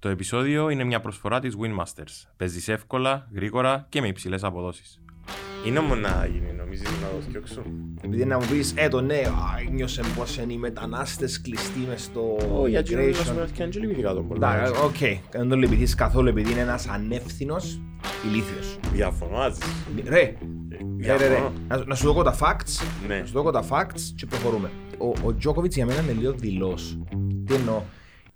Το επεισόδιο είναι μια προσφορά της Winmasters. Παίζεις εύκολα, γρήγορα και με υψηλές αποδόσεις. Είναι όμω να γίνει, νομίζεις να το φτιάξω. Επειδή να μου πεις, ε το ναι, α, νιώσε πως είναι οι μετανάστες κλειστοί μες στο Όχι, γιατί να σου immigration. πει και αν και λυπηθήκα τον πολλά. Εντάξει, οκ, δεν τον λυπηθείς καθόλου επειδή είναι ένας ανεύθυνος ηλίθιος. Διαφωνάζεις. Ρε, ρε, ρε, ρε. Διαφωνώ. Να, να σου δω εγώ τα facts, Ναι. να σου δω εγώ τα facts και προχωρούμε. Ο, ο Τζόκοβιτς για μένα είναι λίγο δειλός. Τι εννοώ,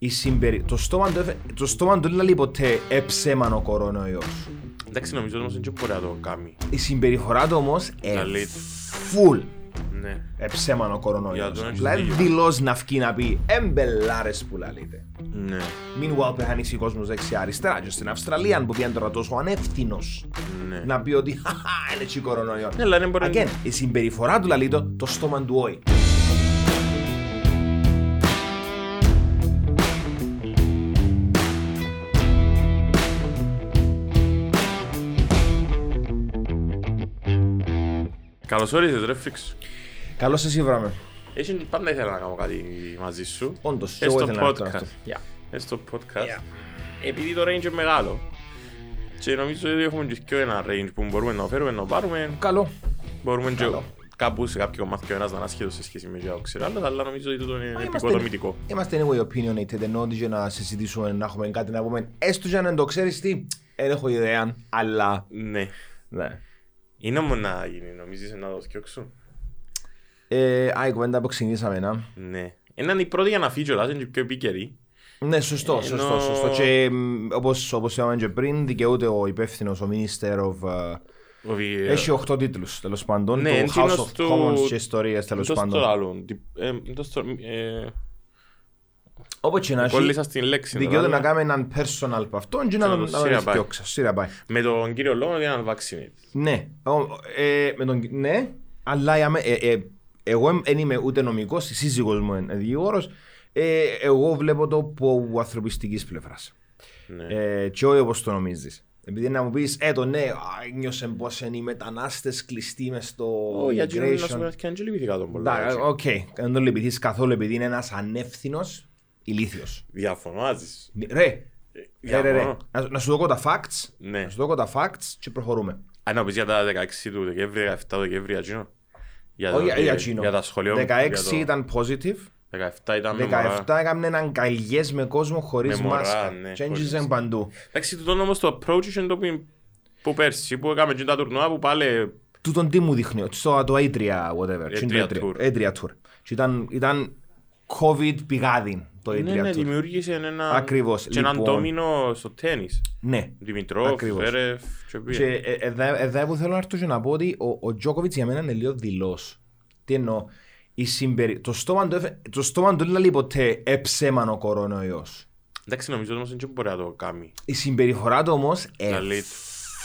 η συμπερι... το, στόμα του, έφε- το στόμα του δεν λέει ποτέ εψέμαν ο κορονοϊός. Εντάξει, νομίζω όμως δεν και μπορεί να το κάνει. Η συμπεριφορά του όμως ε, Καλή. full Ναι. εψέμαν ο Για κορονοϊός. τον έχεις Δηλαδή δίκιο. δηλώς να βγει να πει εμπελάρες που λαλείτε. Ναι. Meanwhile πεθάνει ο κόσμος δεξιά αριστερά και στην Αυστραλία που πήγαν τώρα τόσο ανεύθυνος Ναι. να πει ότι «Χαχα, είναι έτσι κορονοϊό. Ναι, αλλά δεν μπορεί Again, η συμπεριφορά του λαλεί το, το στόμα του όχι. Καλώς όρισες ρε Φρίξ. Καλώς εσύ βράμε. Έχει πάντα ήθελα να κάνω κάτι μαζί σου. Όντως, Και εγώ στο ήθελα να το podcast. αυτό. Ε, στο podcast. Yeah. Επειδή το range είναι μεγάλο και νομίζω ότι έχουμε και πιο ένα range που μπορούμε να φέρουμε να πάρουμε Καλό. μπορούμε και Καλό. κάπου σε κάποιο μάθημα ο ένας να είναι ασχέτως σε σχέση με το ξέρω άλλος, αλλά νομίζω ότι τούτο είναι Είμαστε- επικοδομητικό. Είμαστε anyway opinionated ενώ ότι για να συζητήσουμε να έχουμε κάτι να πούμε. Έστω για να δεν το ξέρεις τι, δεν έχω ιδέα, αλλά... Ναι. Ναι. Είναι όμως να γίνει, νομίζεις να το φτιάξω. Ε, α, η κουβέντα που ξεκινήσαμε, να. Ναι. Είναι η πρώτη για να φύγει κιόλας, είναι και πιο επίκαιρη. Ναι, σωστό, Ενώ- σωστό, σωστό. Και μ, όπως, όπως είπαμε και πριν, δικαιούται ο υπεύθυνος, ο Minister of... uh, Ότι, ε, Έχει 8 τίτλους, τέλος πάντων. Ναι, το είναι House εκείνος of του- Commons και ιστορίες, τέλος το στο πάντων. άλλο. Τι- ε, το στο- ε, Όπως και να έχει, Κόλλησα στην λέξη. δικαιούται τώρα, να κάνει έναν personal από αυτό και να Ξέρω, τον να σειρά τον πάει. διώξει. Σειρά πάει. Με τον κύριο λόγο ότι είναι unvaccinated. Ναι, ο- ε, με τον, ναι, αλλά για με- ε, ε, εγώ δεν είμαι ούτε νομικός, η σύζυγος μου είναι δικηγόρος. Ε, εγώ βλέπω το από ανθρωπιστικής πλευράς. Ναι. Ε, και όχι όπως το νομίζεις. Επειδή να μου πεις, ε, το ναι, α, νιώσε πως είναι οι μετανάστες κλειστοί μες στο Όχι, γιατί να σου immigration. πει και αν και λυπηθήκα τον πολλά. Εντάξει, Οκ, δεν τον λυπηθείς καθόλου επειδή είναι ένας ανεύθυνος ηλίθιος. Διαφωνάζεις. Ρε, ρε, ρε, ρε. Διαφωνώ. Να, να σου δω εγώ τα facts, Ναι. να σου δω εγώ τα facts και προχωρούμε. Αν να πεις για τα 16 του Δεκέμβρη, 17 Δεκέμβρη, ατσίνο. Για, Όχι το- για- για τσίνο. για τα σχολεία. 16 ήταν positive, 17 ήταν με 17 μωρά. έκαμε αγκαλιές με κόσμο χωρίς Με μωρά, μάσκα. ναι, Και χωρίς. έντζησαν παντού. Εντάξει, τούτον όμως το approach είναι το που- που πέρσι, που έκαμε και τα τουρνουά που πάλι Τούτον τι μου δείχνει, στο το A3 whatever. A3 είναι το tour. A3 tour. Και ήταν, ήταν COVID πηγάδι το A3 ναι, ναι, tour. δημιούργησε ένα, Ακριβώς, και έναν λοιπόν. ντόμινο στο τέννις. Ναι. Δημητρόφ, Ακριβώς. Βέρεφ και πήγε. Και ε, εδώ- εδώ που θέλω να έρθω και να πω ότι ο, ο Τζόκοβιτς για μένα είναι λίγο δηλός. Τι εννοώ. Η συμπερι... το, στόμα του, έφε- το στόμα του δεν λέει ποτέ εψέμαν ο κορονοϊός. Εντάξει, νομίζω όμως δεν και μπορεί να το κάνει. Η συμπεριφορά του όμως ε, Καλή.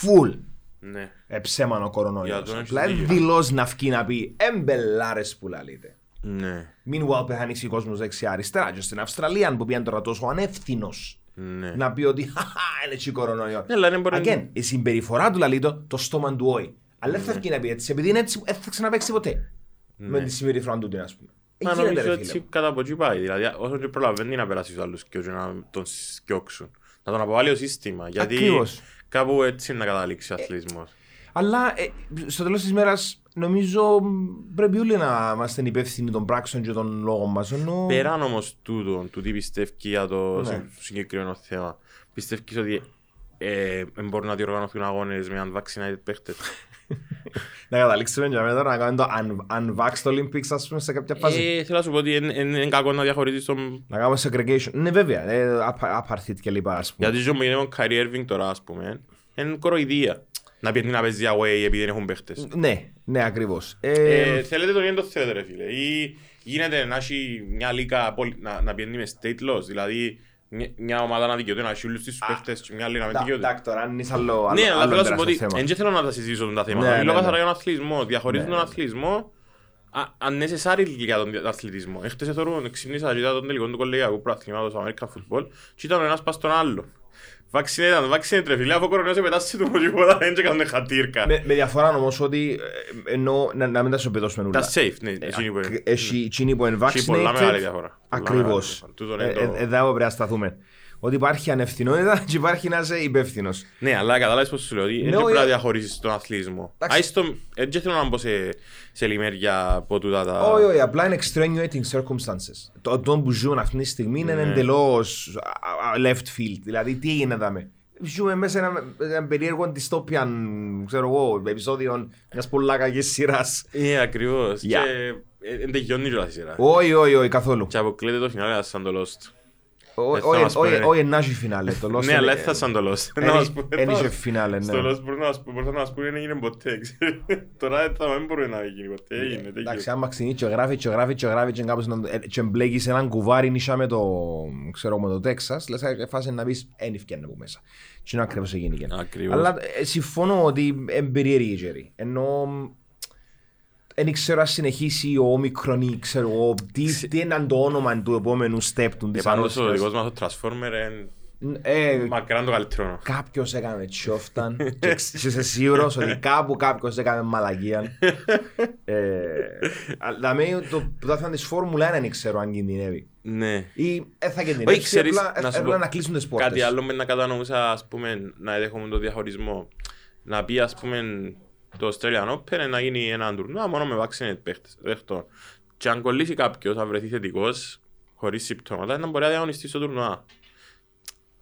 full Ναι. εψέμαν ο Για κορονοϊός. τον έχεις Δηλαδή δίκιο. δηλώς να βγει να πει εμπελάρες που λαλείτε. Ναι. Meanwhile πεθάνει ο κόσμος δεξιά αριστερά και στην Αυστραλία που πήγαν τώρα τόσο ανεύθυνος Ναι. να πει ότι «Χαχα, είναι έτσι κορονοϊός». Ναι, αλλά δεν μπορεί- Again, η συμπεριφορά του λαλεί το, το στόμα του όχι. Αλλά δεν θα βγει να πει έτσι, επειδή είναι έτσι, δεν θα ξαναπαίξει ποτέ. Με τη συμπεριφορά του, την, ας πούμε. Ε, Μα γίνεται, νομίζω ρε, έτσι φίλε. κατά από εκεί πάει. Δηλαδή, όσο και προλαβαίνει να περάσει στους άλλους και να τον σκιώξουν. Να τον αποβάλει ο σύστημα. Γιατί Ακριβώς. κάπου έτσι είναι να καταλήξει ο αθλητισμός. Αλλά ε, στο τέλος της μέρας νομίζω μ, πρέπει όλοι να είμαστε υπεύθυνοι των πράξεων και των λόγων μας. Ενώ... Πέραν όμως τούτο, του τι πιστεύει για το Ναι. συ- συγκεκριμένο θέμα, πιστεύεις ότι ε, δεν μπορούν να διοργανωθούν αγώνες με unvaccinated παίχτες; Να καταλήξουμε για μένα τώρα να κάνουμε το un- unvaxxed Olympics ας πούμε σε κάποια φάση. Ε, θέλω να σου πω ότι είναι- είναι είναι κακό να διαχωρίζεις τον... Να κάνουμε segregation. Ναι βέβαια, ε, apar- apartheid και λοιπά ας πούμε. Γιατί ζω με τον Kyrie Irving τώρα, ας πούμε, είναι κοροϊδία. Να πιένει να παίζει away επειδή δεν έχουν παίχτες. Ναι, ναι ακριβώς. Ε, Ε, θέλετε το ή δεν το θέλετε ρε φίλε. Ή γίνεται να έχει μια λίγα πόλη- να, να πιένει με state laws. Δηλαδή μια, μια ομάδα να δικαιούται να έχει όλους τους παίχτες και μια άλλη να μην τα- δικαιούται. Εντάξει τώρα, αν είσαι άλλο άλλο- Ναι, αλλά άλλο θέλω να σου πω τεράστιο ότι θέμα. δεν θέλω να τα συζητήσω τα θέματα. Ναι, Μιλώ ναι, καθαρά ναι. για τον αθλητισμό. Διαχωρίζουν Ναι, τον ναι. αθλητισμό α- unnecessary για τον αθλητισμό. Έχτες εθωρούν, ξυπνήσα και είδα τον τελικό του κολεγιακού προαθλήματος American Football και ήταν ο ένας πας στον άλλο. Vaccinated, ήταν vaccinated ρε φίλε, αφού ο κορονοϊός επετάσσει του μου τίποτα, δεν και κάνουν χατήρκα. Με, με διαφορά όμως ότι ε, εννοώ να, να μην τα σου παιδώσουμε ούλα. Τα safe, ναι, εκείνοι που είναι. Ακ- Έχει εκείνοι που είναι Έχει πολλά μεγάλη vaccinated. διαφορά. Πολλά Ακριβώς. μεγάλη διαφορά. Τούτο είναι Ε, το- ε, Εδώ πρέπει να σταθούμε. Ότι υπάρχει ανευθυνότητα και υπάρχει να είσαι υπεύθυνος. Ναι, αλλά κατάλαβες πώς σου λέω, ότι Ναι, δεν όχι, πρέπει να ε- διαχωρίσεις τον αθλητισμό. Εντάξει. Άις το- ε, Δεν θέλω να μπω σε, σε λιμέρια από τούτα τα... Όχι, όχι, απλά είναι extenuating circumstances. Το το που ζουν αυτή τη στιγμή είναι Ναι. εντελώς left field. Δηλαδή, τι έγινε εδώ. Ζούμε μέσα σε ένα, ένα περίεργο dystopian, ξέρω εγώ, επεισόδιο μιας πολλά κακή σειράς. Ε, ακριβώς. Yeah. Και ε, δεν τελειώνει κιόλας η σειρά. Όχι, όχι, όχι, καθόλου. Και αποκλείεται το φινάλε σαν το Lost. Όχι, θα μας όχι, όχι, πούνε. όχι, να έχει φινάλε. Το Lost Ναι, αλλά είναι- δεν θα σαν το Lost. Εν Να μας είχε- πούνε, εν να είχε μας- φινάλε, ναι. Στο Lost μπορούν να μας πούν- μπορούν να μας πούνε δεν έγινε ποτέ. ξέρεις. Τώρα θα μην μπορεί να γίνει ποτέ. Έγινε, Εντάξει, τελείωσε. άμα ξεκινήσει και γράφει και γράφει και γράφει και κάπως να- ε, και μπλέκεις έναν κουβάρι νησιά με το, ξέρω, με το Τέξας, λες ε, φάση να πεις, «Ε, «Εν ευκαιρνέ από μέσα». Τι είναι ακριβώς έγινε. και. Ακριβώς. Αλλά ε, συμφωνώ ότι είναι περίεργη η Τζέρι. Ενώ δεν ξέρω αν συνεχίσει ο όμικρον ή ξέρω εγώ τι, τι είναι το όνομα του επόμενου step του της Επάνω στο αρρώστιας. δικό μας το Transformer είναι Ε, μακράν το καλύτερο. Κάποιος έκανε τσιόφταν και ξ- και είσαι σίγουρος ότι κάπου κάποιος έκανε μαλαγία. Ε, Αλλά με το πρωτάθλημα της Φόρμουλα 1 δεν ξέρω αν κινδυνεύει. Ναι. Ή δεν θα Όχι, κινδυνεύσει, ξέρεις, απλά να σου απλά πω να κλείσουν τις πόρτες. Κάτι άλλο με να κατανοούσα, ας πούμε, να δέχομαι το διαχωρισμό. Να πει, ας πούμε, το Australian Open να γίνει ένα τουρνουά μόνο με vaccinated παίχτες. Δέχτω. Και αν κολλήσει κάποιος, αν βρεθεί θετικός, χωρίς συμπτώματα, να μπορεί να διαγωνιστεί στο τουρνουά.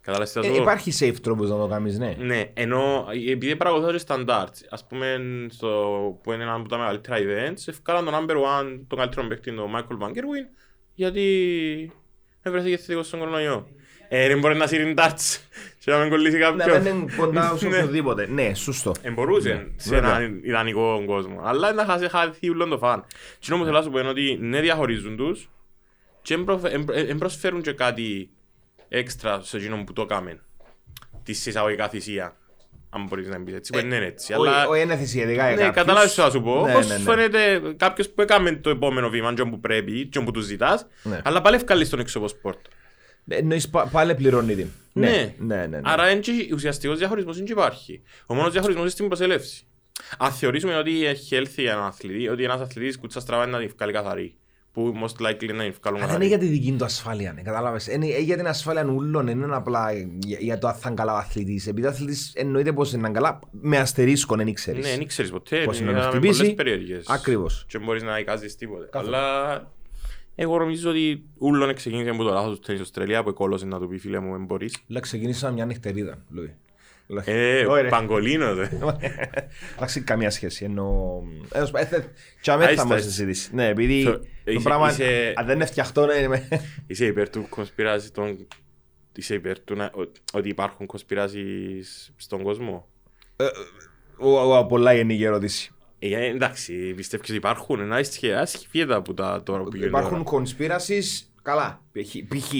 Κατάλαβες τι θα Ε, σου πω; Υπάρχει safe τρόπος να το κάνεις, ναι. Ναι, ενώ επειδή παρακολουθώ και standards, ας πούμε στο, που είναι ένα από τα μεγαλύτερα events, ευκάλαν τον number one, τον καλύτερο παίκτη, τον Michael Van Gerwen, γιατί έβρεθηκε θετικός στον κορονοϊό. Ε, δεν μπορεί να σύρει darts και να μην κολλήσει Να κάποιον. μην είναι κοντά σε Ναι. οποιοδήποτε. Ναι, σωστό. Ε, μπορούσε σε βέβαια. έναν ιδανικό κόσμο. Αλλά να χάσει χάθει ούλον το φαν. Τι όμως θέλω να σου πω είναι ότι ναι διαχωρίζουν τους και δεν προσφέρουν και κάτι έξτρα σε εκείνον που το έκαμε. Της εισαγωγικά θυσία. Αν μπορείς να μπεις έτσι, που δεν είναι έτσι. Αλλά Όχι, είναι θυσιατικά για ναι, κάποιους. κατάλαβες τι θα σου πω. Ναι, Πώς ναι, ναι. φαίνεται κάποιος που έκαμε το επόμενο βήμα, και που πρέπει, και που τους ζητάς, Ναι. αλλά πάλι εφκάλλεις τον έξω από sport. Εννοείς πα- πάλι πληρώνει την. Ναι. ναι, ναι. ναι. Άρα εν και- ουσιαστικός διαχωρισμός δεν υπάρχει. Ο μόνος διαχωρισμός είναι στην προσέλευση. Αν θεωρήσουμε ότι έχει έλθει έναν αθλητή, ότι ένας αθλητής κουτσάς στραβά είναι να την βγάλει καθαρή. Που most likely να την βγάλουν Αλλά είναι για καθαρή. τη δική του ασφάλεια, ναι, κατάλαβες. Είναι ε, για την ασφάλεια ούλων, δεν είναι απλά για, για το αν θα είναι καλά ο αθλητής. Επειδή ο αθλητής εννοείται πως είναι καλά, με αστερίσκο δεν ξέρεις. Ναι, δεν ξέρεις ποτέ. Πώς είναι να Είδαμε χτυπήσει. πολλές περίεργες. Ακριβώς. Και μπορείς να εικάζεις τίποτε. Καθόλου. Αλλά εγώ νομίζω ότι ούλον ξεκίνησε από το λάθος του τέννις Αυστραλία που εκόλωσε να του πει φίλε μου, δεν μπορείς. Λέω, ξεκινήσαμε μια νυχτερίδα, Λούι. Λέω, Ε, «Ωρε». παγκολίνο δε. Εντάξει, καμία σχέση. Εννοώ. Έως- ε, θε- Και αμέσως θα Άιστα, μας έτσι. συζητήσεις. Ναι, επειδή So, το είσαι- πράγμα, είσαι- αν δεν είναι φτιαχτό, ναι, είμαι- Είσαι υπέρ του κονσπιράζη των... Είσαι υπέρ του να... ο- ότι υπάρχουν κονσπιράζεις στον κόσμο; Ο- ο- Πολλά γενική ερώτηση. Ε, εντάξει, πιστεύεις ότι υπάρχουν. Ένα ασχηφίετα από τα τώρα που γίνουν. Υπάρχουν τώρα. conspiracies, καλά, π.χ. π.χ.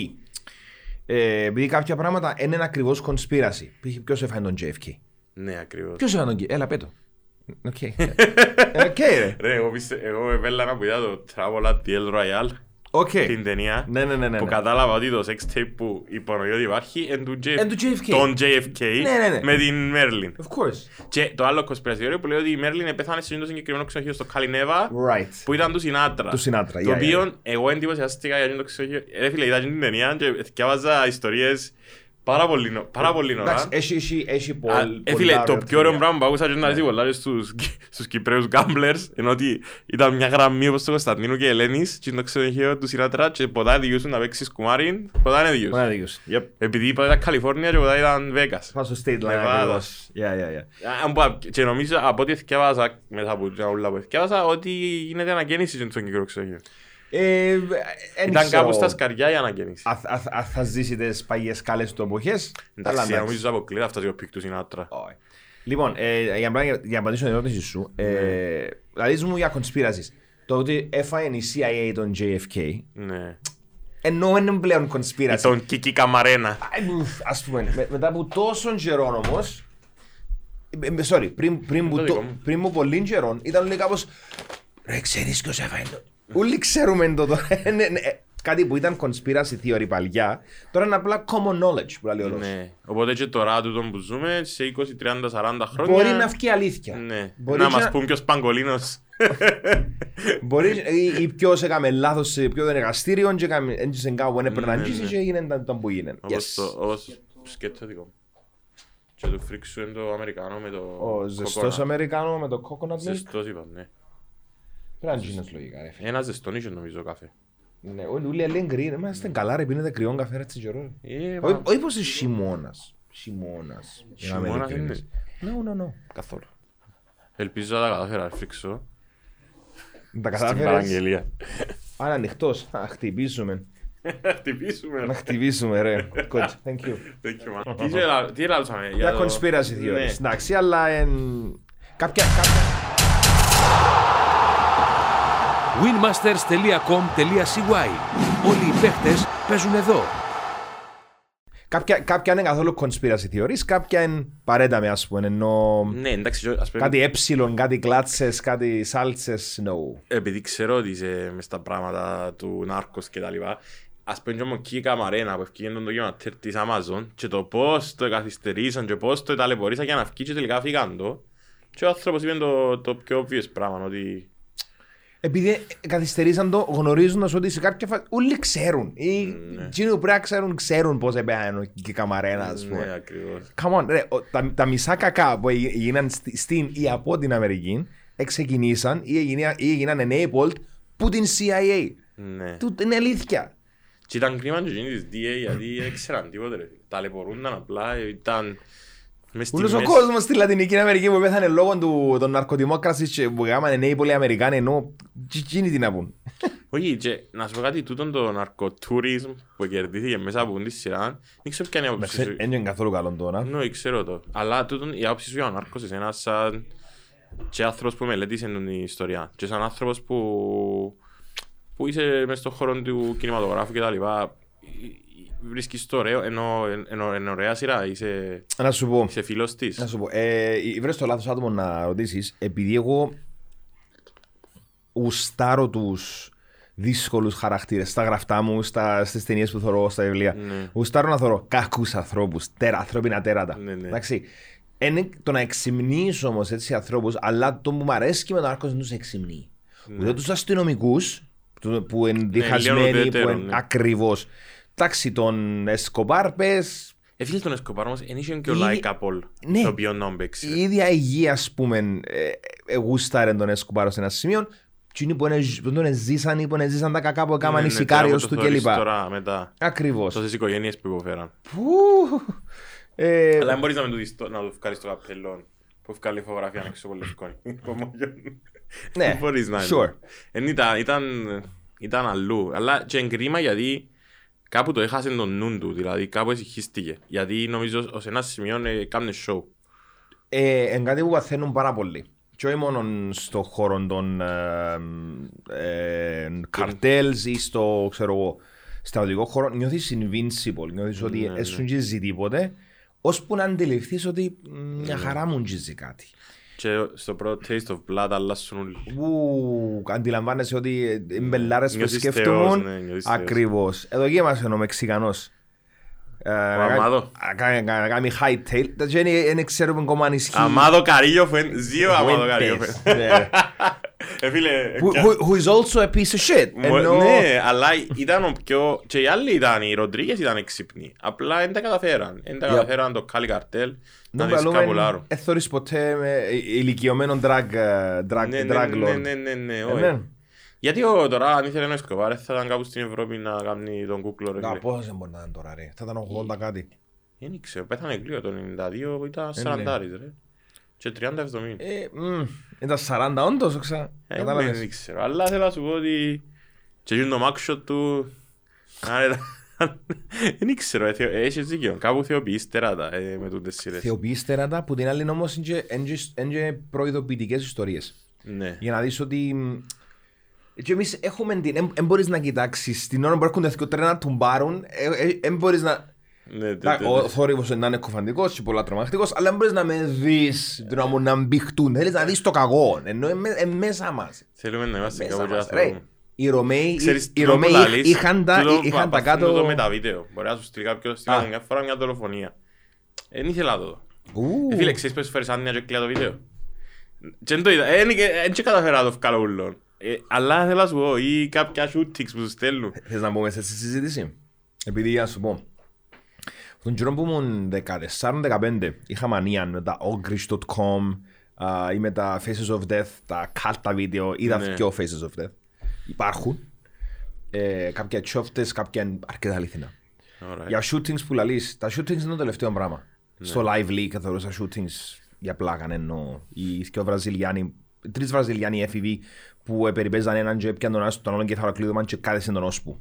Ε, επειδή κάποια πράγματα είναι ακριβώς conspiracy. Π.χ. ποιος έφαε τον JFK. Ναι, ακριβώς. Ποιος έφαε τον JFK, έλα πέτω. Οκ. Ε, Οκ ρε. Ρε, εγώ, πιστε... εγώ επέλλανα που είδα το Travel at the El Royale, Ok. την ταινία, Ναι, ναι, ναι, ναι. που ναι. κατάλαβα ότι το sex tape που υπονοεί ότι υπάρχει είναι του, JF... Εν του JFK. τον JFK Ναι, ναι, ναι. με την Μέριλιν. Of course. Και το άλλο conspiracy theory που λέει ότι η Μέριλιν πέθανε σε αυτό το συγκεκριμένο ξενοδοχείο στο Cal Neva Right. που ήταν του Σινάτρα. Του Σινάτρα, Το yeah, οποίο εγώ εντυπωσιάστηκα για το ξενοδοχείο. Ε, φίλε, είδα την ταινία και διάβαζα ιστορίες πάρα πολύ, νο- πάρα πολύ Εντάξει, ώρα. έχει, έχει, έχει Α, πολύ. Ε, φίλε, το πιο ωραίο Ναι. πράγμα που άκουσα και να δεις πολλά στους, στους Κυπρέους gamblers ενώ ότι ήταν μια γραμμή όπως το Κωνσταντίνου και Ελένης και το ξενοδοχείο του Σινάτρα και ποτέ διούσουν να παίξεις κουμάρι, ποτέ δεν διούσουν. Ωραία, δίκιος. Yep. Επειδή ποτέ ήταν Καλιφόρνια και ποτέ ήταν Βέγκας. Πάω στο state line Νεβάδα. ακριβώς. Yeah, yeah, yeah. Αν πω- Και νομίζω από ό,τι θυκεύασα, μετά από όλα που θυκεύασα, ότι γίνεται αναγέννηση στον κύριο ξενοδοχείο. Ε, εν Ήταν ξέρω. κάπου στα σκαριά η αναγέννηση. Α- α- α- θα ζήσει τις παγιές καλές του εποχές. αλλά Εντάξει, εντάξει. νομίζω αποκλείται αυτά ο peak του Σινάτρα. Όχι. Λοιπόν, ε, για, να- για να απαντήσω την ερώτηση σου, ε, δηλαδή μου για conspiracies. Το ότι έφαγε η CIA τον JFK, Ναι. ενώ είναι πλέον conspiracy. Τον Κίκι Καμαρένα. Ε, ουφ, Ας πούμε, με- μετά από τόσον καιρό όμως, ε, ε, sorry, πριν, πριν, που το το- δικό μου. πριν από πολύ καιρό, ήταν λέει κάπως, ρε ξέρεις ποιος έφαγε το. Όλοι ξέρουμε το τώρα. Ε, ναι, ναι, ε, Κάτι που ήταν conspiracy theory παλιά, τώρα είναι απλά common knowledge που λέει ο λόγος. Ναι. Οπότε και τώρα τούτο που ζούμε, σε 20, 30, 40 χρόνια. Μπορεί να βγει αλήθεια. Ναι. Μπορεί να και μας να- πούν ποιος παγκολίνος Μπορεί ή- ή ποιος έκαμε λάθος σε ποιο εργαστήριο και έκαμε έτσι σε κάπου έπαιρναν Ναι, τζίσεις ναι. και έγινε τα- τα που έγινε. Όπως Yes. το, όπως σκέτο δικό μου. Και του φρίξου είναι το Αμερικάνο με το Ο ζεστός coconut. Αμερικάνο με το coconut milk. Ζεστός είπα, ναι. Πρέπει να γίνεις λογικά ρε φίλε. Ένας ζεστόν είχε νομίζω καφέ. Ναι, όλοι όλοι λένε κρύο. Είμαστε καλά ρε, πίνετε κρυόν καφέ ρε έτσι καιρό. ρε. Ε, Όχι- μα- Όχι πως είναι χειμώνας. Χειμώνας. Για να είμαι Χειμώνας ειλικρινής. είναι. No, no, no. Καθόλου. Ελπίζω να τα καταφέρω να φρίξω Τα στην κατάφερες. παραγγελία. Αν ανοιχτός. Να χτυπήσουμε. Χτυπήσουμε. Να χτυπήσουμε ρε. Good. Thank you. Thank you, man. Τι έλα- Τι έλαλσαμε Για το- conspiracy theories. Ναι. Εντάξει, αλλά εν... κάποια, κάποια, winmasters.com.cy Όλοι οι παίχτες παίζουν εδώ. κάποια, κάποια είναι καθόλου conspiracy theories, κάποια είναι παρέταμε ας πούμε, ενώ Ναι, εντάξει, ας πούμε, κάτι έψιλον, κάτι κλάτσες, κάτι σάλτσες, no. επειδή ξέρω ότι είσαι μες στα πράγματα του Νάρκος και τα λοιπά, ας πούμε και μου εκεί η καμαρένα που ευκήγε τον ντοκιματέρ της Amazon και το πώς το καθυστερήσαν και πώς το ταλαιπωρήσαν για να βγει και τελικά φύγαν το και ο άνθρωπος είπε το, το πιο obvious πράγμα ότι Επειδή καθυστερήσαν το γνωρίζοντας ότι σε κάποια φάση όλοι ξέρουν. Ή Ναι. εκείνοι που πρέπει να ξέρουν, ξέρουν πώς επέανε και η καμαρένας ας ναι πούμε. ακριβώς Come on, ρε, ο- τα, τα μισά κακά που εγι- έγιναν στη- στην ή από την Αμερική εξεκινήσαν ή έγιναν, ή έγιναν enabled που την CIA. ναι. Του, είναι αλήθεια. Και ήταν κρίμα και εκείνη της DA γιατί δεν ξέραν τίποτε ρε. Ταλαιπωρούνταν απλά, ήταν μες στη Ούλος ο μέση. κόσμος στη Λατινική Αμερική που πέθανε λόγω του, των ναρκωτιμόκρασης και που έκαναν νέοι πολλοί Αμερικάνοι ενώ τι εκείνοι τι να πούν. Όχι, και να σου πω κάτι, τούτον το ναρκοτουρισμ που κερδίθηκε μέσα από τη σειρά, δεν ξέρω ποια είναι η άποψη σου. Δεν είναι καθόλου καλό τώρα. Ναι, ξέρω το. Αλλά τούτον η άποψη σου για ο νάρκος εσένα σαν και άνθρωπος που μελέτησες την ιστορία και σαν άνθρωπος που, που είσαι μες στον χώρο του κινηματογράφου και τα λοιπά βρίσκεις το ωραίο, ενώ ενώ- ενώ ωραία σειρά, είσαι, Να σου πω. είσαι φίλος της. Να σου πω, ε, βρες το λάθος άτομο να ρωτήσεις, επειδή εγώ ουστάρω τους δύσκολους χαρακτήρες στα γραφτά μου, στα, στις ταινίες που θωρώ, στα βιβλία. Ναι. Ουστάρω να θωρώ κακούς ανθρώπους, τέρα, ανθρώπινα τέρατα. Ναι, ναι. Εντάξει. Είναι το να εξυμνήσω όμως έτσι ανθρώπους, αλλά το που μου αρέσει με τον άρκος δεν τους εξυμνεί. Ούτε τους αστυνομικούς που είναι διχασμένοι, λίγο που ουδέτερο, είναι ναι. ακριβώς. Εντάξει, τον Εσκοπάρ, πες, Ε, φίλε τον Εσκοπάρ όμως, εν είχε και ο Ήδη- Λάικα Πολ, Ναι. το οποίο να παίξει. η ίδια υγεία, ας πούμε, ε, ε, γούσταρε τον Εσκοπάρ σε ένα σημείο. Τι είναι που είναι- που τον ζήσαν ή που είναι ζήσαν τα κακά που έκαναν οι σικάριος του κλπ. Ναι, Τώρα μετά, Ακριβώς. τόσες οικογένειες που υποφέραν. Ε, Αλλά δεν μπορείς να, με το δεις το- να το βγάλεις το καπέλο που βγάλει φωτογραφία έξω από λευκό. Ναι, Δεν μπορείς να sure. Εν ήταν, ήταν, ήταν αλλού. Αλλά και εγκρίμα γιατί κάπου το έχασε τον νου του, δηλαδή κάπου εσυχίστηκε. Γιατί νομίζω ως ένα σημείο ε, κάμνε show. Ε, εν κάτι που παθαίνουν πάρα πολύ. Και όχι μόνο στον χώρο των ε, ε, καρτέλς ή στο, ξέρω εγώ, στρατιωτικό χώρο, νιώθεις invincible, νιώθεις ότι ναι. έσουν τζιζει τίποτε, ώσπου να αντιληφθείς ότι μ, μια χαρά μου τζιζει κάτι. Και στο πρώτο taste of blood αλλάσουν όλοι. Ου, αντιλαμβάνεσαι ότι οι μπελάρες που Νιώθεις σκέφτομαι θεός, ναι, νιώθεις θεός. ακριβώς. Εδώ εκεί είμαστε ο Μεξικανός. Ε, να κάνει- Αμάδο. να κάνει- να κάνει hightail. Δεν δεν ξέρουμε ακόμα αν ισχύει. Αμάδο Καρίγιο φεν, ζήο Αμάδο Καρίγιο Fuentes. φεν. Ναι. Ε, φίλε, Who, πια- who, who is also a piece of shit. Μο- Ενώ... Ναι, αλλά ήταν ο πιο... Και οι άλλοι ήταν, οι Ροντρίγκες ήταν εξύπνοι. Απλά δεν τα καταφέραν. Δεν τα Yep. καταφέραν το Κάλι Καρτέλ να Δεν τις καπουλάρουν. Δεν θωρείς ποτέ με ηλικιωμένο drag, ε, drag, Ναι, drag ναι, lord. ναι, ναι, ναι, ναι, Ε, όχι. ναι. Γιατί ο, τώρα αν ήθελε να Εσκοβάρ θα ήταν κάπου στην Ευρώπη να κάνει τον κούκλο ρε. Να, φίλε. πόσο δεν μπορεί να είναι τώρα ρε. Θα ήταν 80 κάτι. Δεν ξέρω, πέθανε γλύο το 92 που ήταν Ε, ναι. 40 ρε. Και 30-70. Ε, μμ, Ήταν 40 όντως, ξα... Ε, Κατάλαβες. Δεν ξέρω, αλλά θέλω να σου πω ότι και γίνει το μάξο του άρα, δεν ξέρω, ε, θεω- έχεις δίκιο, κάπου θεοποιείς τεράτα ε, με τούτες σειρές. Θεοποιείς τεράτα που την άλλη όμως είναι και- είναι και- είναι και προειδοποιητικές ιστορίες. Ναι. Για να δεις ότι μ, και εμείς έχουμε την... Δεν μπορείς να κοιτάξεις την ώρα που έρχονται δύο τρένα να του πάρουν, δεν μπορείς να... Ναι, ναι, Τα- ναι, Ο ναι. θόρυβος να είναι κοφαντικός και πολλά τρομακτικός, αλλά δεν μπορείς να με δεις, να μου να μπηχτούν. Θέλεις να δεις το κακό, ενώ είναι μέ- είναι μέσα μας. Θέλουμε να είμαστε Μέσα κάπου και να μας. Ρε, θέλουμε. οι Ρωμαίοι, Ξέρεις, οι τούτο που Ρωμαίοι λαλείς, είχαν τα, τούτο είχαν που τα αφήνουν το κάτω... με τα βίντεο. Μπορεί να σου στείλει κάποιος, Α. στείλει μια φορά μια δολοφονία. Δεν ήθελα να το δω. Ου. Ε, Φίλε, ξέρεις πόσες φορές άνοιγα και κλεία το βίντεο; Και δεν το είδα. Ε, Δεν και καταφέρα να το βγάλω ούλον. Ε, Αλλά θέλω να σου πω, ή κάποια shootings που σου στέλνουν. Θες να μπούμε σε αυτή τη συζήτηση; Επειδή για να σου πω. Τον καιρό που ήμουν 14-15 είχα μανία με τα ogrish.com α, ή με τα Faces of Death, τα κάλτα βίντεο, είδα Ναι. δυο Faces of Death. Υπάρχουν. Ε, κάποια τσόφτες, κάποια είναι αρκετά αληθινά. Ωραία. Για shootings που λαλείς, τα shootings είναι το τελευταίο πράγμα. Ναι. Στο live league θεωρώ τα shootings για πλάκα εννοώ. Οι δυο Βραζιλιάνοι, οι τρεις Βραζιλιάνοι έφηβοι που επεριπέζαν έναν και έπιαν τον ένα στον άλλον κεφαλοκλείδωμα και κάθεσαν τον ώσπου.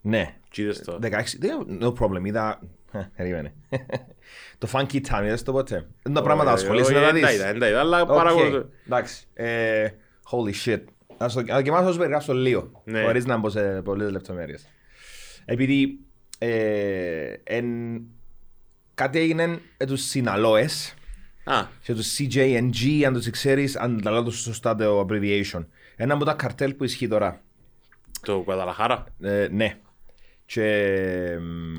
Ναι, Τι είδες το. 16, δεν- no problem, είδα... Ε, Περίμενε. Το Funky Town, είδες το ποτέ; Είναι τα πράγματα Όχι, ασχολείσαι όχι, να τα δεν τα δεις. είδα, δεν τα είδα, αλλά Οκ, παρακολουθώ. Εντάξει. Ε, Holy shit. Να στο- να δοκιμάσω να σου περιγράψω λίγο. Ναι. Χωρίς να μπω σε πολλές λεπτομέρειες. Επειδή ε, εν, κάτι έγινε με τους Σιναλόες Α, και τους CJNG, αν τους ξέρεις, αν τα λέω το σωστά το abbreviation. Ένα από τα καρτέλ που ισχύει τώρα. το Κουαδαλαχάρα. Ε, ναι. Και μ,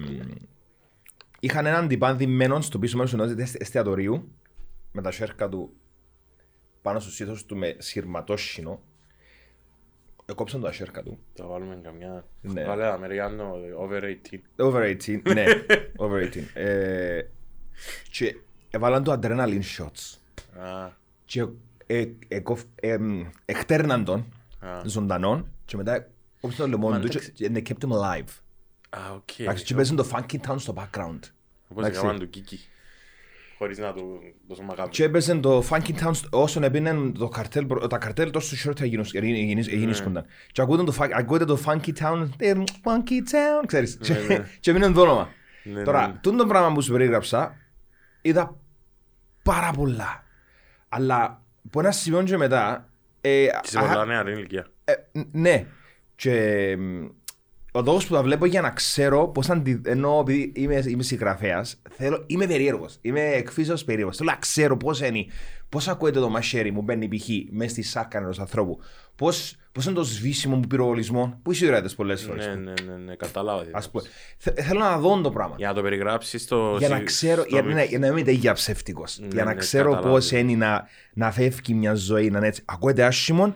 είχαν έναν τυπάνδη στο πίσω μέρος ενός εσ- εστιατορίου με τα σέρκα του πάνω στο σύνθος του με σειρματόσχηνο. Εκόψαν τα σέρκα του. Θα βάλουμε καμιά... Ναι. Βάλε Αμερικάνο over 18. Over 18, ναι. Over 18. Ε, και έβαλαν το adrenaline shots. Α, Και ε, εκοφ- ε, μ, εκτέρναν τον Α. ζωντανόν και μετά κόψαν το λεμόνι Μα, του και εντάξει. and they kept him alive. α, οκ. Εντάξει, και παίζουν το Funky Town στο background. Όπως εντάξει. έκαναν του Κίκι. Χωρίς να του δώσω μακάβι. Και έπαιζε το Funky Town στο- όσον έπινε το καρτέλ, προ- τα καρτέλ τόσο short γίνησκονταν. Και ακούγονταν το, φα- ακούγεται το Funky Town, ε, Funky Town, ξέρεις. Και- ναι. Και έμεινε το όνομα. Ναι, ναι, ναι. Τώρα, τούτο το πράγμα που σου περίγραψα, είδα πάρα πολλά. Αλλά από ένα σημείο και μετά, ε, Και σε α- πολλά νέα ηλικία. ε, ν- ναι. Και μ, ο λόγος που τα βλέπω για να ξέρω πώς αντι... ενώ επειδή είμαι, είμαι συγγραφέας, θέλω, είμαι περίεργος. Είμαι εκφύσεως περίεργος. Θέλω να ξέρω πώς είναι, πώς ακούεται το μαχαίρι μου μπαίνει π.χ. μέσα στη σάκα ενός ανθρώπου. Πώς, πώς είναι το σβήσιμο μου πυροβολισμό, που είσαι ωραίτες πολλές φορές. Ναι, ναι, ναι, ναι, κατάλαβα. τι Ας θες. πούμε. Θε- θέλω να δω το πράγμα. Για να το περιγράψεις στο... Για να σι- ξέρω, στο για, μι- να, για να μην είμαι για ψεύτικος. Ναι, για να ναι, ξέρω καταλάβω. πώς είναι να, να φεύγει μια ζωή, να είναι έτσι. Ακούεται άσχημον,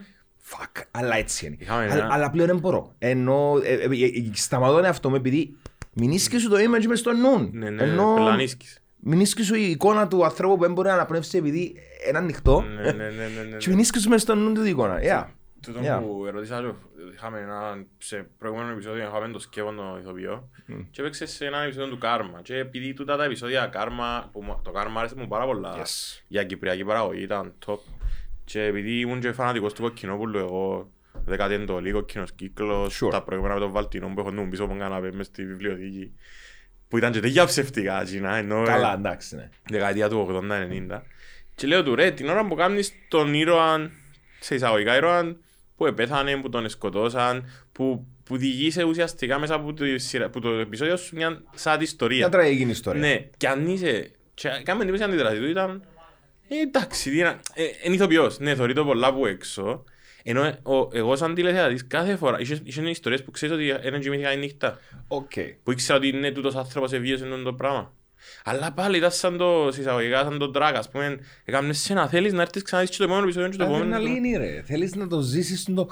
fuck, αλλά έτσι είναι. Είχαμε Αλλά, ένα- αλλά πλέον δεν μπορώ. Ενώ ε, ε, ε, ε, σταματώ τον εαυτό μου επειδή μην σου το image μες στο νου. Ναι, ναι, Ενώ πελανίσκεις. μην σου η εικόνα του ανθρώπου που δεν μπορεί να αναπνεύσει επειδή είναι ανοιχτό. Ναι, ναι, ναι, ναι, ναι. Και μην σου μες στο νου του την εικόνα. Yeah. Τούτο Yeah. που ερώτησα, το- είχαμε ένα, σε προηγούμενο επεισόδιο είχαμε το σκεύο το ηθοποιό και έπαιξε σε ένα επεισόδιο του Κάρμα και επειδή τούτα τα επεισόδια Κάρμα, που μου- το Κάρμα άρεσε μου πάρα πολλά Yes. για κυπριακή παραγωγή, ήταν top και επειδή ήμουν και φανατικός του Κοκκινόπουλου εγώ δεκάτη εντολή, κοκκινός κύκλος, Sure. τα προηγούμενα με τον Βαλτινό που έχω νου πίσω από τον καναπέ μες στη βιβλιοθήκη που ήταν και τέτοια ψευτικά εκείνα, ενώ Καλά, εντάξει, ναι. δεκαετία του 80-90 και λέω του ρε την ώρα που κάνεις τον ήρωα σε εισαγωγικά ήρωα που επέθανε, που τον σκοτώσαν που, που διηγείσαι ουσιαστικά μέσα από το, σειρά- που το επεισόδιο σου μια σαν ιστορία Μια τραγική ιστορία. ναι, και αν είσαι και κάμε εντύπωση η αντίδραση του ήταν ε, εντάξει, τι να- ε, είναι ηθοποιός, ναι, θωρεί το πολλά από έξω ενώ ε, ο, εγώ σαν τηλεθεατής κάθε φορά είχε, είχε ιστορίες που ξέρεις ότι έναν κοιμήθηκα η νύχτα Οκ. που ήξερα ότι είναι τούτος άνθρωπος εβίωσε αυτό το πράγμα. Αλλά πάλι ήταν σαν το συσσαγωγικά, σαν το drag, ας πούμε, έκανες σε να θέλεις να έρθεις ξανά και το επόμενο επεισόδιο και το επόμενο. Αδρεναλίνη ρε. Θέλεις να το ζήσεις το...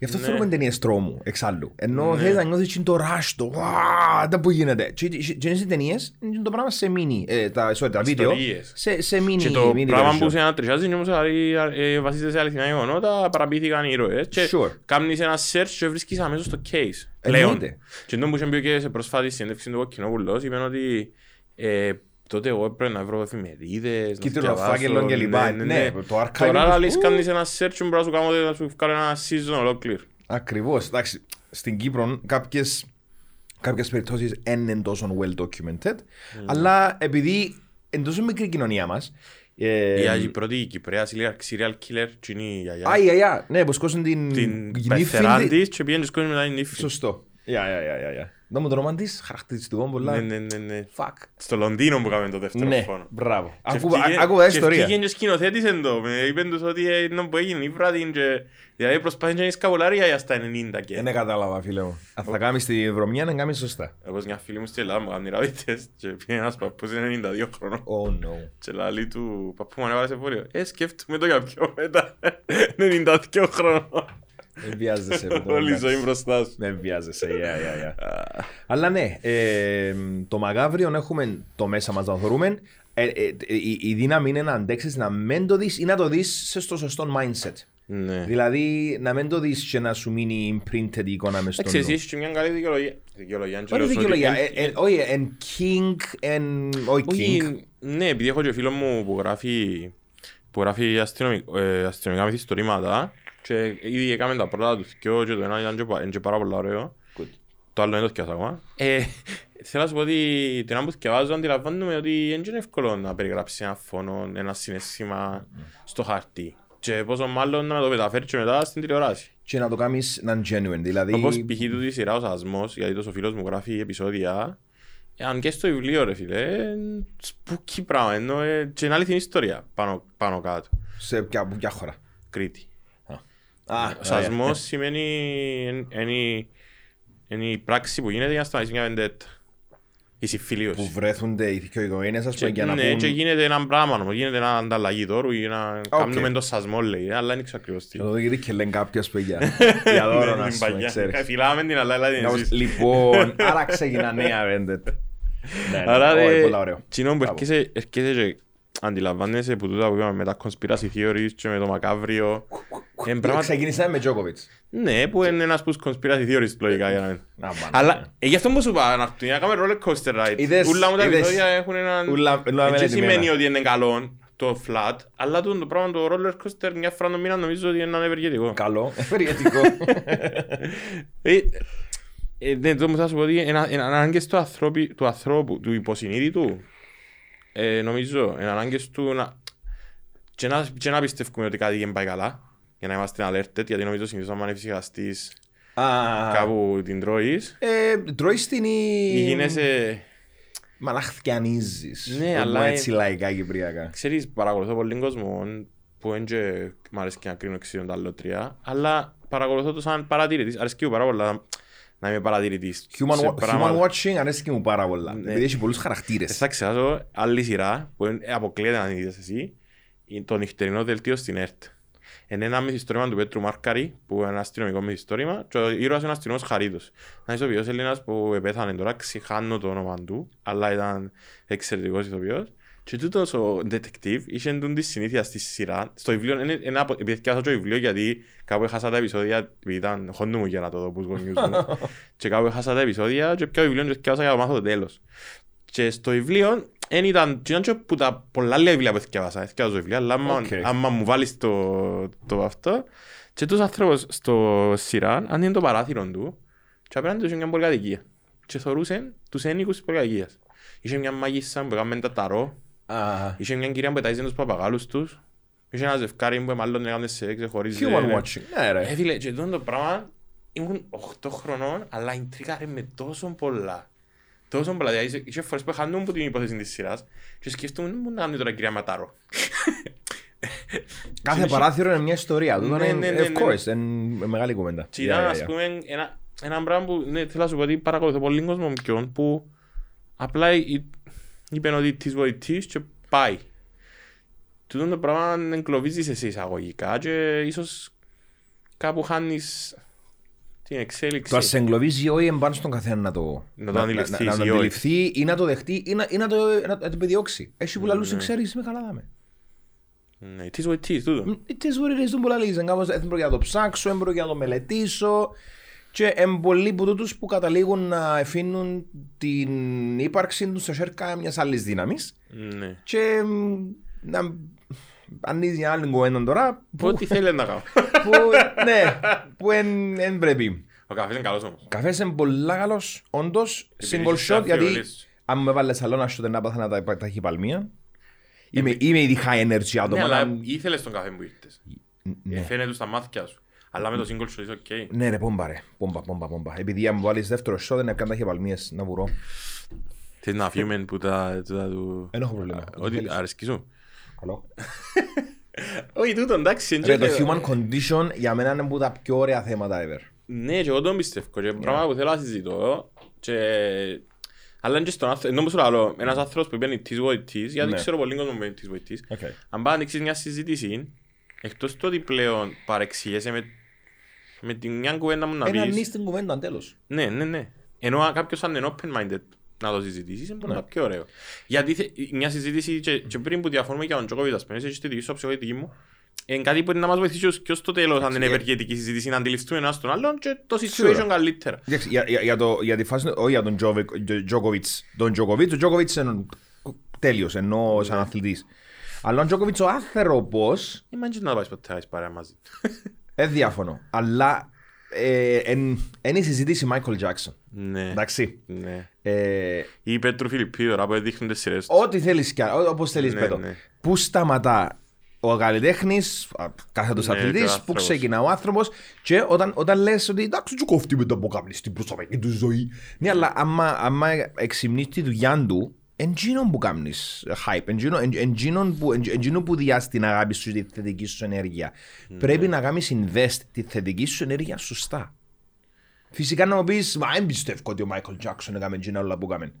Γι' αυτό Ναι. θέλουμε ταινίες τρόμου εξάλλου. Ενώ Ναι. θέλεις να νιώθεις και το rush, το «Ουα, τα που γίνεται. Και και- και είναι ταινίες, είναι το πράγμα σε mini, ε, τα, sorry, τα βίντεο, Ιστορίες. σε, σε mini, Και το mini πράγμα version. που σε ανατριχιάζει όμως δηλαδή, ε, βασίζεται σε αληθινά γεγονότα, παραποιήθηκαν οι ήρωες και Sure. κάνεις ένα search και βρίσκεις αμέσως το case. Πλέον. Εννοείται. Και τον που είχε πει και σε πρόσφατη συνέντευξη του Κοκκινόπουλος, είπε ότι ε, τότε εγώ έπρεπε να βρω εφημερίδες, να Κίτρινο διαβάσω, φάκελο και λοιπά. Ναι, το archive Τώρα είναι- λες Ου. κάνεις ένα search και μπορεί να σου κάνω να σου βγάλω ένα season ολόκληρο. Ακριβώς. Εντάξει, στην Κύπρο κάποιες, κάποιες περιπτώσεις δεν είναι τόσο well documented, αλλά επειδή είναι τόσο μικρή η κοινωνία μας, ε, Η Άγιοι πρώτη η Κυπρέας serial killer και είναι η γιαγιά. Α, η γιαγιά, ναι, που σκόσουν την Την νύφη πεθεράν τη- της και πήγαινε και σκόνη μετά η νύφη. Σωστό. Ja, ja, ja, ja, ja. Να μου το όνομα της, χαρακτηριστικό πολλά. Ναι, ναι, ναι, ναι. Fuck. Στο Λονδίνο που κάνουμε το δεύτερο Ναι, φόνο. μπράβο. Και Άκουα- ευκήγε- Άκουα και ιστορία. ευκήγε και σκηνοθέτησε το. Με είπεν τους ότι ε, είναι που έγινε η βράδυ και... Δηλαδή προσπάθησε να είναι σκαβολάρια για στα 90 και... Δεν Ε, κατάλαβα φίλε μου. Αν θα κάνεις τη βρωμιά να κάνεις σωστά. Όπως μια φίλη μου στη Ελλάδα μου κάνει ραβίτες και πήγε ένας παππούς είναι 92 χρονών. Oh no. Και λέει του παππού μου ανέβαλε σε βόρειο. Ε, σκέφτομαι το για πιο μετά. 92 χρονών. Δεν βιάζεσαι. με το Όλη η εντάξει. ζωή μπροστά σου. Δεν βιάζεσαι, yeah, yeah, yeah. Αλλά ναι, ε, το μαγάβριο έχουμε το μέσα μας να το θεωρούμε. Ε, ε, η, η δύναμη είναι να αντέξεις να μην το δεις ή να το δεις σε στο σωστό mindset. Ναι. Δηλαδή να μην το δεις και να σου μείνει imprinted η εικόνα μες στο Εντάξει, εσύ νου. έχεις και μια καλή δικαιολογία. Δικαιολογία. και Όχι λέω σου ότι δικαιολογία, εν- ε, ε, όχι, εν king, εν όχι king. Όχι, ναι, επειδή έχω και φίλο μου που γράφει, που γράφει αστυνομικ- ε, αστυνομικά μυθιστορήματα και ήδη έκαμε τα πρώτα τους δυο και το ένα ήταν και πα- είναι και πάρα πολύ ωραίο. Το άλλο δεν το θυκιάσα ακόμα. Ε, θέλω να σου πω ότι την ώρα που θυκιαβάζω αντιλαμβάνομαι ότι δεν είναι εύκολο να περιγράψεις ένα φόνο, ένα συναίσθημα στο χαρτί. Και πόσο μάλλον να το μεταφέρεις και μετά στην τηλεοράση. Και να το κάνεις να είναι genuine, δηλαδή... Όπως π.χ. του τη σειρά ο Σασμός, γιατί τόσο φίλος μου γράφει επεισόδια, ε, αν και στο βιβλίο ρε φίλε, ε, spooky πράγμα, ενώ ε, και είναι αληθινή ιστορία πάνω, πάνω κάτω. Σε ποια, ποια χώρα; Κρήτη. Α, Ο Σασμός σημαίνει, είναι η πράξη που γίνεται για να σταματήσει μια βεντέτα. Η που συμφιλίωση. βρέθονται οι δυο οικογένειες ας πούμε Και, για να ναι, πούν... και γίνεται ένα πράγμα, όμως, γίνεται ένα ανταλλαγή δώρου ή να Οκ. κάνουμε το σασμό λέει, αλλά δεν ξέρω ακριβώς τι. Να το δει και λένε κάποιος παιδιά. Για δώρο να Την σου πούμε, παγιά. ξέρεις. Ε, Φυλάμε την αλλά έλα την Κάπως, εσείς. Λοιπόν, άρα ξεκινά νέα βεντέτα. Ναι, ναι, Άρα όχι, ρε, πολλά ωραίο. κοινό που Μπράβο. έρχεσαι έρχεσαι και αντιλαμβάνεσαι που τούτα που είπαμε με τα conspiracy theories και με το μακάβριο. Εν πράγμα- Ξεκίνησα με Τζόκοβιτς. Ναι, που είναι ένας που conspiracy theories λογικά για να μην. Να, μάνα. Αλλά ε, γι' αυτό που σου είπα, να έρθουν να κάνουμε roller coaster ride. Είδες- Ούλα μου τα είδες- επεισόδια έχουν έναν... Ούλα- ούλα Δεν μελετημένα. σημαίνει ότι είναι καλό το flat, αλλά το το πράγμα το roller coaster μια φορά το μήνα νομίζω ότι είναι ανευεργετικό. Καλό, ευεργετικό. Ε, ε, ναι, το μου θα σου πω ότι είναι είναι ανάγκες του ανθρώπου, του ανθρώπου, του υποσυνείδητου, ε, νομίζω, είναι ανάγκες του να, και να, και να πιστεύουμε ότι κάτι δεν πάει καλά, για να είμαστε alerted, γιατί νομίζω συνήθως αν ανεφυσιαστείς Α, κάπου την τρώεις, ε, Τρώεις την ή... ή γίνεσαι, Μαλαχθιανίζεις. Ναι, Το αλλά πω ε- έτσι λαϊκά κυπριακά. ξέρεις, παρακολουθώ πολύ κόσμο που δεν και μ' αρέσει και να κρίνω εξίων τα λότρια, αλλά παρακολουθώ το σαν παρατηρητής, αρέσκει μου πάρα πολλά να είμαι παρατηρητής Human, σε wa- πράγματα. human watching αρέσει και μου πάρα πολλά. Ναι. Επειδή έχει πολλούς Ε, χαρακτήρες. Θα ξεχάσω άλλη σειρά που είναι- αποκλείεται να την είδες εσύ. Είναι το νυχτερινό δελτίο στην ΕΡΤ. Είναι ένα μυθιστόρημα του Πέτρου Μάρκαρη που είναι ένα αστυνομικό μυθιστόρημα και ο ήρωας είναι ο αστυνομικός Χαρίτος. Ένας ηθοποιός Έλληνας που επέθανε τώρα, ξεχάνω το όνομα του, αλλά ήταν εξαιρετικός ηθοποιός. Και τούτος ο detective είχε εντούν τη συνήθεια στη σειρά. Στο βιβλίο, είναι ένα, από- επειδή διάβασα το βιβλίο γιατί κάπου έχασα τα επεισόδια, επειδή ήταν χόντου μου για να το δω πούς γονιούς μου. και κάπου έχασα τα επεισόδια και πια βιβλίο και διάβασα για να μάθω το τέλος. Και στο βιβλίο δεν ήταν, και ήταν και που τα πολλά λίγα βιβλία που διάβασα, διάβασα βιβλία, αλλά άμα, Οκ. άμα μου βάλεις το, το αυτό, και τους ανθρώπους στο σειρά ανοίγουν το παράθυρο του και απέναντι τους είχε μια πολυκατοικία. Και θωρούσαν τους ένοικους της πολυκατοικίας. Είχε μια μαγίσσα που έκαμε τα ταρό, Α, είχε μια κυρία που ετάιζε τους παπαγάλους τους, είχε ένα ζευκάρι που μάλλον έκαμε σε ξεχωρίζει. Human watching; Ναι ρε. Ε, φίλε, και τούτο το πράγμα ήμουν 8 χρονών, αλλά ίντριγκαρε με τόσο πολλά. Τόσο πολλά. Δηλαδή, είχε- είχε φορές που χάνουν από την υπόθεση της σειράς και σκέφτομαι, μου να κάνει τώρα η κυρία Ματάρο. Κάθε παράθυρο είναι μια ιστορία. Τούτο Ναι, είναι, ναι, ναι, of ναι. course, είναι μεγάλη κουβέντα. Και Yeah, ήταν, yeah, ας yeah. πούμε, ένα, ένα πράγμα που ναι, θέλω να σου πω ότι παρακολουθώ πολύ κόσμο ποιον που απλά εί- είπαν ότι it is what it is και πάει. Τούτο το πράγμα εγκλωβίζεις εσύ εισαγωγικά και ίσως κάπου χάνεις την εξέλιξη. Το ας σε εγκλωβίζει ή όχι εμπάνω στον καθένα να το, Να το αντιληφθείς να, να, ή το όχι. αντιληφθεί ή να το δεχτεί ή να, ή να, το, να, να το επιδιώξει. Έχει που λαλούς Ναι. ξέρεις, είμαι καλά δάμε. Ναι, it is what it is, τούτο. It is what it is, τον πολλά λύσαν. Κάπως δεν πρόκειται να το ψάξω, δεν πρόκειται να το μελετήσω. Και εν πολλοί που τούτους που καταλήγουν να αφήνουν την ύπαρξη τους σε σέρκα μιας άλλης δύναμης Ναι. και μ, να ανοίγει μια άλλη κουβέντα τώρα που, Ό,τι θέλει να κάνω. που, ναι, που εν, εν πρέπει. Ο καφές είναι καλός όμως. Καφές είναι πολλά καλός, όντως, Επειδή single έχεις shot, γιατί αφιολές. αν με βάλες άλλο να σου δεν άπαθα να τα, ταχυπαλμία. Είμαι, είμαι ήδη high energy άτομα. Ναι, αλλά να- ήθελες τον καφέ που ήρθες. ναι. Φαίνεται στα μάτια σου. Αλλά με το single shot είσαι οκ. Ναι ρε, πόμπα ρε. Πόμπα, πόμπα, πόμπα. Επειδή αν μου βάλεις δεύτερο shot δεν έπιανα ταχυπαλμίες να βουρώ. Θες να φύγουμε που τα τούτα του... Δεν έχω πρόβλημα. Ότι Θέλεις. αρέσκει σου. Καλό. Όχι τούτο εντάξει. εν Ρε, το και- human condition για μένα είναι από τα πιο ωραία θέματα ever. Ναι, και εγώ τον πιστεύω. Και πράγμα που θέλω να συζητώ. Και... Αλλά είναι και στον άνθρωπο. Ενώ μου σου λέω, ένας άνθρωπος που παίρνει της βοητής, γιατί Ναι. ξέρω πολύ κόσμο που παίρνει της βοητής. Okay. Αν πάει να ανοίξεις μια συζήτηση, εκτός του ότι πλέον παρεξηγέσαι με, με την μια κουβέντα μου να Ένα πεις... νη στην κουβέντα, τέλος. Ναι, ναι, ναι. Ενώ αν κάποιος αν είναι open-minded να το συζητήσεις, είναι πολύ πιο ωραίο. Γιατί θε- μια συζήτηση και, και πριν που διαφωνούμε για τον Τζόκοβιτ, ας πούμε, έχεις τη δική σου άποψη, εγώ τη δική μου, είναι κάτι που είναι να μας βοηθήσει ως- και ως το τέλος, αν είναι ευεργετική συζήτηση, να αντιληφθούμε ένας τον άλλον και το Σίγουρα. situation καλύτερα. Εντάξει, για, για, για, το, για τη φάση, όχι για τον Τζόκοβιτς. Τον Τζόκοβιτς, ο Τζόκοβιτς είναι τέλειος, ενώ σαν αθλητής. Αλλά ο Τζόκοβιτς ο άνθρωπος, Είμαι και να πάει ποτέ να παρέα μαζί. Δεν διάφωνο. Αλλά ε, εν, εν η συζήτηση Μάικλ Τζάκσον. Ναι. Εντάξει. Ναι. Ε, Ή Πέτρου Φιλιππίου τώρα που δείχνουν τις σειρές του. ό,τι θέλεις κι άλλο, όπως θέλεις Ναι, πέτω. ναι. Πού σταματά ο καλλιτέχνης, α, κάθετος Ναι, και ο αθλητής, που άνθρωπος. ξεκινά ο άνθρωπος και όταν, όταν λες ότι εντάξει του κόφτει με το που κάνει στην προσωπική του ζωή. Ναι, αλλά άμα, άμα εξυμνείς τη δουλειά του, εντζήνον που κάνεις hype, εντζήνον- εν- εντζήνον που, εντζ- εντζήνον που διάς την αγάπη σου, τη θετική σου ενέργεια. Ναι. Πρέπει να κάνεις invest τη θετική σου ενέργεια σωστά. Φυσικά να μου πεις, μα δεν πιστεύω ότι ο Μάικλ Τζάκσον έκαμε εκείνα όλα που έκαμε.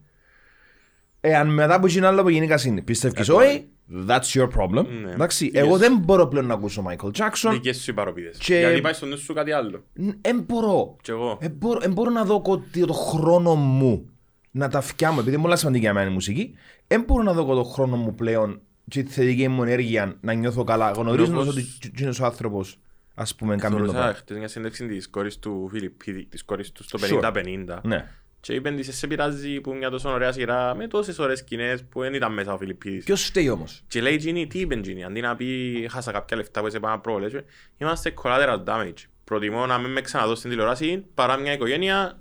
Εάν μετά από εκείνα όλα που γενικά είναι, πιστεύεις όχι, that's your problem. Ναι. Εντάξει, Yes. εγώ δεν μπορώ πλέον να ακούσω Μάικλ Τζάκσον. Δικές σου οι παροπίδες. Και- Γιατί πάει στο νου σου κάτι άλλο. Δεν μπορώ. Κι εγώ. Δεν μπορώ, εν μπορώ να δω κο- το χρόνο μου να τα φτιάμω, επειδή είναι πολλά σημαντική για μένα η μουσική. Δεν μπορώ να δω κο- το χρόνο μου πλέον και τη θετική μου ενέργεια να νιώθω καλά, γνωρίζοντας Όπως- ότι είναι ο άνθρωπος, ας πούμε, κάνει το Θεωρούσα πράγμα. χτες μια συνέντευξη της κόρης του Φιλιππίδη, της κόρης του στο Sure. 50-50. Ναι. Και είπεν της, σε πειράζει που μια τόσο ωραία σειρά με τόσες ωραίες σκηνές που δεν ήταν μέσα ο Φιλιππίδης. Ποιος φταίει όμως; Και λέει Τζίνι, τι είπε Τζίνι, αντί να πει χάσα κάποια λεφτά που σε πάνω πρόβλες, είμαστε collateral damage. Προτιμώ να μην με ξαναδώ στην τηλεόραση παρά μια οικογένεια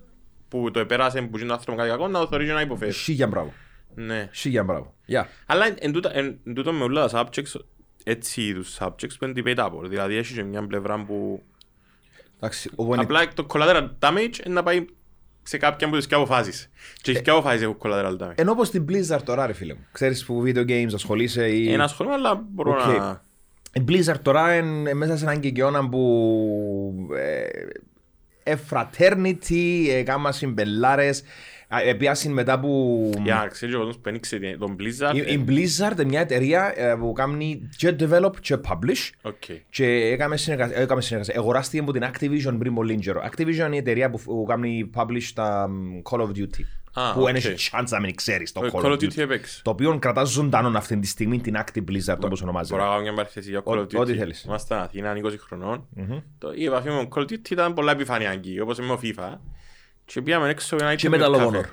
που το επέρασε που γίνει το άνθρωπο κάτι κακό να το θωρίζει να υποφέρει. Σίγια μπράβο. Ναι. Σίγια μπράβο. Γεια. Αλλά εν- εν τούτα- εν εν τούτο με όλα τα subjects, έτσι είδους subjects που είναι debatable. Δηλαδή έχει και μια πλευρά που Εντάξει, ο Βονι- απλά το collateral damage είναι να πάει σε κάποια από τις και αποφάσεις. Και έχει και αποφάσεις έχουν collateral damage. Ενώ όπως την Blizzard τώρα ρε φίλε μου. Ξέρεις που video games ασχολείσαι ή... Ένα σχόλιο, αλλά μπορώ Οκ. να... Η Blizzard τώρα είναι μέσα σε έναν κυκεώνα που ε, ε, fraternity, ε, κάμασιν πελλάρες, ε, πιάσουν μετά που... Για να ξέρεις ο κόσμος που εν ηξέρει τον Blizzard. Η, η Blizzard είναι μια εταιρεία ε, που κάνει και develop και publish OK. και έκαμε συνεργασία, έκαμε συνεργασία. Εγωράστηκε από την Activision πριν πολύ καιρό. Activision είναι η εταιρεία που, που κάνει publish τα μ, Call of Duty. Α, που οκ. δεν έχει chance να μην ξέρεις το Ο Call Call of of Duty Duty. έπαιξε. Το οποίο κρατάς ζωντανό αυτή τη στιγμή την Active Blizzard όπως ονομάζεται. Μπορώ να κάνω μια παρένθεση για Call Ό- of Duty. ό,τι θέλεις. Ήμασταν Αθήνα 20 χρονών. Το- Η επαφή με το Call of Duty ήταν πολλά επιφανειακή, όπως με ο FIFA. Και πήγαμε έξω για ένα Και internet με τα cafe. Logonor.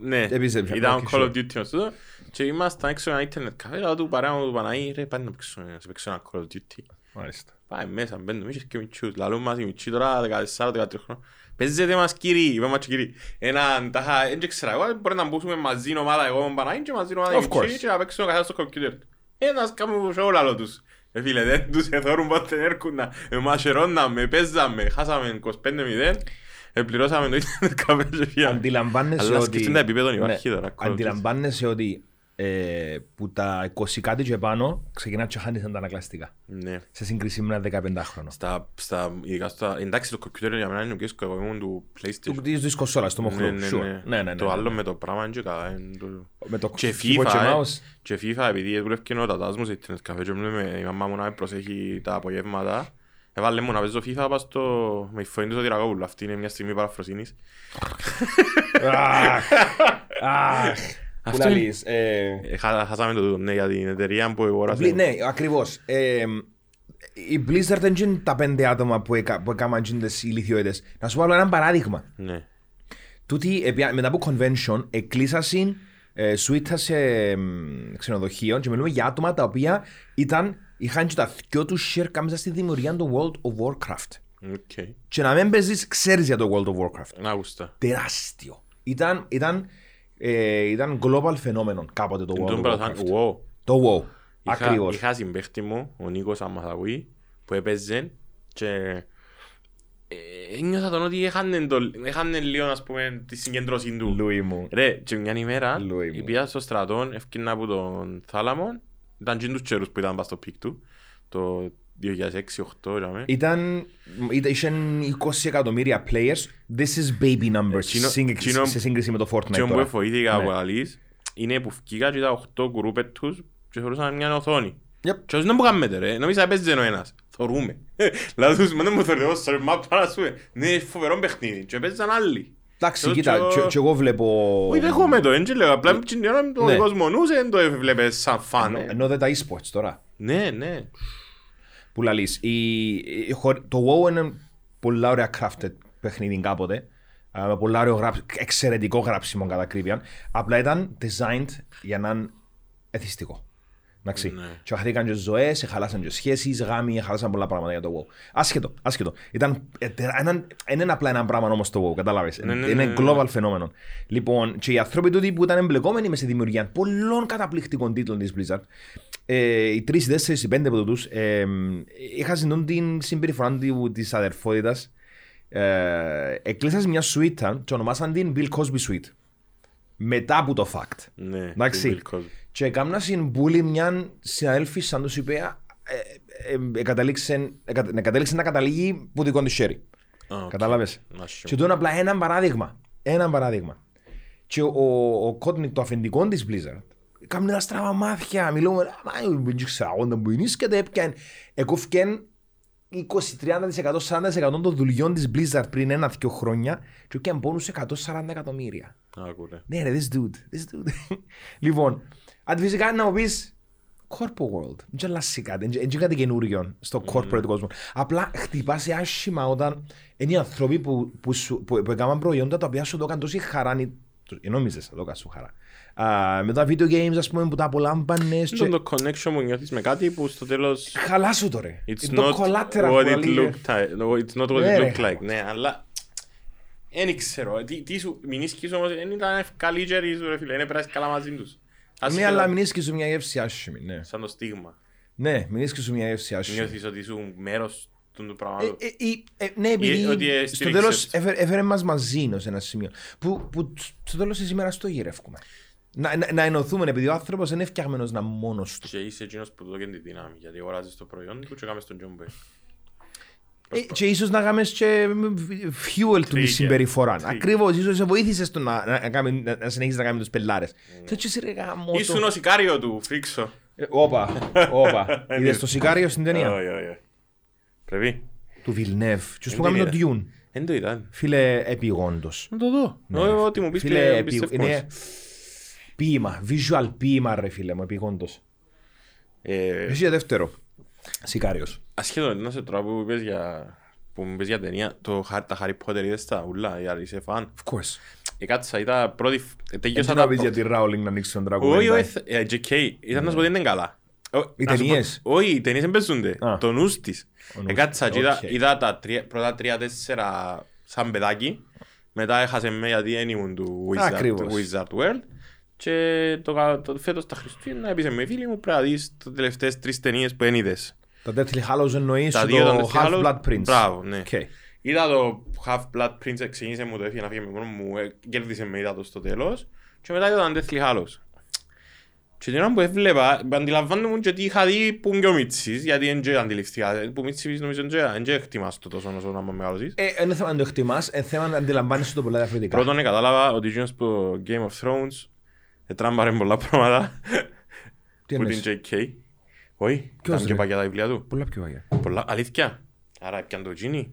Ναι, Επίσης έπιανε, ήταν οκ, Call of sure. Duty μας τούτο. Και ήμασταν έξω για ένα internet cafe, αλλά του παρέα μου του Παναή, ρε πάμε να παίξω να σε παίξω ένα Call of Duty. Μάλιστα. Πάμε μέσα, μπαίνουμε, είχες και μητσούς, λαλούν μας οι μητσοί τώρα 14-13 χρόνια. Παίζετε μας κύριοι, είπαμε μας και κύριοι. Έναν τάχα, δεν ξέρω εγώ, μπορεί να μπούσουμε μαζί ομάδα εγώ με τον Παναή και μαζί ομάδα οι Of course. μητσοί και να παίξουμε καθένα στο κομπιούτερ του. Ένας κάνουμε show λαλό τους. Ε, φίλε, δεν τους εθώρουν πότε έρχονταν. Ε, μασερώναμε, παίζαμε, χάσαμε 25-0. Ε, πληρώσαμε το ίντερνετ καφέ και φύγαμε. Αντιλαμβάνεσαι Αλλά ότι... σκεφτείτε τα επίπεδο υπάρχει Ναι. τώρα, Call of Duty. Αντιλαμβάνεσαι ότι ε, που τα 20 κάτι και πάνω ξεκινά και χάνεις τα ανακλαστικά. Ναι. Σε σύγκριση με ένα 15χρονο. Στα, στα, ειδικά στα, εντάξει το κομπιούτερ για μένα είναι πιο εύκολο, εγώ ήμουν του Του PlayStation. της της κονσόλας, το Ναι, μοχλό. ναι, sure. ναι. Ναι, ναι, ναι. Το άλλο με το πράγμα είναι και καλά. είναι το- Με το Και keyboard FIFA, και ε. mouse. Και FIFA, επειδή δουλεύει και ο τατάς μου σε ίντερνετ καφέ και με η μαμά μου να με προσέχει τα απογεύματα. Έβαλε μου να παίζω FIFA πας στο... με η φωνή του Σωτηρακόπουλου. Αυτή είναι μια στιγμή παραφροσύνης. Αχ, αχ. Πού Αυτό να είναι- λύεις, ε, Ε, χα- Χάσαμε το τούτο, ναι, για την εταιρεία που Μπλι- αγόρασε. Ναι, ακριβώς. Ε, η Blizzard δεν είναι τα πέντε άτομα που, έκα, που έκαναν τις ηλικιότητες. Να σου πω άλλο ένα παράδειγμα. Ναι. Τούτοι επια- μετά από convention εκλείσασαν ε, σουίτα σε εμ, ξενοδοχείο και μιλούμε για άτομα τα οποία ήταν, είχαν και τα δυο τους χέρια μέσα στη δημιουργία του World of Warcraft. OK. Και να μην παίζεις, ξέρεις για το World of Warcraft. Να γούστα. Τεράστιο. Ήταν, ήταν, ε, ήταν global φαινόμενο κάποτε το Εν World τούτον of πράγμα, Warcraft. WoW. Το WoW. Είχα, Ακριβώς. είχα συμπαίχτη μου, ο Νίκος Αμαθαγούη, που έπαιζε και ε, ένιωθα τον ότι έχανε, το, έχανε λίγο ας πούμε τη συγκέντρωση του. Λούι μου. Ρε, και μια ημέρα Λούι μου. πήγα στο στρατό, έφκαιρνα από τον Θάλαμο, ήταν και τους τσέρους που ήταν πας στο πικ του, το 2006-2008 είχαμε. Ήταν, ήταν, είχαν 20 εκατομμύρια players. This is baby numbers Εκείνο- σύγκριση- εκείνο- σε σύγκριση με το Fortnite Και που τώρα. εφοήθηκα Ναι. από αλείς, είναι που φκήκα και τα 8 γκρούπετ τους και θεωρούσαν μια οθόνη. Yep. Και όσοι δεν μου κάνετε ρε, νόμιζα έπαιζε ο ένας. Θωρούμε. Λάδι τους, μετά μου θωρεί, όσο ρε μάπα να σου πούμε. Ναι, φοβερό παιχνίδι. Και έπαιζαν άλλοι. Εντάξει, Το- κοίτα, το- και- και εγώ βλέπω... Όχι, δέχομαι το, έτσι λέω. Απλά την ώρα το Ναι. κόσμο νους δεν το έβλεπες σαν φαν. ε. Ενώ δεν τα e-sports τώρα. Ναι, ναι. Που λαλείς. Η, η- χωρι- το WoW είναι πολύ ωραία crafted παιχνίδι κάποτε. α, Με πολύ ωραίο γράψ, εξαιρετικό γράψιμο κατά ακρίβεια. Απλά ήταν designed για να είναι εθιστικό. Εντάξει. Ναι. Και χαθήκαν και ζωές, χαλάσαν και σχέσεις, γάμοι, χαλάσαν πολλά πράγματα για το WoW. Άσχετο, άσχετο. Ήταν, ε, τε- έναν- δεν είναι απλά ένα πράγμα όμως το WoW, κατάλαβες. Ναι, ναι, είναι ναι, ναι. global φαινόμενο. Λοιπόν, και οι άνθρωποι τούτοι που ήταν εμπλεκόμενοι μες στη δημιουργία πολλών καταπληκτικών τίτλων της Blizzard, ε, οι τρεις, οι τέσσερις, οι πέντε από τους, ε, είχα συντούν την συμπεριφορά του- της αδερφότητας. Ε, εκλείσαν μια σουίτα και ονομάσαν την Bill Cosby Suite. Μετά από το fact. Ναι. Εντάξει. το Bill Cosby. Και έκανα συμπούλη μια συναδέλφη σαν τους είπε ε, ε, ε, εκατέληξε, εκα- εκατέληξε να καταλήγει που δικό της χέρι. Α, οκ. Κατάλαβες; Να Και σου. το είναι απλά ένα παράδειγμα. Ένα παράδειγμα. Και ο, ο Κότικ, το αφεντικό της Blizzard, κάμουν τα στραβά μάθια. Μιλούμε, μα δεν ξέρω, όταν που είναι και το έπιαν. Εκόφκεν 20-30%, 40% των δουλειών της Blizzard πριν ένα-δυο χρόνια και έπιαν πόνους 140 εκατομμύρια. Άκου, ρε. Ναι, ρε, this dude. This dude. λοιπόν, αν φυσικά να μου πεις corporate world. Δεν αλλάζει κάτι. Δεν είναι κάτι καινούριο στο corporate κόσμο. Απλά χτυπάς άσχημα όταν είναι οι άνθρωποι που, που, σου, που, που έκαναν προϊόντα τα οποία σου το έκαναν τόση χαρά. ή- ε, Νόμιζες θα το έκαναν σου χαρά. Α, με τα video games, ας πούμε, που τα απολάμβανες. Είναι Και... το connection που νιώθεις με κάτι που στο τέλος Χαλά σου το ρε. It's το not collateral what που it λέει, looked like. No, It's not what Ναι, it ρε. looked like. Ναι, αλλά δεν ξέρω. Τι, τι σου, μηνίσκεις όμως, δεν ήταν καλύτεροι σου ρε φίλε, δεν πέρασες καλά μαζί τους. Ναι, Άσχετα- αλλά μην είσαι σου μια γεύση άσχημη. Ναι, Σαν το στίγμα. ναι μην είσαι σου μια γεύση άσχημη. Νιώθεις ότι ήσουν μέρος του του Ε, πράγματος. ε, ε, ε, ναι, επειδή ότι, ε, στο στήριξες τέλος τους. έφερε, έφερε μας μαζί σε ένα σημείο. Που, που στο τέλος της ημέρας το γυρεύκουμε. Να, να, να ενωθούμε επειδή ο άνθρωπος δεν είναι φτιαγμένος να μόνος του. Και είσαι εκείνος που του δώκει τη δύναμη, γιατί αγοράζεις το προϊόν του και κάνεις τον John Boy. Ε, και ίσως να κάνεις και fuel του τη Trigger. συμπεριφοράς. Trigger. Ακριβώς, ίσως σε βοήθησες το να, να, να, κάνει- να, να συνεχίσεις να κάνεις τους πελάρες. Και έτσι εσύ ρε γάμο το. Ήσουν ο σικάριο του, φρίξω. Ε, Όπα, όπα. Είδες το σικάριο στην ταινία; Όχι, όχι, όχι. Πρέπει. του Βιλνεύ. Και Εν που κάνουμε το την Dune; Δεν το ήταν. Φίλε, επιγόντως. Να το δω. Ναι, Όχι, Ό,τι μου πεις Φίλε, και επι- πιστεύω. είναι ποίημα, visual ποίημα ρε φίλε μου, επιγόντως. Ε, Εσύ για δεύτερο. Σικάριος. Ασχέτω, να σε τώρα που είπες για... που μου είπες για ταινία, το, Harry- τα Harry Potter είδες τα ούλα, για είσαι φαν; Of course. Εκάτσα, ήταν πρώτη... φ- ε, Τελειώσα Έτσι να τα... πεις για τη Rowling να ανοίξει τον τραγούδι. Όχι, όχι, ε, JK, ήταν να σου πω ότι δεν είναι καλά. Ο- Οι να σου πω- ταινίες; Όχι, οι ταινίες δεν παίζονται. Α. Το νους της. Ο νους Εκάτσα, της, και είδα- οκ. είδα τα τρία- πρώτα τρία-τέσσερα σαν παιδάκι. Μετά έχασε με γιατί δεν ήμουν του Wizard, Ακριβώς. του Wizard World. Και το, κα- το φέτος τα Χριστούγεννα έπεισε με φίλοι μου πρέπει να δεις τις τελευταίες τρεις ταινίες που δεν είδες. Τα Deathly Hallows εννοείς Τα το δύο των Deathly Hallows. Half-Blood Prince; Μπράβο, ναι. Οκ. Είδα το Half-Blood Prince, ξεκίνησε μου το έφυγε να φύγει με μόνος μου, ε, κέρδισε με είδα το στο τέλος. Και μετά είδα τον Deathly Hallows. Και την ώρα που έβλεπα, αντιλαμβάνομαι και τι είχα δει που είναι και ο Μίτσις, γιατί δεν και αντιληφθήκα. Που Μίτσις νομίζω δεν και εκτιμάς το τόσο όσο να με μεγαλώσεις. Ε, είναι θέμα να το εκτιμάς, είναι θέμα να αντιλαμβάνεσαι το πολλά διαφορετικά. Πρώτον, ε, κατάλαβα ότι εκείνος που Game of Thrones ετράμπαρε πολλά πράγματα Τι που εννοείς; την JK. Όχι, Ποιος, ήταν και ρε; παγιά τα βιβλία του. Πολλά πιο βαγιά. Πολλά, αλήθεια. Άρα έπιαν το Genie.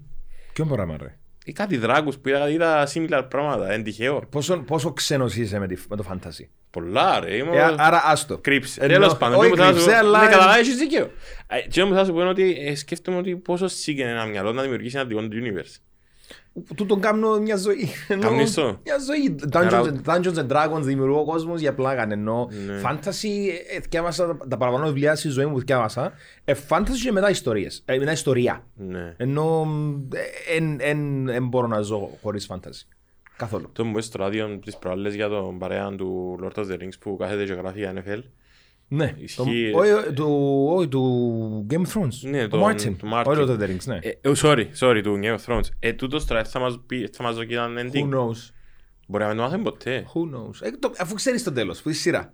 Ποιο πράγμα ρε; Ή κάτι δράκους που είδα, είδα similar πράγματα, εν τυχαίο. Πόσο, πόσο ξένος είσαι με, τη, με το fantasy; Πολλά ρε, είμαι Ε, άρα άστο. κρύψε. Εννοώ- Τέλος πάντων, όχι τι μου θα σου- κρύψε, αλλά- Ναι, καλά, έχεις δίκαιο. Ε, Τι μου θα σου πω είναι ότι ε, σκέφτομαι ότι πόσο σύγκαινε ένα μυαλό να δημιουργήσει ένα δικό του universe. Του τον κάνω μια ζωή. Εννοώ, Κάμνεις το; Μια ζωή. Άρα- Dungeons, Dungeons and Dragons δημιουργώ ο κόσμος για πλάκα. Ενώ Ναι. fantasy, ε, θκιάβασα τα- τα παραπάνω βιβλία στη ζωή μου που θκιάβασα. Ε, fantasy και μετά ιστορίες. Ε, μετά ιστορία. Ναι. Ενώ δεν μπορώ να ζω χωρίς fantasy. Καθόλου. Το μου είπες στο ράδιο τις προάλλες για τον παρέα του Lord of the Rings που κάθεται και γράφει για NFL Ναι, Ισχύει. το- όχι, του- όχι, του Game of Thrones. Ναι, το τον- Martin. του Martin. Όχι το The Rings, ναι. Ε, ε, sorry, sorry, του Game of Thrones. Ε, τούτος τώρα θα μας πει, θα μας δω και έναν Who ending. knows; Μπορεί να μην το μάθουμε ποτέ. Who knows; Ε, το- Αφού ξέρεις το τέλος, που είσαι σειρά.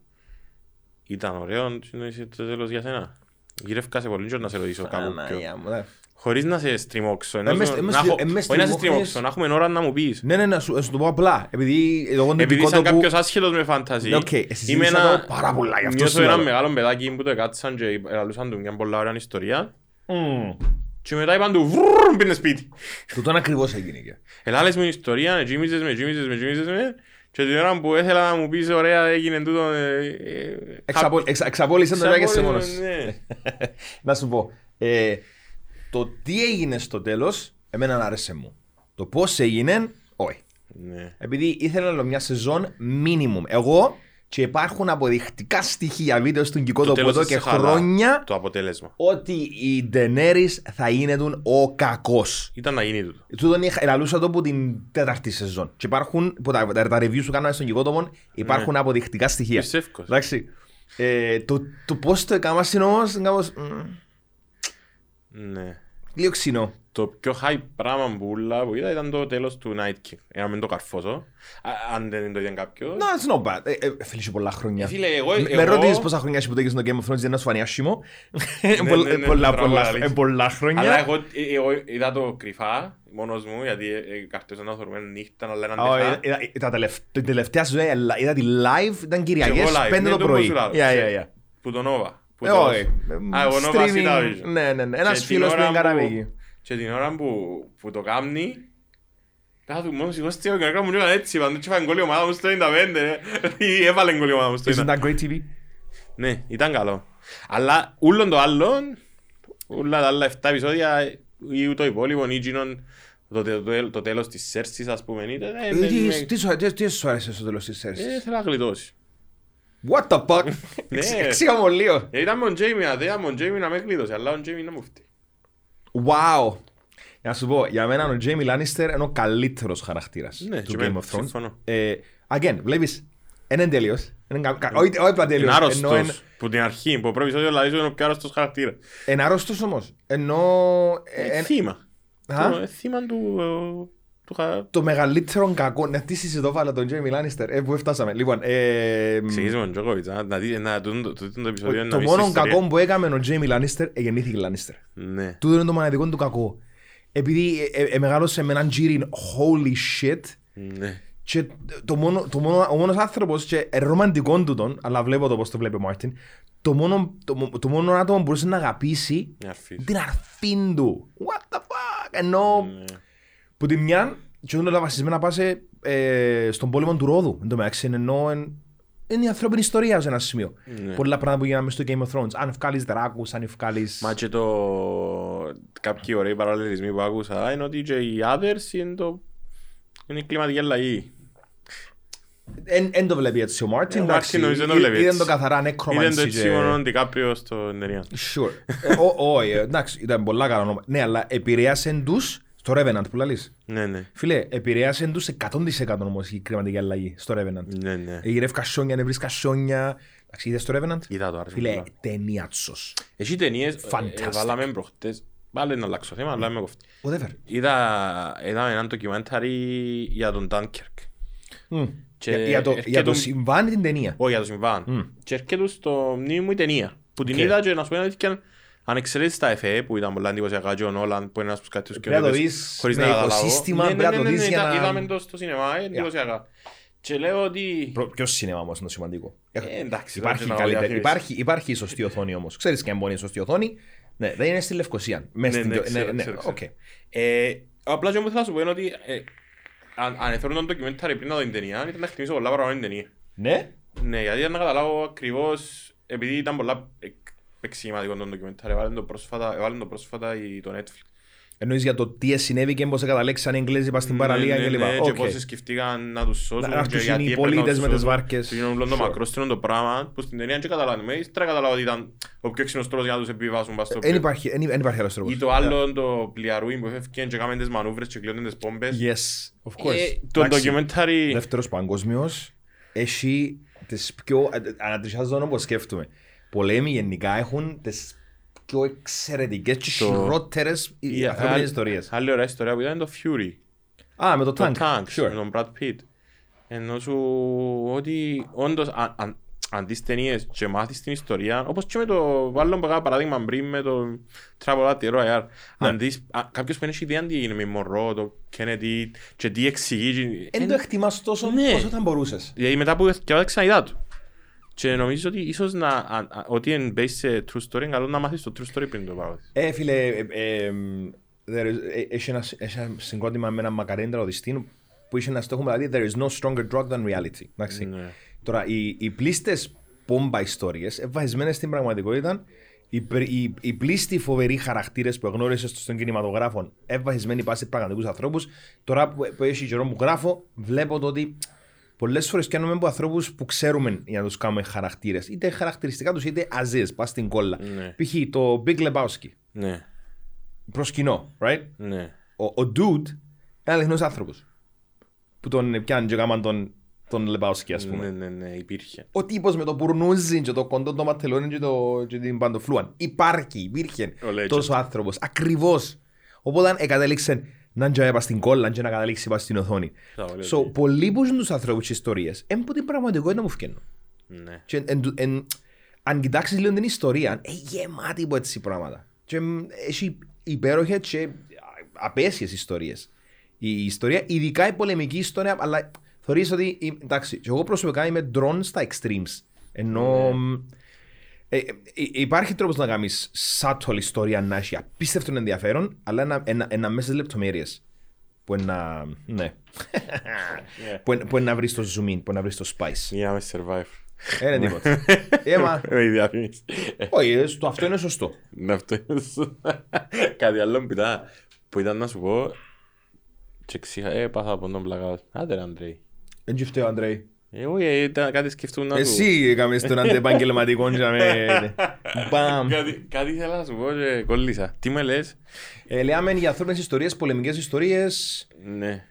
Ήταν ωραίο συνοήσεις το τέλος για σένα. Γύρευκα σε πολύ και να σε ρωτήσω κάπου πιο. Παναγία μου, ναι. Χωρίς να σε στριμώξω. ενώ με σου- στρι- μες να στρι- έχω- ε, μες Όχι να σε στριμώχνεις. στριμώξω, να έχουμε ώρα να μου πεις. Ναι, ναι, να σου, να σου το πω απλά. Επειδή εγώ είναι Επειδή δικό σαν το που... κάποιος άσχετος με φανταζή, Ναι, οκ, εσύ είμαι ζήτησα ένα... το πάρα πολλά, γι' αυτό νιώθω σου ένα λέω. μεγάλο παιδάκι που το κάτσαν και ελαλούσαν του μια πολλά ωραία ιστορία Μμμ. και μετά είπαν του βρρρρ μπήκε σπίτι. Τούτον ακριβώς έγινε. και. Ελάλες μου ιστορία, εγίμιζες με, εγίμιζες με, εγίμιζες με και την ώρα που ήθελα να μου πεις ωραία έγινε τούτο... ε, ε, Εξαπο- εξα- Εξαπόλυσαν το και σε μόνος. Ξαπόλυσε, ναι. Να σου πω. Ε, Το τι έγινε στο τέλος, εμένα άρεσε μου. Το πώς έγινε, όχι. Ναι. Επειδή ήθελα άλλο μια σεζόν minimum. Εγώ και υπάρχουν αποδεικτικά στοιχεία βίντεο στον Το Κικότοπο τέλος εδώ της και χαλά, χρόνια Το αποτέλεσμα. ότι η Daenerys θα είναι τον ο κακός. Ήταν να γίνει τούτο. Τούτον είχα ελαλούσα το από την τέταρτη σεζόν. Και υπάρχουν, που τα, τα, τα reviews που κάναμε στον Κικότοπο, υπάρχουν αποδεικτικά στοιχεία. Πιστεύω. Εντάξει. Ε, το, το πώς το έκανα είναι όμως κάπως, μ, Ναι. λίγο ξινό. Το πιο high πράγμα που ούλα που είδα ήταν το τέλος του Night King. Ένα με το καρφώσω. Α- Αν δεν το είδαν κάποιος. No, it's not bad. Ε, ε, Φίλε, είσαι πολλά χρόνια. Φίλε, εγώ... Με- Με εγώ- ρωτήσεις πόσα χρόνια έχει που το έχεις στο Game of Thrones για να σου φανεί άσχημο. Ε, ναι, πολλά- ναι, πολλά- πράγμα πολλά- αλήθεια. ε, Πολλά Αλλά χρόνια. εγώ, ε, εγώ είδα το κρυφά μόνος μου γιατί ε, ε, καρτές να θεωρούμε νύχτα αλλά έναν Α, τεχά. είδα- είδα- τα τελευτ- Την τελευταία σου είδα είδα τη live, ήταν Και εγώ Κυριακές, live, 5 ναι, το το πρωί. πω σου λάλλω. Yeah, yeah, yeah. Που τον Nova. Που Ε, το- όχι. Α, εγώ Nova Streaming, Citation. Ναι, ναι, ναι. Και Ένας την φίλος που ώρα είναι καραβίκη. Και την ώρα που, που το κάνει, κάθομαι μόνος εγώ στείλω και έκανα μου λίγο έτσι, παντού και φάνε γκολ η ομάδα μου στο 95, ε. ή έβαλε γκολ η ομάδα μου στο 95. Isn't that great TV? Ναι, ήταν καλό. Αλλά ούλον το άλλο, ούλα τα άλλα 7 επεισόδια ή το υπόλοιπο ή γίνον το, το, το, το τέλος της Σέρσης ας πούμε είτε, ε, Ε, δεν τι- με- τι σου- τι- Τι σου άρεσε στο τέλος της ε, σέρσης; θέλω να γλιτώσεις. What the fuck? Ναι. Εξ- Εξήγα μου λίγο. Ε, Ήταν με τον Τζέιμι, αδέα με τον Τζέιμι να με γλιτώσει, αλλά ο Τζέιμι να μου φταίει. Wow. Για να σου πω, για μένα ο Jamie Lannister είναι ο καλύτερος χαρακτήρας Ναι, του και Game εμένα, of Thrones. συμφωνώ. Ε, Again, βλέπεις, είναι τέλειος. Είναι κα- κα- Όχι όχι απλά Είναι τέλειος. ενώ είναι- άρρωστος, που την αρχή, που πρώτο επεισόδιο δηλαδή είναι ο πιο άρρωστος χαρακτήρας. Είναι άρρωστος όμως. Ενώ ε, Ε, ε, θύμα. Α; Το- ε, Θύμα του... ε, του χα- το μεγαλύτερο κακό. Να τι συζητώ βάλα τον Jamie Lannister. Ε, που φτάσαμε. Λοιπόν, ε, Ξεκινήσουμε με τον Τζόκοβιτς, α, να δει, να τούτο το- τούτο το επεισόδιο είναι να το μην μόνο στην ιστορία. κακό που έκαμε ο Jamie Lannister, ε, γεννήθηκε Lannister. Ναι. Τούτο είναι το μοναδικό του κακό. Επειδή ε, ε, ε, μεγάλωσε με έναν τζίριν holy shit Ναι. και το μόνο, το μόνο, ο μόνος άνθρωπος και ε, ρομαντικό του τον, αλλά βλέπω το πώς το βλέπει ο Μάρτιν, το μόνο, το, μο- το μόνο άτομο που μπορούσε να αγαπήσει Μια αρφή. την αρφήν του. What the fuck! Ενώ Ναι. Που τη μια, και όταν τα βασισμένα πάσε ε, στον πόλεμο του Ρόδου, εν τω μεταξύ, ενώ εν- είναι η ανθρώπινη ιστορία σε ένα σημείο. Ναι. Πολλά πράγματα που γίναμε στο Game of Thrones. Αν ευκάλεις δράκους, αν ευκάλεις... Μα και το... Κάποιοι ωραίοι παραλληλισμοί που άκουσα είναι ότι και οι others είναι το... Είναι η κλιματική αλλαγή. Εν το βλέπει έτσι ο Μάρτιν. Ε, ο εντάξει, Μάρτιν νομίζω δεν το ή- βλέπει Είδαν έτσι. το καθαρά Είδαν το νεκρομανσί. έτσι μόνο ο Ντικάπριο στο ταινία. Sure. Ε, ω- Όχι, ε, εντάξει, ήταν πολλά καλά όνομα. Ναι, αλλά επηρέασαν τους στο Revenant που λαλείς. Ναι, ναι. Φίλε, επηρέασαν τους 100% όμως η κλιματική αλλαγή στο Revenant. Ναι, ναι. Γυρεύει κασόνια, νευρείς κασόνια. Εντάξει, είδες το Revenant; Είδα το άρεσε Φίλε, πολλά. ταινίατσος. Έχει ταινίες, Fantastic. ε, βάλαμε προχτές, πάλι να αλλάξω θέμα, αλλά είμαι κοφτή. Whatever. Είδα, είδα έναν documentary για τον Dunkirk. Μμ. Και Για- Για το- έρχεται για το ο- συμβάν την ταινία; Όχι, για το συμβάν. Και έρχεται στο μνήμη μου η ταινία. Που την Οκ. είδα και να σου πω την αλήθεια, αν εξαιρέσεις τα εφέ που ήταν πολλά εντυπωσιακά και ο Νόλαν που είναι ένας από τους καλύτερους Πρέπει να το σκηνοθέτες, δεις χωρίς με να καταλάβω. οικοσύστημα, Ναι, πρέπει να ναι, το ναι, δεις ναι, για είδα- να- Είδαμε το στο σινεμά, ε, εντυπωσιακά. Και λέω ότι... Προ- Ποιος σινεμά όμως είναι το σημαντικό; Ε, εντάξει, Υπάρχει, δεν ξέρω, καλύτερη, διαφήμιση. υπάρχει, υπάρχει η σωστή οθόνη όμως. Ξέρεις και αν μπορεί η σωστή οθόνη; Ναι, δεν είναι στη Λευκοσία. Μες Ναι, στην- ναι, ξέρω, ναι, ναι, ξέρω, οκ. ξέρω. Ε, Απλά και μου θέλω να σου πω είναι ότι ε, αν αν εθώρουν τον documentary πριν να δω την ταινία, ήταν να εκτιμήσω πολλά πράγματα την ταινία. Ναι. Ναι, γιατί ήταν να καταλάβω ακριβώς, επειδή ήταν πολλά εκ- εξηγηματικό το documentary, έβαλαν το πρόσφατα, έβαλαν το πρόσφατα η- το Netflix. Εννοείς για το τι συνέβη και πώς καταλήξαν οι Εγγλέζοι πας στην παραλία Ναι, και ναι, λοιπά. ναι, Οκ. και πώς σκεφτήκαν να τους σώσουν Να- να και τους γιατί είναι οι έπρεπε να πολίτες τους με τις σώσουν. βάρκες. Και γίνουν όλο το Sure. μακρόστινο το πράγμα που στην ταινία δεν καταλάβαμε. Ύστερα κατάλαβα ότι ήταν ο πιο ξύνος τρόπος για να τους επιβάσουν πας στο Δεν πλοίο. υπάρχει, δεν δεν υπάρχει άλλος τρόπος. Ή το άλλο το πλιαρούι που έφευκε και έκαμε τις μανούβρες και κλειώνουν τις πόμπες. Yes, of course. Ε, Το Εντάξει, ντοκιμένταρι... Δεύτερος παγκόσμιος έχει τις πιο... Ανατριχιάζω όπως σκέφτομαι. Πολέμοι γενικά έχουν τις πιο εξαιρετικές και Το- χειρότερες Η ανθρώπινες άλλη- ιστορίες. Άλλη ωραία ιστορία που ήταν το Fury. Α, με το Το Tank. Tank, Sure. με τον Brad Pitt. Ενώ σου ότι όντως αν, αν, αν τις ταινίες και μάθεις την ιστορία, όπως και με το άλλο που έκανα παράδειγμα πριν με το Travel at the Royal, Ναι. αν δεις, α, κάποιος που δεν έχει ιδέα τι έγινε με Μωρό, το Kennedy και τι εξηγεί, Εν το εκτιμάς τόσο Ναι. όσο θα μπορούσες. Δηλαδή μετά που διάβασα ξανά του. Και νομίζω ότι ίσως να, α, α, ότι είναι based σε true story, είναι καλό να μάθεις το true story πριν το πάρεις. Ε, φίλε, ε, ε, εμ, there is- ε, έχει ένα, έχει ένα συγκρότημα με ένα μακαρέντρα οδιστή που είχε ένα στόχο δηλαδή there is no stronger drug than reality. Εντάξει. Ναι. Τώρα, οι, οι πλήστες πόμπα ιστορίες, ευβασμένες στην πραγματικότητα, οι, πρι- οι, οι πλήστοι φοβεροί χαρακτήρες που γνώρισε στον κινηματογράφο, ευβασμένοι πάση πραγματικούς ανθρώπους, τώρα που, που έχει καιρό που γράφω, βλέπω το ότι πολλές φορές κάνουμε από ανθρώπους που ξέρουμε για να τους κάνουμε χαρακτήρες, είτε χαρακτηριστικά τους είτε αζίες, πας στην κόλλα. Ναι. Π.χ. το Big Lebowski Ναι, προς κοινό, right? ναι. Ο, ο Dude είναι αληθινός άνθρωπος. Που τον πιάνει και κάμαν τον, τον Λεπάουσκι, ας πούμε. Ναι, ναι, ναι, υπήρχε. Ο τύπος με το πουρνούζι και το κοντό το ματελόνι και, το, και την παντοφλούαν. Υπάρχει, υπήρχε Ο legend. τόσο άνθρωπος. Ακριβώς. Οπότε εκατέληξε να είναι και στην κόλλα και να καταλήξει πας στην οθόνη. Θα λέω, So, πολλοί που ζουν τους ανθρώπους και ιστορίες, είναι που την πραγματικότητα μου φκένουν. Ναι. Και εν, εν, αν κοιτάξεις λίγο την ιστορία, είναι γεμάτη από έτσι πράγματα. Και μ, έχει υπέροχες και απέσιες ιστορίες. Η ιστορία, ειδικά η πολεμική ιστορία, αλλά θεωρείς ότι, ε, εντάξει, και εγώ προσωπικά είμαι drawn στα extremes. Ενώ μ, ε, ε, ε, υπάρχει τρόπος να κάνεις subtle ιστορία να έχει απίστευτο ενδιαφέρον, αλλά ένα, ένα, ένα μέσα στις λεπτομέρειες. Που είναι να, ναι. που, είναι, που είναι να βρεις το zoom in, που είναι να βρεις το spice. Για να με survive. Ε, είναι τίποτα. Ε, μα, Με η διαφήμιση. όχι, ε, το- αυτό είναι σωστό. Ναι, αυτό είναι σωστό. Κάτι άλλο που ήταν, που ήταν να σου πω και ξύχα, ε, πάθα από τον πλακά. Άντε ρε Αντρέη. Δεν και φταίω, Αντρέη. Ε, όχι, ε, ήταν κάτι σκεφτούν να σου... Εσύ έκαμε στον αντεπαγγελματικό και με... Μπαμ. Κάτι, κάτι ήθελα να σου πω και κολλήσα. Τι με λες; Ε, Λέμε για ανθρώπινες ιστορίες, πολεμικές ιστορίες. Ναι.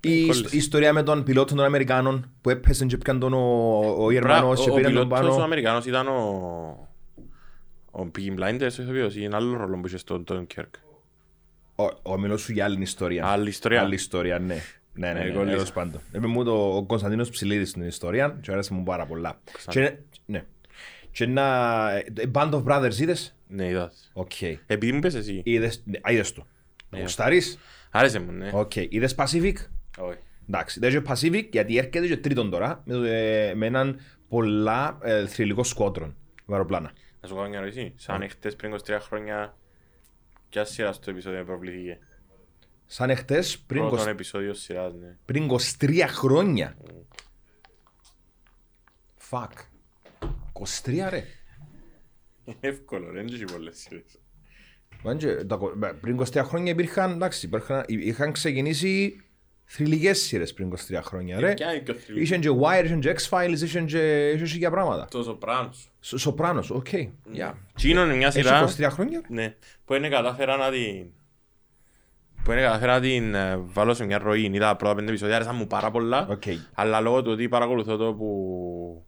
Η Κόλλησε. ιστο- ιστορία με τον πιλότο των Αμερικάνων που έπεσε και πιάνε τον ο, ο Μπρα- Γερμανός και ο πήραν τον πιλότος ο πάνω. Αμερικάνος ήταν ο... Ο Peaky Blinders, ο ηθοποιός, ή ένα άλλο ρόλο που είχε στον Dunkirk. Ο, ο μιλός σου για άλλη ιστορία. Άλλη ιστορία. Άλλη ιστορία, ναι. Ναι, ναι, Ε, ναι, κόλλησε. τέλος πάντων. Είπε μου το, ο Κωνσταντίνος Ψηλίδης στην ιστορία και άρεσε μου πάρα πολλά. Και, ναι. Και ένα... ε, Band of Brothers είδες; Ναι, είδας. Οκ. Επειδή μου πες εσύ. Είδες, ναι, α, είδες το. Ναι. Γουστάρεις; Άρεσε μου, ναι. Οκ. Είδες Pacific? Όχι. Εντάξει, δεν και Pacific γιατί έρχεται και τρίτον τώρα με, ε, με έναν πολλά ε, θρυλικό σκότρον με αεροπλάνα. Να σου κάνω μια ερώτηση. Σαν εχθές πριν 23 χρόνια, ποια σειρά στο επεισόδιο προβληθήκε. Σαν εχθές πριν, Πρώτον 20 επεισόδιο σειράς, ναι. πριν 23 χρόνια. Fuck. 23 ρε. Εύκολο, δεν έχει πολλές σειρές. Μάντζε, τα κο- μπε, Πριν 23 χρόνια υπήρχαν, εντάξει, υπήρχαν, είχαν ξεκινήσει θρηλυκές σειρές πριν 23 χρόνια ρε. Ποια είναι πιο θρυλική. Είχαν και Wire, είχαν και X-Files, είχαν και είχαν και για πράγματα. Το Σοπράνος. Σο- Σοπράνος, οκ. Yeah. Τσίνο είναι μια Έχει σειρά 23 χρόνια; ναι, που είναι κατάφερα να την... Που είναι κατάφερα να την ε, βάλω σε μια ροή. Είδα τα πρώτα πέντε επεισόδια, άρεσαν μου πάρα πολλά. Οκ. Αλλά λόγω του ότι παρακολουθώ το που...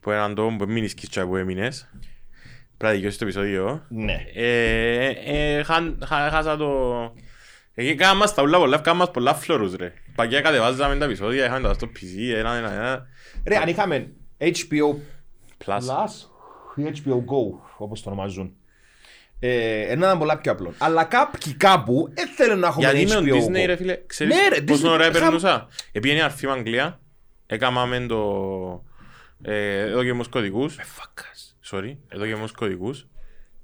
που έναν τόπο που μείνεις και που έμεινες. Πρέπει να δικαιώσεις το επεισόδιο. Ναι. Ε, ε, χαν- χα- Χάσα το... Εκεί κάναμε μας τα ούλα πολλά, κάναμε μας πολλά φλόρους ρε. Παγιά κατεβάζαμε τα επεισόδια, είχαμε τα στο PC, ένα, ένα, ένα. Ρε, αν είχαμε HBO Plus. Plus ή HBO Go, όπως το ονομάζουν. Ε, ένα ήταν πολλά πιο απλό. Αλλά κάποιοι κάπου δεν θέλουν να έχουμε Γιατί με HBO τον Disney Go. ρε φίλε, ξέρεις Ναι, ρε, πόσο Disney, ωραία είχα- περνούσα; Επειδή είναι αρφή μου Αγγλία, έκαναμε το... Ε, εδώ και όμως κωδικούς, Φάκας. sorry, εδώ και όμως κωδικούς.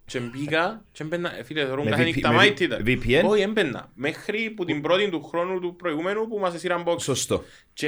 Και μπήκα και έμπαινα, ε, φίλε, θεωρούν Με κάθε VP νύχτα με μάιτητα. VPN? Όχι, έμπαινα. Μέχρι που την πρώτη του χρόνου του προηγούμενου που μας εσύραν box. Σωστό. Και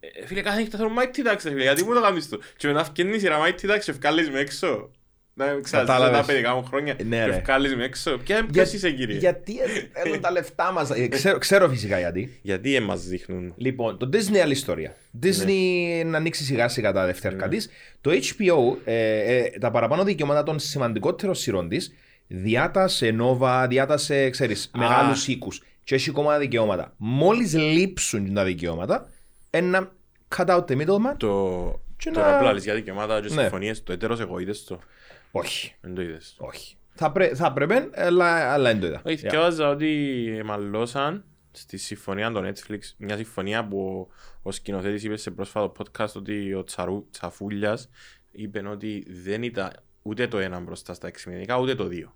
ε, φίλε, κάθε νύχτα θέλω Mighty Ducks, ρε φίλε, γιατί μου το κάνεις το. Και μετά φκένεις η σειρά Mighty Ducks και βγάλεις με έξω. Να ξέρεις, Κατάλαβες. τα παιδικά μου χρόνια Ναι, και ρε. βγάλεις με έξω. Ποια- Ποιος είσαι κύριε; Γιατί θέλουν τα λεφτά μας. Ε, ξέρω, ξέρω φυσικά γιατί. Γιατί ε, μας δείχνουν. Λοιπόν, το Disney άλλη ιστορία. Disney να ανοίξει σιγά σιγά τα δευτερικά Ναι. της. Το HBO, ε, ε, τα παραπάνω δικαιώματα των σημαντικότερων σειρών της, διάτασε Nova, διάτασε, ξέρεις, Α. μεγάλους οίκους και έχει ακόμα δικαιώματα. Μόλις λείψουν τα δικαιώματα, ένα cut out the middleman. Το, και Τώρα που να... λαλείς για δικαιώματα και Ναι. συμφωνίες, το έτερος εγώ είδες το. Όχι, Δεν το είδες. όχι. Θα, πρέ... θα πρέπει, αλλά, αλλά δεν το είδα. Όχι, Yeah. θυκεύαζα ότι μαλώσαν στη συμφωνία των Netflix, μια συμφωνία που ο σκηνοθέτης είπε σε πρόσφατο podcast ότι ο Τσαρού, Τσαφούλιας είπε ότι δεν ήταν ούτε το ένα μπροστά στα εξημενικά, ούτε το δύο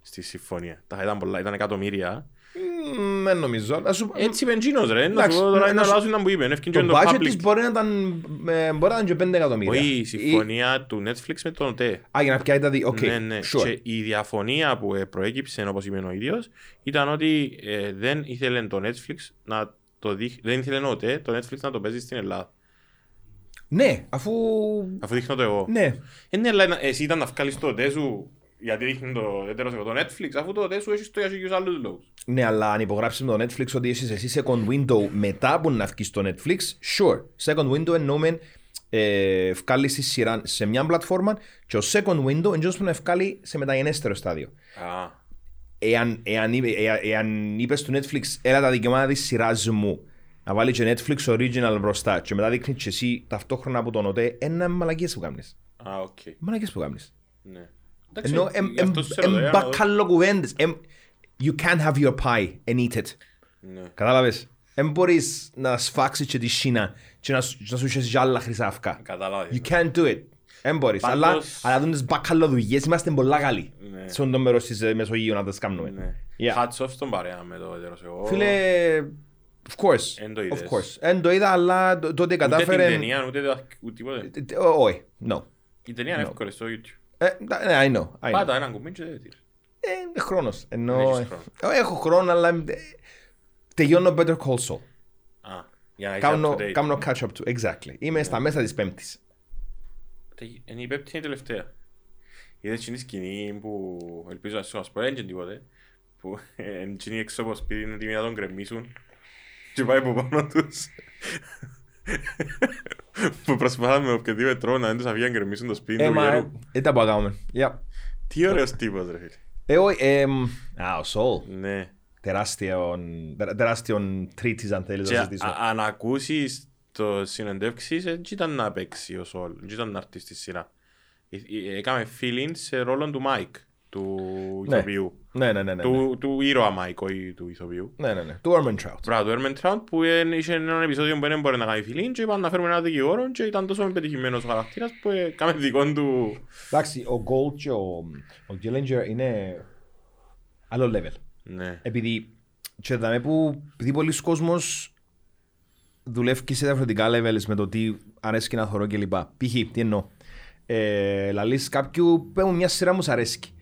στη συμφωνία. Τα ήταν πολλά, ήταν εκατομμύρια. Μ, Δεν νομίζω. Να σου... Έτσι είπε εκείνος ρε, να Εντάξει, σου πω τώρα να είναι σου- λάθος ήταν που είπες, έφυγε και Το το budget της public. μπορεί να ήταν, ε, μπορεί να ήταν και 5 εκατομμύρια. Όχι, η Ή- συμφωνία του Netflix με τον ΟΤΕ. Α, για να πιάει τα δι... Οκ, Ναι, ναι. sure. Και η διαφωνία που ε, προέκυψε, όπως είπε ο ίδιος, ήταν ότι ε, δεν ήθελε το Netflix να το δείχνει, δεν ήθελε ούτε το Netflix να το παίζει στην Ελλάδα. Ναι, αφού... Αφού δείχνω το εγώ. Ναι. Ε, ναι, αλλά να- εσύ ήταν να βγάλεις το ΟΤΕ σου γιατί δείχνει το Έτερος Εγώ το Netflix, αφού το ΟΤΕ σου έχεις το για χίλιους άλλους λόγους. Ναι, αλλά αν υπογράψεις με το Netflix ότι έχεις εσύ second window μετά που να βγεις στο Netflix, sure. Second window εννοούμε ε, βγάλεις τη σειρά σε μια πλατφόρμα και ο second window είναι που να βγάλει σε μεταγενέστερο στάδιο. Α, Εάν, εάν, είπε- εάν, εάν είπες στο Netflix, έλα τα δικαιώματα της σειράς μου, να βάλει και Netflix original μπροστά και μετά δείχνεις και εσύ ταυτόχρονα από τον ΟΤΕ, ένα μαλακίες που κάνεις. α, οκ. Μαλακίες που κάνεις. Ναι. Εντάξει, Ενώ γι' αυτό σε ρωτώ, για να δω. εμπακαλό κουβέντες. Εμ- You can't have your pie and eat it. Ναι. Κατάλαβες; Δεν μπορείς να σφάξεις και τη Σίνα και να, σου- να σου έχεις και άλλα χρυσά αυκά. Κατάλαβες. You can't do it. Δεν μπορείς. Πάντως- Αλλά, αλλά δουν τις μπακαλοδουλειές είμαστε πολλά καλοί. Ναι. Σε το μέρος της ε, Μεσογείου να τα κάνουμε. Ναι. Yeah. Hats off στον παρέα με το έτερος εγώ. Φίλε, of course. Εν το Of είδες. course. Εν το είδα, αλλά το- τότε Ούτε την κατάφερε... ταινία, ούτε το- ούτε τίποτε. Ε, ε, Όχι, no. Η ταινία είναι εύκολη στο YouTube. Ε, ναι, I know. I know. Πάτα έναν κουμπί και δεν τira. Ε, είναι χρόνος. Ενώ... Δεν έχεις χρόνο. Ε, Έχω χρόνο, αλλά... ε, Τελειώνω Better Call Saul. Α, για να είσαι up Κάνω, to date. κάνω catch up to. Exactly. Είμαι στα μέσα της πέμπτης. Τε- Είναι η πέπτη είναι η τελευταία. Είδες την σκηνή που ελπίζω να σου μας πω, δεν είναι τίποτε. Που ε, είναι εκείνοι έξω από το σπίτι είναι έτοιμοι να τον κρεμίσουν και πάει από πάνω τους. Που προσπάθαμε με οποιοδήποτε τρόπο να δεν τους αφήγει να κρεμίσουν το σπίτι Ε, του μα, γερού. ε, τα που κάνουμε. Yeah. Τι ωραίος τύπος ρε φίλε. Ε, όχι, εμ, Α, ο Saul. Ναι. Τεράστιον, τε- τεράστιον τρίτης αν θέλεις Και να α- συζητήσω. α- αν ακούσεις το συνεντεύξεις, δεν ήταν να παίξει ο Saul, δεν ήταν να έρθει στη σειρά. Ε- ε- Έκαμε feeling σε ρόλο του Μάικ, του Ναι. ηθοποιού. Ναι, ναι, ναι, ναι. Του, του ήρωα Μάικ, όχι του ηθοποιού. Ναι, ναι, ναι. Του Ehrmantraut. Μπράβο, του Ehrmantraut που εν- είχε ένα επεισόδιο που δεν μπορεί να κάνει feeling και είπαν να φέρουμε ένα δικηγόρο και ήταν τόσο πετυχημένος ο χαρακτήρας που έκαμε δικό του... Εντάξει, ο Gold και ο, ο Gillinger είναι άλλο level. Ναι. Επειδή και δαμε που επειδή πολλοί κόσμος δουλεύει και σε διαφορετικά levels με το τι αρέσκει να θωρώ κλπ. Π.χ. τι εννοώ. Ε, λαλείς κάποιου που μια σειρά μου σ' αρέσκει.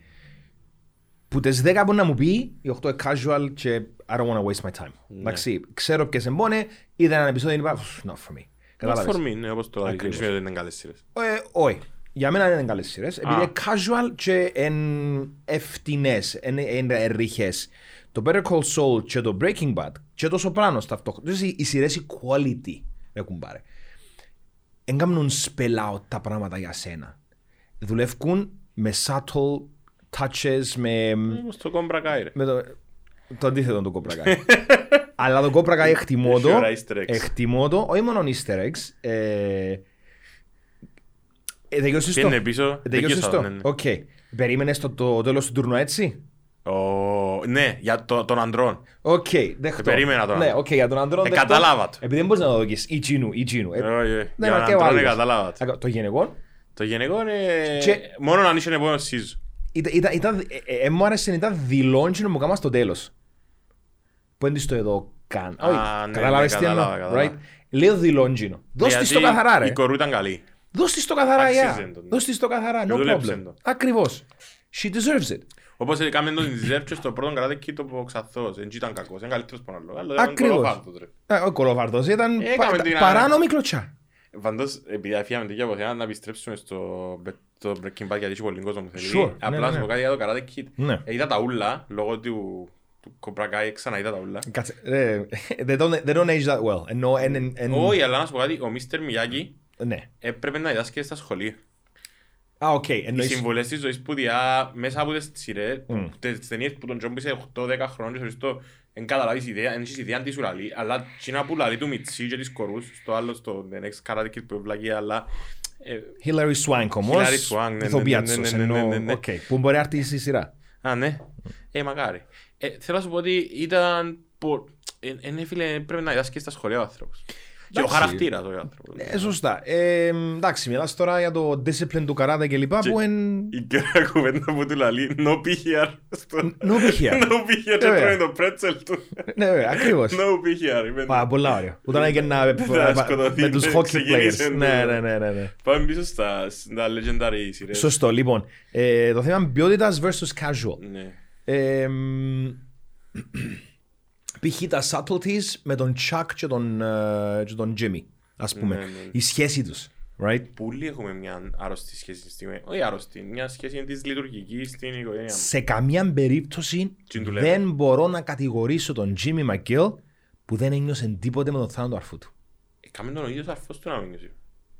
Που τις 10 μπορεί να μου πει, οι 8 είναι casual και I don't want to waste my time. Εντάξει, ξέρω ποιες εμπόνε, είδα ένα επεισόδιο και είπα, «Pff, not for me. Με Κατάλαβες. αφορμή, ναι, όπως το λέει. Δεν Ακριβώς. σημαίνει ότι είναι καλές σειρές. Ε, όχι. Για μένα είναι καλές σειρές. Επειδή Α. είναι casual και εν ευθυνές, εν, εν, εν ρηχές. Το Better Call Saul και το Breaking Bad και το Sopranos ταυτόχρονα. Δηλαδή, οι σειρές οι quality, ρε κουμπάρε. Εν κάνουν spell out τα πράγματα για σένα. Δουλεύουν με subtle touches, με... Όπως το Cobra Kai, ρε. με το, το αντίθετο το Cobra Kai. Αλλά το Cobra Kai εκτιμώ Έχει το. ωραία easter eggs. Εκτιμώ το, όχι μόνο easter eggs. Ε, ε, τελειώσεις το. Πήγαινε πίσω, Ε, τελειώσεις τελειώσα, το. ναι, ναι. Οκ. Περίμενες το, το τέλος του τουρνουά έτσι; Ο- Ναι, για το- τον ανδρών. Οκ, δεχτώ. περίμενα τον Ναι, άντρα. οκ, για τον άντρο. Ε, δεχτώ. κατάλαβα το. Επειδή δεν μπορείς να το δοκίσεις. Ή τσίνου, ή τσίνου. Ε, Όχι, όχι. ναι, Για μα τον και ο ανδρών άλλος. κατάλαβα το. Α, Το γενικό. Το γενικό είναι... Και- Μόνο αν είσαι επόμενος season. Ήταν, ήταν, ήταν, ε, ε, ε, μου άρεσε, ήταν δηλών και να μου κάνεις στο τέλος. Που είναι στο εδώ καν. Α, Όχι, ναι, κατάλαβες ναι, τι εννοώ, κατάλαβα, κατάλαβα. right? Λέω δηλών γίνο. Δώσ' της το Γιατί καθαρά ρε. Η κορού ήταν καλή. Δώσ' της το καθαρά, Άξιζε yeah. το, ναι. Δώσ' της το καθαρά, no Δούλεψε problem. το. Ακριβώς. She deserves it. Όπως έκαμε τον deserve και στο πρώτο καράτε εκεί το που ξαθός. Δεν ήταν κακός, είναι καλύτερος από άλλο. Αλλά ήταν Ακριβώς. κολοφάρτος, ρε. Ε, Ο κολοβάρδος ήταν Έκαμε πα- την- παράνομη κλωτσιά. Πάντως, επειδή αφιάμε τέτοια αποθέα, να επιστρέψουμε στο το Breaking Bad γιατί έχει πολύ κόσμο που θέλει. Sure. Απλά Ναι, να σου ναι. πω κάτι για το Karate Kid. Ναι. Ε, Είδα τα ούλα, λόγω του του Cobra Kai, ξανά είδα τα ούλα. Κάτσε, ρε, they don't, they don't age that well. Ενώ, εν, εν, εν, Όχι, αλλά να σου πω κάτι, ο Mr. Miyagi ναι. έπρεπε να διδάσκει στα σχολεία. Α, οκ, Οι εννοείς... συμβολές της ζωής που διά μέσα από τις σειρές, τις ταινίες που τον Τζόμπι σε 8-10 χρόνια και θεωρείς το εν καταλάβεις ιδέα, εν έχεις ιδέα αν τι σου λαλεί, αλλά εκείνα που λαλεί του Μιτσί και της κορούς, στο άλλο στο The Next Karate Kid που βλαγεί, αλλά ε, Hilary Swank όμως, Hilary Swank, ναι, ναι, ηθοποιάτσος, ναι, ναι, ναι, ενώ- ναι, ναι. οκ, που μπορεί να έρθει στη σειρά. Α, ναι. Ε, μακάρι. Ε, θέλω να σου πω ότι ήταν... πο- Ε, ε, ναι, φίλε, πρέπει να διδάσκεις στα σχολεία ο άνθρωπος. Και ο Εντάξει. χαρακτήρας ο άνθρωπος. Ε, σωστά. Ε, εντάξει, μιλάς τώρα για το discipline του καράτα και λοιπά που εν... Η κέρα κουβέντα που του λαλεί, no be here. στο- No be here. No be here και Βέβαια. τρώει το πρέτσελ του. Ναι, βέβαια, ακριβώς. No be here. είπε. Πα, πολλά ωραία. Που ήταν έγινα με, Θα σκοτωθεί, με τους με- hockey ξεκίνησε, players. ναι. Ναι, ναι, ναι, ναι, ναι. Πάμε πίσω στα στα legendary σειρές. Σωστό, λοιπόν. Ε, το θέμα ποιότητας versus casual. Ναι. Ε, μ, π.χ. τα subtleties με τον Chuck και τον, ε, και τον Jimmy, ας πούμε. Ναι, ναι. Η σχέση τους, right? Πολλοί έχουμε μια άρρωστη σχέση στη στιγμή. Όχι άρρωστη, μια σχέση της λειτουργικής στην οικογένεια. Σε καμία περίπτωση Τι του λέμε. δεν μπορώ να κατηγορήσω τον Jimmy McGill που δεν ένιωσε τίποτε με τον θάνατο του αρφού του. Ε, Κάμε τον ο ίδιος αρφός του να μην νιώσει.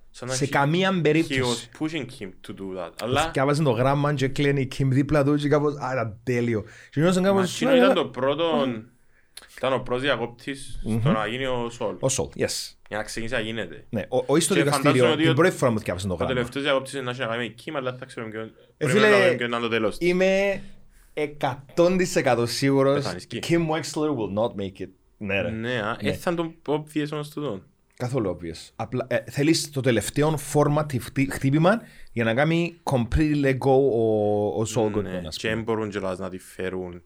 Σαν να Σε he- καμία He περίπτωση. was pushing him to do that. Αλλά Και άβαζε το γράμμα και κλαίνει η Kim δίπλα του και κάπως, α, ήταν τέλειο. Και νιώσαν μα κάπως, εκείνος ήταν το πρώτο... Ήταν ο πρώτος διακόπτης στο να γίνει ο Σόλ. Ο Σολ, yes. Για να ξεκινήσει να γίνεται. Ναι, ο, ο στο Και δικαστήριο, φαντάζομαι ότι την ο- πρώτη φορά μου διάβασα το Ο γράμμα. τελευταίος διακόπτης είναι να έχει να κάνει με Kim, αλλά δεν θα ξέρουμε ποιον... Ε, πρέπει φίλε, να ξέρουμε ποιον είναι το τέλος. Είμαι 100% σίγουρος Πεθάνεις εκεί. Kim Wexler will not make it. Ναι ρε, Ναι, α, ε, θα τον obvious όμως τούτον. καθόλου obvious. Απλά, ε, θέλεις το τελευταίο formative χτύ- χτύπημα για να κάνει completely let go ο, ο Saul Goodman, Ναι, ας και πούμε. δεν μπορούν κιόλας να τη φέρουν.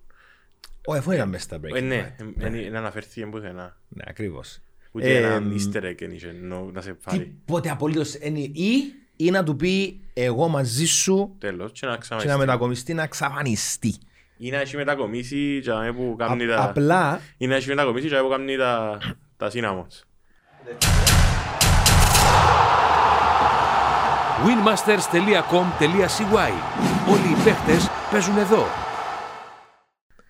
Όχι, αφού ήταν μέσα στα break. Ε, Ναι, δεν αναφερθεί πουθενά. Ναι, ακριβώς. Ούτε Ε, έναν μ, easter egg δεν είχε νο- να σε πάρει. Τίποτε απολύτως. είναι- Ή, ή να του πει εγώ μαζί σου Τέλος, και να και να ξαναεστεί. μετακομιστεί να εξαφανιστεί. Ή να έχει μετακομίσει και να που κάνει Α- τα... Απλά Ή να έχει μετακομίσει και να που κάνει τα... τα σύναμος. winmasters.com.cy Όλοι οι παίχτες παίζουν εδώ.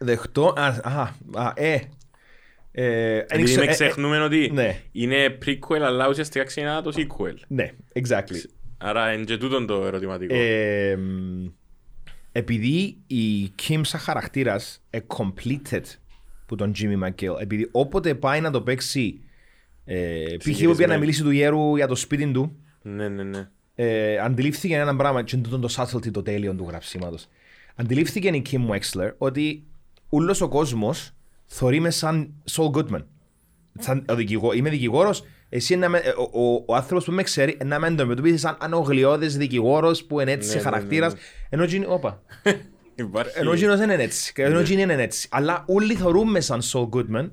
Δεχτώ. Α, α, α, ε. ε, εν Επειδή ήξε- με ε, ε, ξεχνούμε ότι ναι. είναι prequel αλλά ουσιαστικά ξεκινά το sequel. Ναι, exactly. Άρα είναι και τούτον το ερωτηματικό. Ε, μ, επειδή η Kim σαν χαρακτήρας ε, completed που τον Jimmy McGill, επειδή όποτε πάει να το παίξει ε, π.χ. που πήγε να Ψυχιρισμένη. μιλήσει του γέρου για το σπίτι του Ναι, ναι, ναι. ε, αντιλήφθηκε ένα πράγμα και είναι το subtlety το τέλειο του γραψίματος αντιλήφθηκε η Kim Wexler ότι όλος ο κόσμος θωρεί μες σαν Saul Goodman. Σαν ο δικηγό, είμαι δικηγόρος εσύ να με, ε, ο, ο, ο άνθρωπος που με ξέρει να με αντιμετωπίσει σαν ανογλιώδης δικηγόρος που είναι έτσι Ναι, ναι, ναι, χαρακτήρας. ναι. ενώ γίνει, όπα, Υπάρχει... ενώ γίνος δεν είναι έτσι. Και ενώ γίνει είναι έτσι. Αλλά όλοι θεωρούμε σαν Saul Goodman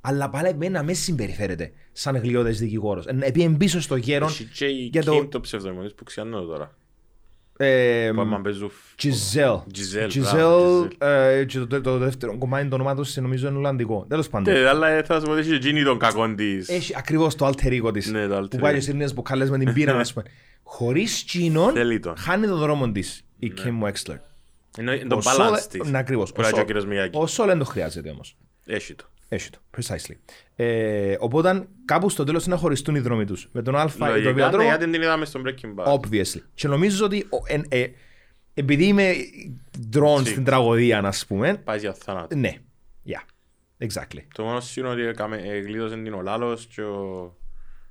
αλλά πάλι εμένα μες συμπεριφέρεται σαν γλιώδης δικηγόρος. Επειδή πίσω στο γέρο Έχει και η για το- Kim το ψευδονιμονής που ξιάνω τώρα. Ε, Που άμα παίζουν... Giselle. Giselle, Giselle, μπράβο, ε, και το, το δεύτερο κομμάτι το όνομά τους νομίζω είναι Ολλανδικό. Τέλος πάντων. Ναι, αλλά ε, θα σου πω ότι έχει εκείνη τον κακόν της. Έχει ακριβώς το alter ego της. Ναι, το alter Που πάει ego. στις Ελληνές μπουκάλες με την πύρα, ας πούμε. Χωρίς κοινόν, Θέλει τον. χάνει το δρόμο της η Kim Wexler. Ενώ είναι το Ο Σόλ- balance της. Ναι, ακριβώς. Που λέει Ο και ο Σόλ- κύριος Μιγιάκη. Ο Σόλ δεν το χρειάζεται όμως. Έχει το. Έχει το. Precisely. Ε, οπότε κάπου στο τέλος να χωριστούν οι δρόμοι τους. Με τον Α ή τον Β Λογικά, ναι, δρόμο. γιατί την είδαμε στο Breaking Bad. Obviously. Και νομίζω ότι ο- εν- ε, επειδή είμαι drawn Τσι. στην τραγωδία, να πούμε, Πάει για θάνατο. ναι. Yeah. Exactly. Το μόνο σίγουρο είναι ότι έκαμε- ε, γλίτωσε την ο Λάλος και ο,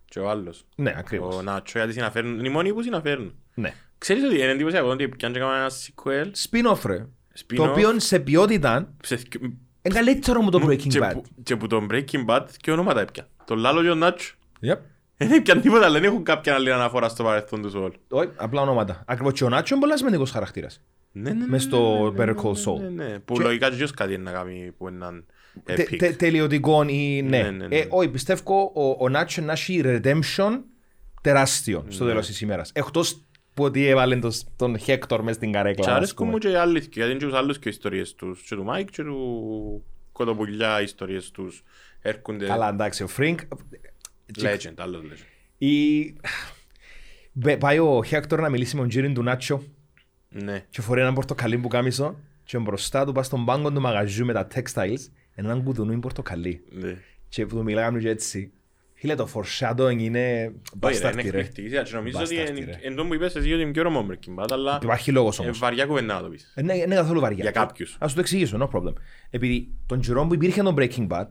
και ο άλλος. Ναι, ακριβώς. Ο Νάτσο γιατί συναφέρουν. Είναι οι μόνοι που συναφέρουν. Ναι. Ξέρεις ότι είναι εντύπωσιακό ότι πιάνε και έκαναν ένα sequel Spin-off, ρε. Spin-off. Το οποίο σε ποιότητα σε- είναι καλύτερο με το μου- Breaking και Bad. που- και που τον Breaking Bad και ονόματα έπιαν. Τον Λάλο και ο Νάτσο. Yep. Δεν έπιαν τίποτα, αλλά δεν έχουν κάποια άλλη αναφορά στο παρελθόν τους όλου. Όχι, απλά ονόματα. Ακριβώς και ο Νάτσο είναι πολύ σημαντικός χαρακτήρας. Ναι, ναι, ναι, Μες στο ναι, ναι, Better ναι, Call ναι, Saul. ναι, ναι. Που Και- λογικά και ποιος κάτι είναι να κάνει που είναι Τε- epic. τε- Τελειωτικό ή ναι. Ναι, ναι, ναι. Ε, Όχι, πιστεύω ο- ο Νάτσο να έχει redemption τεράστιο στο Ναι. τέλος της ημέρας. Εκτός που ότι έβαλε τον- τον Χέκτορ μες στην καρέκλα. Και ας αρέσκουν πούμε. μου και οι άλλοι, γιατί είναι και τους άλλους και οι ιστορίες τους. Και του Μάικ και του Κοτοπουλιά οι ιστορίες τους έρχονται Καλά, εντάξει, ο Φρίνκ. legend, άλλος legend. Ή... Μπε- Πάει ο Χέκτορ να μιλήσει με τον Τζίριν του Νάτσο Ναι. και φορεί έναν πορτοκαλί πουκάμισο και μπροστά του πας στον πάγκο του μαγαζιού με τα textiles έναν κουδουνούι πορτοκαλί ναι. και που του μιλάγαμε και έτσι Φίλε, το foreshadowing είναι Όχι ρε, είναι μπαστάρτη ρε. εκπληκτική. Και νομίζω ότι Μπαστάρτη, εν- ρε. εν τω που είπες εσύ ότι είναι πιο ρομό Breaking Bad, αλλά Υπάρχει λόγος ε, όμως. βαριά κουβέντα να το πεις. Είναι, είναι καθόλου βαριά. Για κάποιους. Ας σου το εξηγήσω, no problem. Επειδή τον καιρό που υπήρχε το Breaking Bad,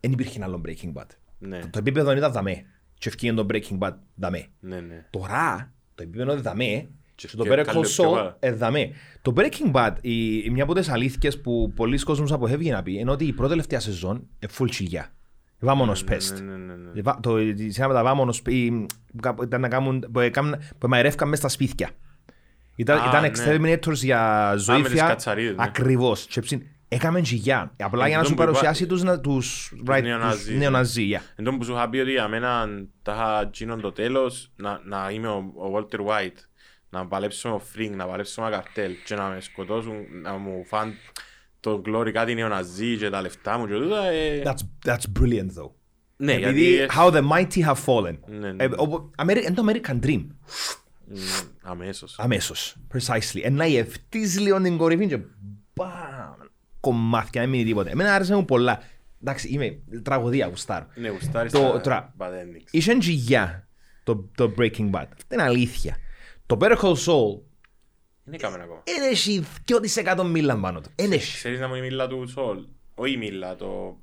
δεν υπήρχε άλλο Breaking Bad. Ναι, Το επίπεδο ήταν δαμέ. Και ευκήγε το Breaking Bad δαμέ. ναι, ναι. Τώρα, το επίπεδο είναι δαμέ Και και το πιο Better καλό, Call πιο Saul καλό. ε, δαμέ. Το Breaking Bad, η, η μια από τις αλήθειες που πολλοί κόσμος αποφεύγει να πει, είναι ότι η πρώτη τελευταία σεζόν είναι full chillιά. Βάμονος πέστ. Ναι, ναι, ναι, ναι. Ε, βα- Το η σειρά με τα βάμονος η- που κα- ήταν να κάνουν, που, έκαναν- που μαερεύκαν μέσα στα σπίτια. Ήταν, Α, ήταν ναι. exterminators για με τις ζωήφια. κατσαρίδες, ναι. Ακριβώς. Και ψήν, έκαμε τσιγιά. Απλά Ε, για να σου τον που είπα- παρουσιάσει τους, να- τους, right, τους νεοναζί, νεοναζί. yeah. Εν τω που σου είχα πει ότι για μένα τα είχα γίνον το τέλος να, να είμαι ο, ο Walter White, να παλέψω με ο Φρίνγκ, να παλέψω με καρτέλ και να με σκοτώσουν, να μου φαν το glory κάτι νεοναζί και τα λεφτά μου και τούτα. Ε, That's, that's brilliant though. ναι, Επειδή γιατί... how the mighty have fallen. Ναι, ναι, Ε, ναι. όπου- Αμερι- Είναι το American Dream. μ, αμέσως. Αμέσως. Precisely. Εν να γευτείς λίγο την κορυφή και μπαμ. Κομμάτια, δεν μείνει τίποτε. Εμένα άρεσε μου πολλά. Εντάξει, είμαι τραγωδία, γουστάρω. Ναι, γουστάρεις Το- τα τώρα, bad endings. Είχε τζιγιά το, το Breaking Bad. Αυτό είναι αλήθεια. Το Better Call Saul Είναι κάμερα ακόμα. δεν έχει 2% μίλαν πάνω του. Δεν έχει. Ξέρεις να μου η μίλα του Σολ, όχι η μίλα, το...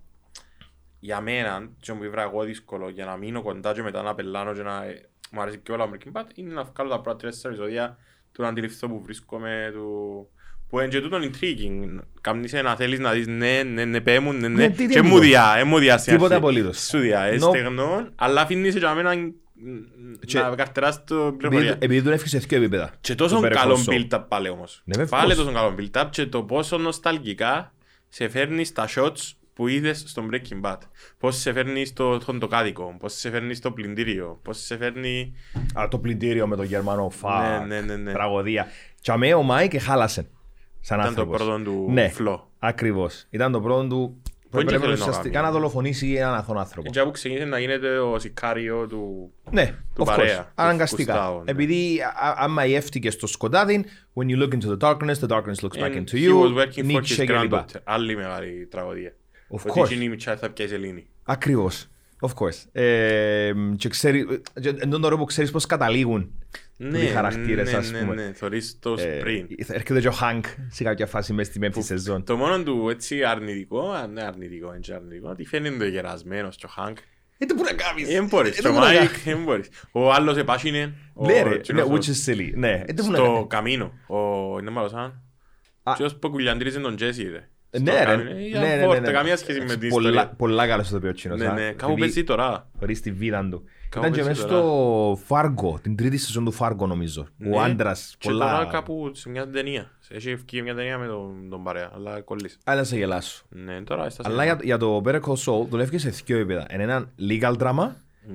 Για μένα, και μου είπα εγώ δύσκολο, για να μείνω κοντά και μετά να πελάνω και να... ε, Μου αρέσει και όλα ο Breaking Bad, είναι να βγάλω τα πρώτα τρεις επεισόδια του να αντιληφθώ που βρίσκομαι, του... Που είναι και τούτον intriguing. Κάμνεις να θέλεις να δεις ναι, ναι, ναι, πέ μου, ναι, Ναι, ναι. τι- τι Και μου τίποτα. διά, ε, μου διά στην Τίποτα αρχή. απολύτως. Σου διά, ε, No. στεγνό, αλλά αφήνεις για μένα Και- να καρτεράς το Επειδή, πληροφορία. επειδή τον έφυγες σε δύο επίπεδα. Και τόσο Το Better Call καλό Saul. build-up πάλι όμως. Ναι, βέβαια. Πάλι τόσο καλό build-up και το πόσο νοσταλγικά σε φέρνει στα shots που είδες στον Breaking Bad. Πώς σε φέρνει στο χοντοκάδικο, πώς σε φέρνει στο πλυντήριο, πώς σε φέρνει... Α, το πλυντήριο με τον Γερμανό φα. Ναι, ναι, ναι, ναι. Τραγωδία. Και αμέ ο Μάικ χάλασε. Σαν Ήταν το άνθρωπος. πρώτο του ναι, flow. Ακριβώς. Ήταν το πρώτο του που δεν έπρεπε ήθελε να ουσιαστικά κάνει. να δολοφονήσει έναν αθώο άνθρωπο. Και από ξεκίνησε να γίνεται ο σικάριο του... Ναι, του of course. παρέα, του Αναγκαστικά. Κουστάου, ναι. Επειδή α- α- άμα εύτηκες στο σκοτάδι, when you look into the darkness, the darkness looks back And into he you. was working for Nietzsche his κλπ. granddaughter. Άλλη μεγάλη τραγωδία. Of Ότι course. εκείνη η μητσά θα πιάσει Ελλήνη. Ακριβώς. Of course. Ε, και ξέρει, και εν τον ώρα που ξέρεις πώς καταλήγουν Ναι, οι χαρακτήρες, ναι, ας ναι, πούμε. ναι, θωρείς το Ε, πριν. έρχεται και ο Χάνκ σε κάποια φάση μέσα στη πέμπτη σεζόν. Το μόνο του έτσι αρνητικό, α, ναι αρνητικό, είναι και αρνητικό, ότι φαίνεται γερασμένος και ο Χάνκ. Ε, τι μπορεί να κάνεις; Δεν μπορείς, Ε, και ο τι μπορεί να Μάικ κάνεις. δεν μπορείς. Ο άλλος επάσχινε, ο Ναι ρε, εκείνος ναι, ο- which is silly. Ναι, ε, τι μπορεί να στο κάνεις; καμίνο, ο, είναι μάλλον σαν, Α. ποιος που κουλιαντρίζε τον Τζέσι ρε. Στο Ναι, ρε. καμίνο. Ε, Ναι, για ναι, ναι, φόρτε, ναι. καμία σχέση με την Πολλά- ιστορία. Πολλά καλός το οποίο τσίνος. Ναι, α. ναι, κάπου Επειδή παίζει τώρα. Χωρίς τη βίδα του. Κάπου Ήταν και παίζει μέσα τώρα. στο Φάργο, την τρίτη σεζόν του Φάργο νομίζω. Ο Ναι. άντρας, Και τώρα πολλά... κάπου σε μια ταινία. Έχει ευκεί μια ταινία με τον, τον παρέα, αλλά κολλήσει. Άλλα σε γελάσω. Ναι, τώρα στα Αλλά για, για το Better Call Saul δουλεύει σε δύο επίπεδα. Είναι ένα legal drama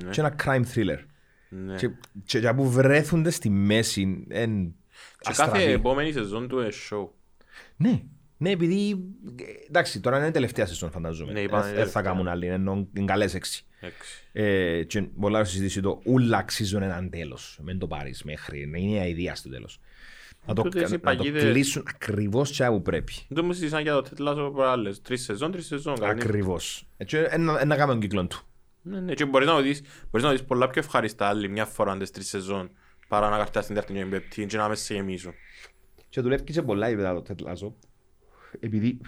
Ναι. και ένα crime thriller. Ναι. Και, και, και που βρέθονται στη μέση εν Και κάθε αστραβή. επόμενη σεζόν του είναι show. Ναι, ναι, επειδή. ε, Εντάξει, τώρα είναι η τελευταία σεζόν, φανταζόμαι. Ναι, είπαμε, Ε, ε, θα τελευταία. κάνουν άλλη, ενώ είναι καλές έξι. Έξι. Ε, και πολλά να συζητήσει το ούλα αξίζουν έναν τέλος. Μην το πάρεις μέχρι. Να είναι η ιδέα στο τέλος. Να το, Τούτες οι να το παγίδες- κλείσουν ακριβώς τσιά που πρέπει. Δεν το μου συζητήσαν για το Ted Lasso προάλλες. Τρεις σεζόν, τρεις σεζόν. κανείς. Ακριβώς. Ένα κάνουμε τον κύκλο του. Ναι, ναι, και μπορείς να το δεις, μπορείς να το δεις πολλά πιο ευχαριστά άλλη μια φορά τις τρεις σεζόν παρά να καρτάς την τέταρτη και την πέμπτη και να με σε γεμίσουν. Και δουλεύει και σε πολλά επίπεδα το Ted Lasso. Επειδή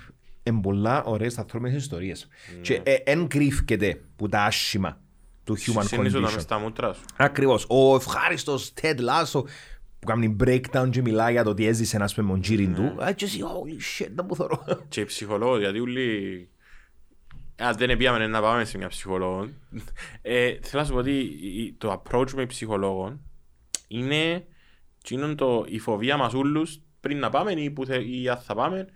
είναι πολλά ωραίες ανθρώπινες ιστορίες. Και ε, εν κρύφκεται που τα άσχημα του human Συνήθως να μες condition. στα μούτρα σου. Ακριβώς. Ο ευχάριστος Ted Lasso που κάνει breakdown και μιλάει για το τι έζησε ένας με μοντζίριν του. Α, και εσύ, holy shit, δεν μου θωρώ. Και οι ψυχολόγοι, γιατί όλοι... Αν δεν πήγαμε να πάμε σε μια ψυχολόγο. Ε, θέλω να σου πω ότι η- το approach με ψυχολόγων είναι εκείνον το, η φοβία μας όλους πριν να πάμε ή, που θε, ή αν θα πάμε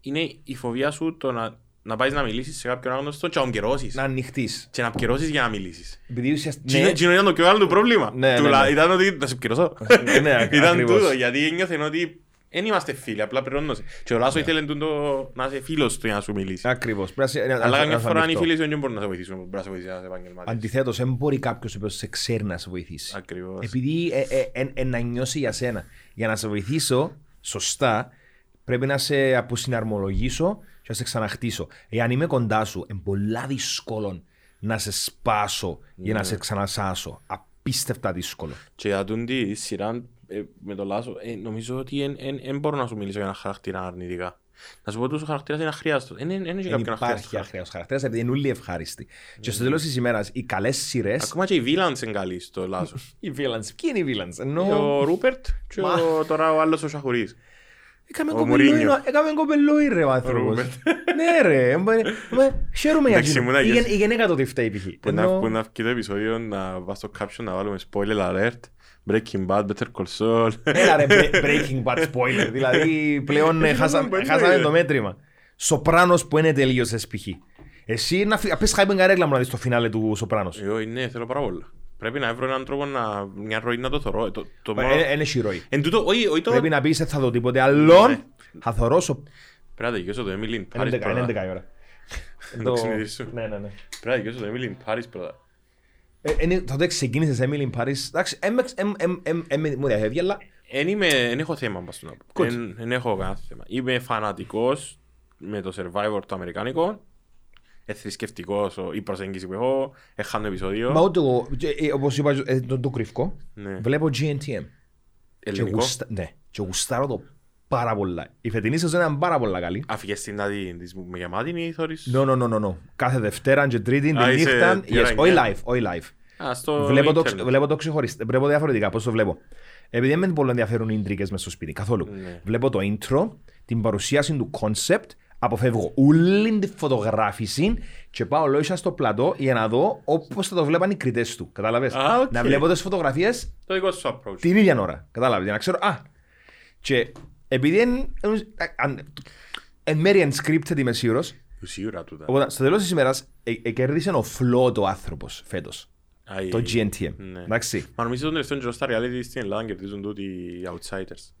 είναι η φοβία σου το να, να πάεις να μιλήσεις σε κάποιον άγνωστο και να τον καιρώσεις. Να ανοιχτείς. Και να καιρώσεις για να μιλήσεις. Επειδή ουσιαστικά... Ναι. Εκείνο ήταν το πιο άλλο του πρόβλημα. Ναι, ναι, Τουλά- ναι. Ήταν ότι θα σε επικαιρώσω. Ναι, ακ- Ήταν ακριβώς. τούτο, γιατί ένιωθεν ότι δεν είμαστε φίλοι, απλά πληρώνωσε. Και ο Λάσος ήθελε τούτο να είσαι φίλος του για να σου μιλήσει. Ακριβώς. Πρέπει να σε- να- Αλλά να- καμιά να σε φορά αν οι ανοιχτώ. φίλοι σου δεν μπορούν να σε βοηθήσουν, μπορεί να σε βοηθήσει ένας επαγγελμάτης. Αντιθέτως, δεν μπορεί κάποιος ο οποίος σε ξέρει να σε βοηθήσει. Ακριβώς. Επειδή ε, ε, ε, ε, να νιώσει για σένα. Για να σε βοηθήσω σωστά, πρέπει να σε αποσυναρμολογήσω και να σε ξαναχτίσω. Εάν είμαι κοντά σου, είναι πολλά δύσκολο να σε σπάσω ή Ναι. να σε ξανασάσω. Απίστευτα δύσκολο. Και για τον τη σειρά ε, με το Λάσο, ε, νομίζω ότι δεν μπορώ να σου μιλήσω για ένα χαρακτήρα αρνητικά. Να σου πω ότι ο χαρακτήρας είναι αχρίαστος. Δεν είναι Δεν κάποιον υπάρχει αχρίαστος. αχρίος χαρακτήρας επειδή είναι όλοι ευχάριστοι. Και στο τέλος της ημέρας οι καλές σειρές... Ακόμα και οι Βίλαντς είναι καλοί στο Λάσο. Οι villains. Ποιοι είναι οι villains; Ενώ... Ο Ρούπερτ και Μα- ο- τώρα ο άλλος ο Σαχουρίς. Έκαμε Ο κοπελόι, Μουρίνιο. να- έκαμε κοπελόι ρε ο άνθρωπος. Ρούπερτ. Ναι ρε, ε, μπα- μπα- χαίρομαι για Εντάξει, εκείνο. ήμουνα Η και- γεν- Η γενέκα τότε φταίει π.χ. Που να, Ενώ- που να βγει το επεισόδιο να βάζω στο caption να βάλουμε spoiler alert. Breaking Bad, Better Call Saul. Έλα ρε, Bre- Breaking Bad spoiler. Δηλαδή πλέον ε, χάσα- δεν χάσαμε είναι. το μέτρημα. Σοπράνος που είναι τελείωσες π.χ. Εσύ να φύγει, πες χάιπεν καρέκλα μου να δεις το φινάλε του Σοπράνος. Εγώ ναι, θέλω πάρα πολλά. Πρέπει να βρω έναν τρόπο να, μια ροή να το θωρώ. Το, το μόνο... Είναι σιρόι. Εν τούτο, όχι, όχι το... Πρέπει να πεις δεν θα δω τίποτε άλλον. Ναι. Θα θωρώ σο... Πρέπει να τελειώσω το Emily in Είναι Paris 11 πρώτα. είναι 11 η ώρα. Να Το- το συνειδήσω. Ναι, ναι, ναι. Πρέπει να τελειώσω το Emily in Paris πρώτα. Ε, είναι- Τότε ξεκίνησες Emily in Paris. Εντάξει, εμ- εμ- εμ- εμ- εμ- μου διαφεύγει, αλλά Εν είμαι, εν έχω θέμα πας του να πω. Good. Εν, εν έχω κανένα θέμα. Είμαι φανατικός με το Survivor το αμερικάνικο. Ε, θρησκευτικός ο- η προσέγγιση που έχω. Έχανε επεισόδιο. Μα ούτε εγώ, και, ε, όπως είπα, ε, το, το κρυφκό, Ναι. βλέπω GNTM. Και, Ελληνικό; γουστα, ναι, και γουστάρω το πάρα πολλά. Η φετινή σεζόν ήταν πάρα πολλά καλή. Αφήγες την να δει της με γεμάτη ή θωρείς; No, no, no, no, no. Κάθε Δευτέρα και Τρίτη, τη Α, είσαι νύχτα. τι ώρα Yes, είναι; όχι live, όχι live. Α, στο Βλέπω το, ίντερνετ. βλέπω το ξεχωριστά. Βλέπω διαφορετικά. Πώς το βλέπω. Επειδή δεν με πολύ ενδιαφέρουν οι ίντριγκες μες στο σπίτι καθόλου. Ναι. Βλέπω το intro, την παρουσίαση του concept, αποφεύγω όλη τη φωτογράφηση και πάω λόγου στο πλατό για να δω όπως θα το βλέπαν οι κριτές του. Κατάλαβες; Α, οκ. Να βλέπω τις φωτογραφίες Το δικό σου approach. την ίδια ώρα. Κατάλαβες; Για να ξέρω. Α. Και επειδή εν, εν, αν- εν μέρει unscripted είμαι σίγουρος, Του σίγουρα τούτα. Οπότε στο τέλος της ημέρας ε, κέρδισε ο φλότο άνθρωπος φέτος. Άι, Το GNTM. ναι. Εντάξει. Μα νομίζω τον τελευταίο καιρό στα reality στην Ελλάδα κερδίζουν τούτοι οι outsiders.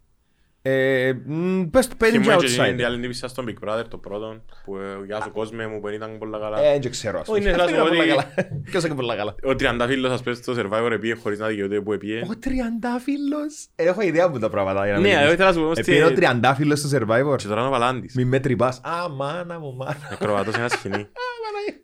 Ε, μ, Πες πέντε και Θυμούμαι και την outside. άλλη τύπησα στον Big Brother το πρώτο που ε, γεια σου κόσμε μου που ήταν πολλά καλά. Ε, δεν ξέρω. ας Όχι, πούμε. ναι, Αυτό θα σου είναι πω πολλά ότι- καλά. Ποιος έκανε πολλά καλά; Ο τριαντάφυλλος ας πες στο Survivor επίε χωρίς να δικαιούται που επίε. Ο τριαντάφυλλος. Ε, Έχω ιδέα από τα πράγματα. για να Ναι, μην εγώ πεις. ήθελα να σου πω Επειδή είναι ο στη- τριαντάφυλλος στο Survivor. Και τώρα είναι ο Βαλάντης. Μη με τρυπάς. Α, μάνα μου, μάνα. Ακροβατός σε ένας σκηνή.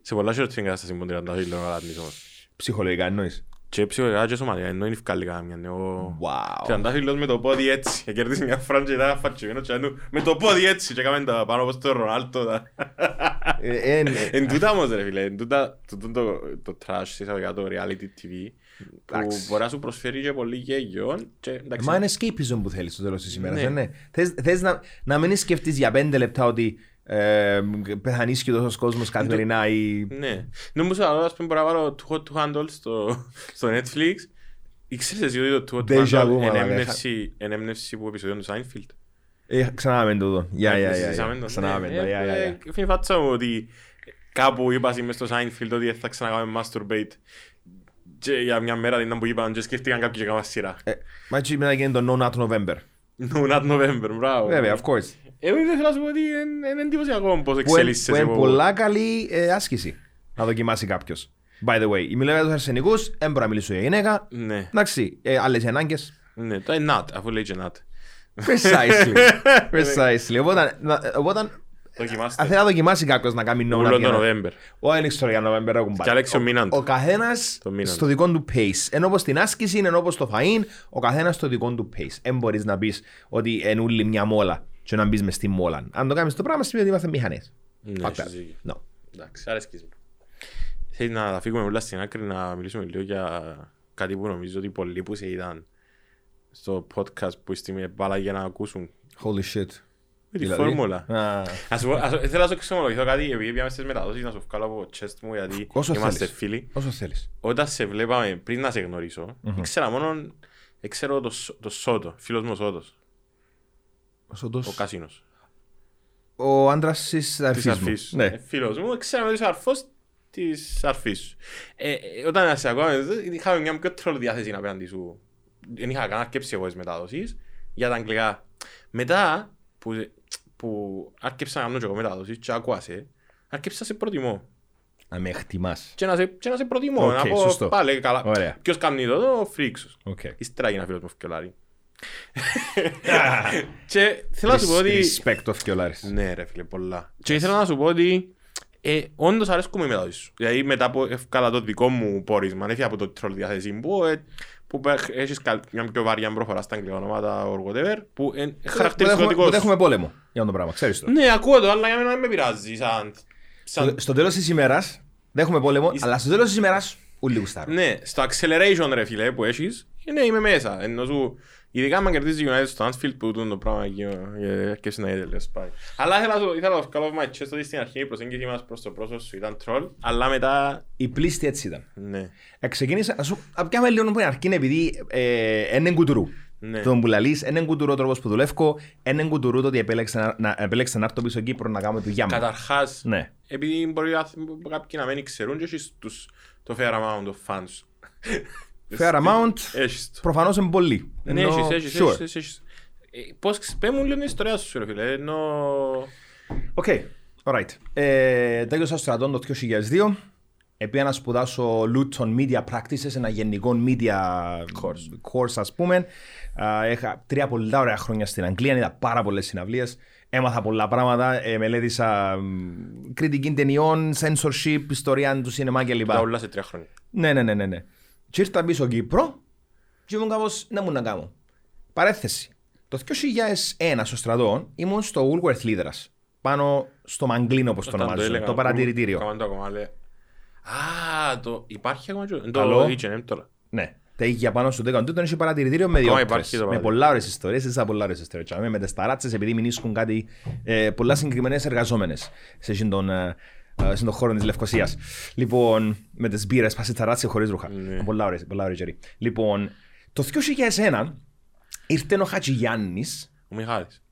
Σε πολλά χειρότερη κατάσταση με τον τριαντάφυλλος ο Βαλάντης όμως. Ψυχολογικά εννοείς. Και ψυχολογικά και σωματικά, ενώ είναι ευκάλλη καμιά. ναι, Ο Wow. τριαντάφυλλος με το πόδι έτσι. Κέρδισε μια φράνη και ήταν φατσιμένο και του με το πόδι έτσι. Και έκαμε τα πάνω όπως το Ρονάλτο. τα- Ε, ε, ε, Εν τούτα όμως ρε φίλε, εν τούτα τούτο το, το trash εισαγωγικά το reality TV που Εντάξει. μπορεί να σου προσφέρει και πολύ γέγιο και εντάξει. Μα είναι escapism που θέλεις στο τέλος της ημέρας, Ναι. δεν είναι. Θες, θες να, να μην σκεφτείς για πέντε λεπτά ότι ε, πεθανείς και τόσος κόσμος καθημερινά ή... Ναι. Νομίζω ότι ας πούμε μπορώ να βάλω Too Hot to Handle στο, στο Netflix. Ήξερες εσύ ότι το Too Hot to Déjà vu, Handle είναι μαλάκα. έμπνευση- είναι έμπνευση που επεισόδιο του Seinfeld; Ε, ξανά με τούτο. Γεια, γεια, γεια, Συζητήσαμε γεια. το. Ξανά με Ναι, το. ε, Γεια, γεια, ε, γεια. Φύγει φάτσα μου ότι κάπου είπα μες στο Seinfeld ότι θα ξανακάμε masturbate και για μια μέρα ήταν που είπαν και σκέφτηκαν κάποιοι και έκαναν σειρά. Ε, Μα έτσι μετά γίνεται το No Not November. No, not November, μπράβο. Βέβαια, of course. Εγώ ήθελα να σου πω ότι είναι- είναι εντυπωσιακό πώς Που είναι- εξελίσσεσαι. που είναι από- πολλά καλή ε, άσκηση να δοκιμάσει κάποιος. By the way, μιλάω για τους αρσενικούς, δεν μπορώ να μιλήσω για γυναίκα. Ναι, Εντάξει, ε, άλλες ανάγκες. ναι, το είναι not, αφού λέει και not. Precisely. Precisely. Οπότε, να- οπότε Δοκιμάστε. αν θέλει να δοκιμάσει κάποιος να κάνει no Ούλον not το για να- November. Όχι, δεν ξέρω για November έχουν Και Άλεξιο μήναν Ο του. καθένας Το μήνα στο του. δικό του pace. Ενώ όπως στην άσκηση, ενώ όπως το φαΐν, ο καθένας στο δικό του pace. Δεν μπορείς να πεις ότι είναι όλη μια μόλα και να μπεις μες στη μόλα. Αν το κάνεις το πράγμα, σημαίνει ότι είμαστε μηχανές. Ναι, έχεις δίκιο. No. Εντάξει, αρέσκεις μου. Θέλει να τα φύγουμε όλα στην άκρη να μιλήσουμε λίγο για κάτι που νομίζω ότι πολλοί που σε είδαν στο podcast που είστε με μπάλα για να ακούσουν Holy shit. με τη Δηλαδή; φόρμουλα. Α, Ας σου πω- ας- Θέλω να σου εξομολογηθώ κάτι επειδή πήγαμε στις μεταδόσεις να σου βγάλω από το chest μου γιατί Όσο είμαστε θέλεις. φίλοι. Όσο θέλεις. Όταν σε βλέπαμε πριν να σε γνωρίσω, ήξερα μόνο ξέρω το, Σ- το Σότο, φίλος μου ο Σότος, Όσο το... ο Κασίνος. Ο άντρας της Της αρφής αρφής μου. σου. Ναι. Ε, Φίλος μου, ξέραμε ότι είσαι αρφός της αρφής σου. Ε, ε, όταν σε ακούω, είχαμε μια πιο τρόλο διάθεση απέναντι σου. Δεν είχα κανένα σκέψη εγώ στις μεταδόσεις για τα αγγλικά. Μετά που, που άρχισα να κάνω και εγώ μεταδόσεις και άκουα σε, άρχισα να σε προτιμώ. Να με εκτιμά. Και να σε, και να σε προτιμώ. Οκ, να πω σωστό. πάλι καλά. Ωραία. Ποιος κάνει το, το φρίξος. Οκ. Ύστερα έγινα φίλος μου φκιολάρι. Και θέλω να σου πω ότι... Respect of Κιολάρης. Ναι ρε φίλε, πολλά. Και ήθελα να σου πω ότι Ε, όντως αρέσκουν μου οι μεταδόσεις σου. Δηλαδή μετά που έφκαλα το δικό μου πόρισμα, έφυγα από το τρόλ διάθεση που, ε, που πε- έχεις καλ- μια πιο βαριά προφορά στα αγγλικά ονόματα or whatever, που είναι Που χαρακτηριστικό έχουμε- δικό που σου. έχουμε πόλεμο για το πράγμα, ξέρεις το. Ναι, ακούω το, αλλά για μένα δεν με πειράζει. Σαν, σαν, Στο- Στο τέλος της ημέρας, δεν έχουμε πόλεμο, Είσαι- αλλά στο τέλος της ημέρας, ούλοι γουστάρουν. ναι, στο acceleration ρε φίλε που έχεις, ε, ναι, είμαι μέσα. Ενώ σου, ειδικά αν κερδίζει η United στο Anfield που τούν το πράγμα εκεί, ε, αρκεύσει να είδε, λες πάει. Αλλά ήθελα να σου- ήθελα να σου κάνω my chest ότι στην αρχή η προσέγγιση μας προς το πρόσωπο σου ήταν troll, αλλά μετά, Η πλήστη έτσι ήταν. ναι. Ε, Ξεκίνησα, ας σου πιάμε λίγο που είναι αρκεί επειδή ε, είναι κουτουρού. Ναι. Τον που λαλείς, είναι κουτουρού ο τρόπος που δουλεύω, είναι κουτουρού το ότι επέλεξα να, να, επέλεξα να έρθω πίσω Κύπρο να κάνω δουλειά μου. Καταρχάς, Ναι. επειδή μπορεί οι άνθρωποι- κάποιοι να μην ξέρουν και έχεις τους, το fair amount of fans. Fair amount, Έχεις το. προφανώς είναι πολύ. Ναι, Ενώ- έχεις, έχεις, sure. έχεις, έχεις. Ε, Πώς, ξε- πες μου λίγο την ιστορία σου ρε φίλε, ενώ... Οκ, alright. Ε, τέλειωσα στο στρατόν το 2002. Επήα να σπουδάσω Luton Media Practices, ένα γενικό media Course. course ας πούμε. Α, Είχα τρία πολλά ωραία χρόνια στην Αγγλία, είδα πάρα πολλές συναυλίες. Έμαθα πολλά πράγματα, ε, μελέτησα μ, κριτική ταινιών, censorship, ιστορία του σινεμά κλπ. Τα όλα σε τρία χρόνια. Ναι, ναι, ναι, ναι, ναι. Και ήρθα πίσω Κύπρο και ήμουν κάπως, να μου να κάνω. Παρέθεση. Το 2001 στο στρατό ήμουν στο Woolworth Leaders. Πάνω στο Μαγκλίνο όπως το Όταν ονομάζουν. έλεγα, Το παρατηρητήριο. Κάμαν το ακόμα, λέει. Α, το υπάρχει ακόμα και- Καλό. το H&M τώρα. Ναι. Τα είχε πάνω στο 10 τούτο είχε παρατηρητήριο με Ακόμα διόκτρες. υπάρχει το Με παρατηρητήριο. πολλά ωραίες ιστορίες, έτσι πολλά ωραίες ιστορίες. Και Με τις ταράτσες επειδή μηνύσκουν κάτι, ε, πολλά συγκεκριμένες εργαζόμενες σε εκείνον τον, ε, ε, στον χώρο της Λευκοσίας. Λοιπόν, με τις μπύρες, πας σε ταράτσες χωρίς ρούχα. Ναι. Πολλά ωραίες, πολλά ωραία καιρή. Λοιπόν, το 2001 ήρθε ο Χατζηγιάννης Ο Μιχάλης.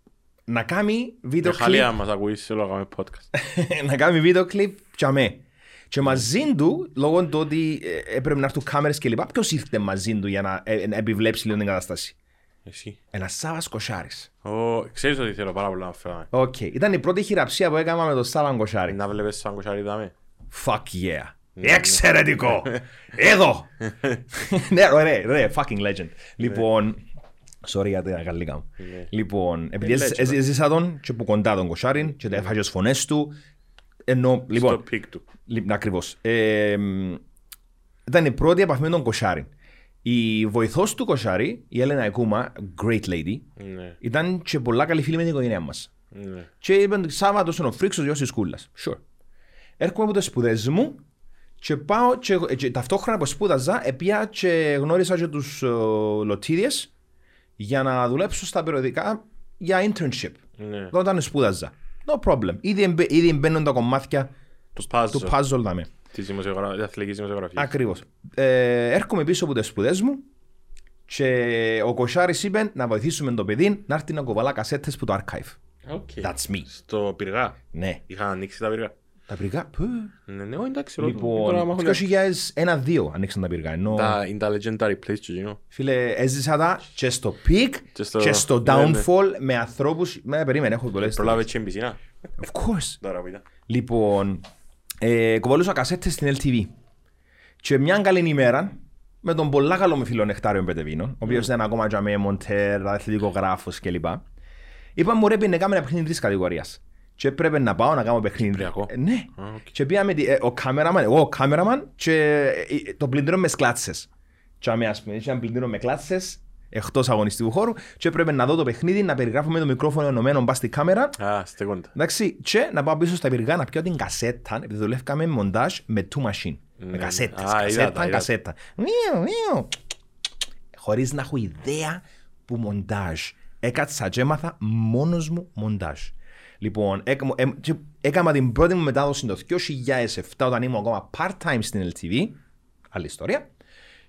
να κάνει βίντεο Με κλιπ χαλία μας ακούεις, θέλω να κάνουμε podcast. να κάνει βίντεο κλιπ για με. Και μαζί του, λόγω του ότι ε, έπρεπε να έρθουν κάμερες και λοιπά, ποιος ήρθε μαζί του για να, ε, να επιβλέψει λίγο την κατάσταση; Εσύ. Ένα Σάβας Κοσάρης. Ω, Ξέρεις ότι θέλω πάρα πολλά να φέρω. Οκ. Ήταν η πρώτη χειραψία που έκανα με τον Σάβαν Κοσάρη. Να βλέπεις σαν κοσάρι δάμε. Fuck yeah. Εξαιρετικό. Εδώ. Ναι, ρε, ρε, fucking legend. Λοιπόν, sorry για τα γαλλικά μου. Ναι. Λοιπόν, επειδή legend. έζη- έζησα τον και που κοντά τον Κοσάριν και τα έφαγες ως φωνές του, ενώ, λοιπόν, Στο πικ του. Λοιπόν, ακριβώς. Ε, μ, ήταν η πρώτη επαφή με τον Κοσάρη. Η βοηθός του Κοσάρη, η Έλενα Εκούμα, great lady, Ναι, ήταν και πολλά καλή φίλη με την οικογένειά μας. ναι. Και είπαν Σάββατος είναι ο φρίξος γιος της σκούλας. Sure. Έρχομαι από τι σπουδές μου και πάω και, και ταυτόχρονα που σπούδαζα, επία και γνώρισα και τους λοτίδες για να δουλέψω στα περιοδικά για internship. Ναι. Όταν σπούδαζα. No problem. Ήδη, εμπε- ήδη μπαίνουν τα κομμάτια Το puzzle. του puzzle δάμε. Της δημοσιογρα- της αθλητικής δημοσιογραφίας. Ακριβώς. Ε, έρχομαι πίσω από τις σπουδές μου και ο Κοσάρη είπε να βοηθήσουμε το παιδί να έρθει να κοβαλά κασέτες που το archive. Οκ. That's me. Στο πυργά. Ναι. Είχαν ανοίξει τα πυργά. Τα πυργά. Πού; Ναι, ναι, όχι, εντάξει. ρωτώ. Τώρα, Λοιπόν, μ' έχουν- 2001-2 ανοίξαν τα πυργά. Ενώ, Τα- Είναι τα legendary place και εκείνο. φίλε, έζησα τα και στο peak Και στο- και στο ναι, ναι. downfall με ανθρώπου. Με περίμενε, έχω πολλές. Προλάβε και η πισίνα. Of course. Τώρα που ήταν. Λοιπόν, ε, κοβαλούσα κασέτες στην LTV. Και μια καλή ημέρα, με τον πολλά καλό με φίλο Νεκτάριο Πετεβίνο, ο οποίος ήταν ακόμα και με μοντέρ, αθλητικογράφος κλπ. Είπα μου ρε πει να κάνουμε ένα παιχνίδι τρεις κατηγορίας. Και έπρεπε να πάω να κάνω παιχνίδι. Κυπριακό. Ε, ναι. Α, οκ. Και πήγαμε τη- ε, ο κάμεραμαν, εγώ ο κάμεραμαν και ε, το πλυντήριο με τες κλάτσες. Και αμέ, ας πούμε, είχε ένα πλυντήριο με κλάτσες εκτός αγωνιστικού χώρου και έπρεπε να δω το παιχνίδι, να περιγράφω με το μικρόφωνο ενωμένο μπας στη κάμερα Α, στεκόντα. Εντάξει, και να πάω πίσω στα πυργά να πιω την κασέτα, επειδή δουλεύκαμε με μοντάζ με two machine. Με Ναι. κασέτες, Α, είδα τα, κασέτα, είδα. κασέτα. Μιου, μιου. Χωρίς να έχω ιδέα που μοντάζ. Έκατσα και έμαθα μόνος μου μοντάζ. Λοιπόν, έκα- ε, και έκανα την πρώτη μου μετάδοση το 2007 όταν ήμουν ακόμα part-time στην LTV. Άλλη ιστορία.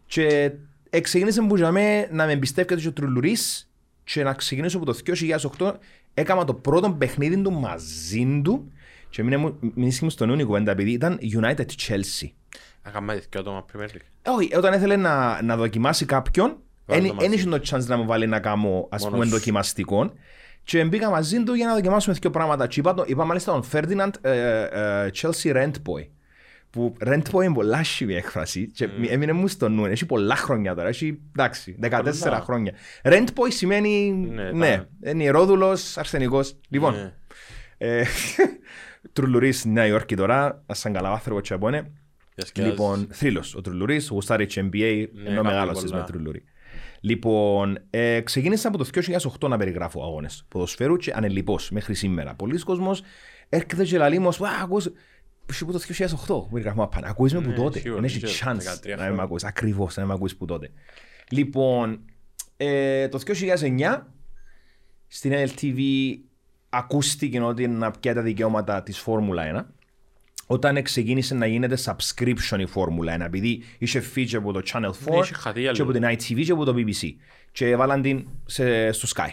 Και ξεκίνησε που για μέ να με εμπιστεύεται και ο Τρουλουρής και να ξεκινήσω από το 2008 έκανα το πρώτο παιχνίδι του μαζί του και μην μου- μην ίσχυε μου στον νου η κουβέντα επειδή ήταν United Chelsea. Ακαμά και άτομα Premier League. Όχι, όταν ήθελε να, να δοκιμάσει κάποιον, Βάλε δεν το μαζί. είχε το chance να μου βάλει να κάνω ας Μόνος πούμε σου. δοκιμαστικό. Και μπήκα μαζί του για να δοκιμάσουμε δύο πράγματα. Και είπα, το- είπα μάλιστα τον Ferdinand ε, ε, Chelsea Rent Boy. Που Rent Boy είναι πολλά σχημή έκφραση και Mm. έμεινε μου στο νου. Έχει πολλά χρόνια τώρα. Έχει εντάξει, 14 Πολλά. χρόνια. Rent Boy σημαίνει Ναι, ναι, τα- είναι ιερόδουλος, αρσενικός. Λοιπόν, Ναι. ε, Τρουλουρί στη Νέα Υόρκη τώρα, σαν καλά άνθρωπο και από είναι. Διασκεδάζεις. Λοιπόν, θρύλος ο Τρουλουρί, γουστάρει NBA, Ναι, ενώ κάνει μεγάλο πολλά. με Τρουλουρί. Λοιπόν, ε, ξεκίνησα από το 2008 να περιγράφω αγώνες ποδοσφαίρου και ανελειπώς μέχρι σήμερα. Πολλοί κόσμοι έρχεται και λέει μου, Α, ακούς. Πίσω από το 2008 που περιγράφουμε απάνω. Ακούεις με που Ναι, τότε. σίγουρα, Δεν έχει σίγουρα, chance 13 να με χρόνια. ακούεις. Ακριβώς να με ακούεις που τότε. Λοιπόν, ε, το 2009 στην LTV ακούστηκε ότι να πιάει τα δικαιώματα της Φόρμουλα 1 όταν ξεκίνησε να γίνεται subscription η Φόρμουλα 1 επειδή είχε feature από το Channel 4 Ναι, είχε χαθεί και άλλο. από την ITV και από το BBC και έβαλαν την σε, στο Sky.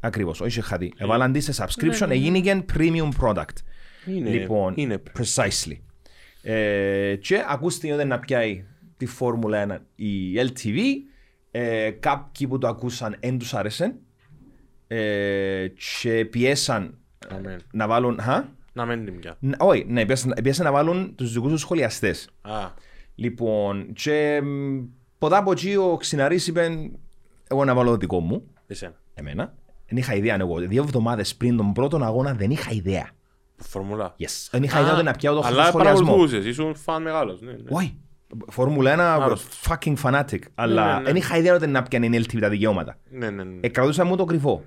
Ακριβώς, όχι είχε χαθεί. Έβαλαν την σε subscription, έγινε και premium product. Είναι, Λοιπόν, είναι. precisely. Ε, και ακούστηκε ότι να πιάει τη Φόρμουλα 1 η LTV. Ε, κάποιοι που το ακούσαν δεν τους άρεσε. Ε, και πιέσαν Αμέν. να βάλουν... Χα; Να μην την πια. Ν- Όχι, ναι, πιέσαν, πιέσαν να βάλουν τους δικούς τους σχολιαστές. Α, Λοιπόν, και μ, ποτά από εκεί ο Ξιναρής είπε εγώ να βάλω το δικό μου, εσένα. εμένα. Δεν είχα ιδέα εγώ. Δύο εβδομάδες πριν τον πρώτον αγώνα δεν είχα ιδέα. Που Φορμούλα. Yes. Δεν είχα ιδέα ότι να πιάω το Αλλά σχολιασμό. παρακολουθούσες, ήσουν φαν μεγάλος. Ναι, ναι. Όχι. Φόρμουλα 1, Άρρωστος. fucking fanatic. Αλλά ναι, ναι. δεν είχα ιδέα ότι να πιάνει η LTV τα δικαιώματα. Ναι, ναι, ναι. Εκρατούσα μου το κρυφό.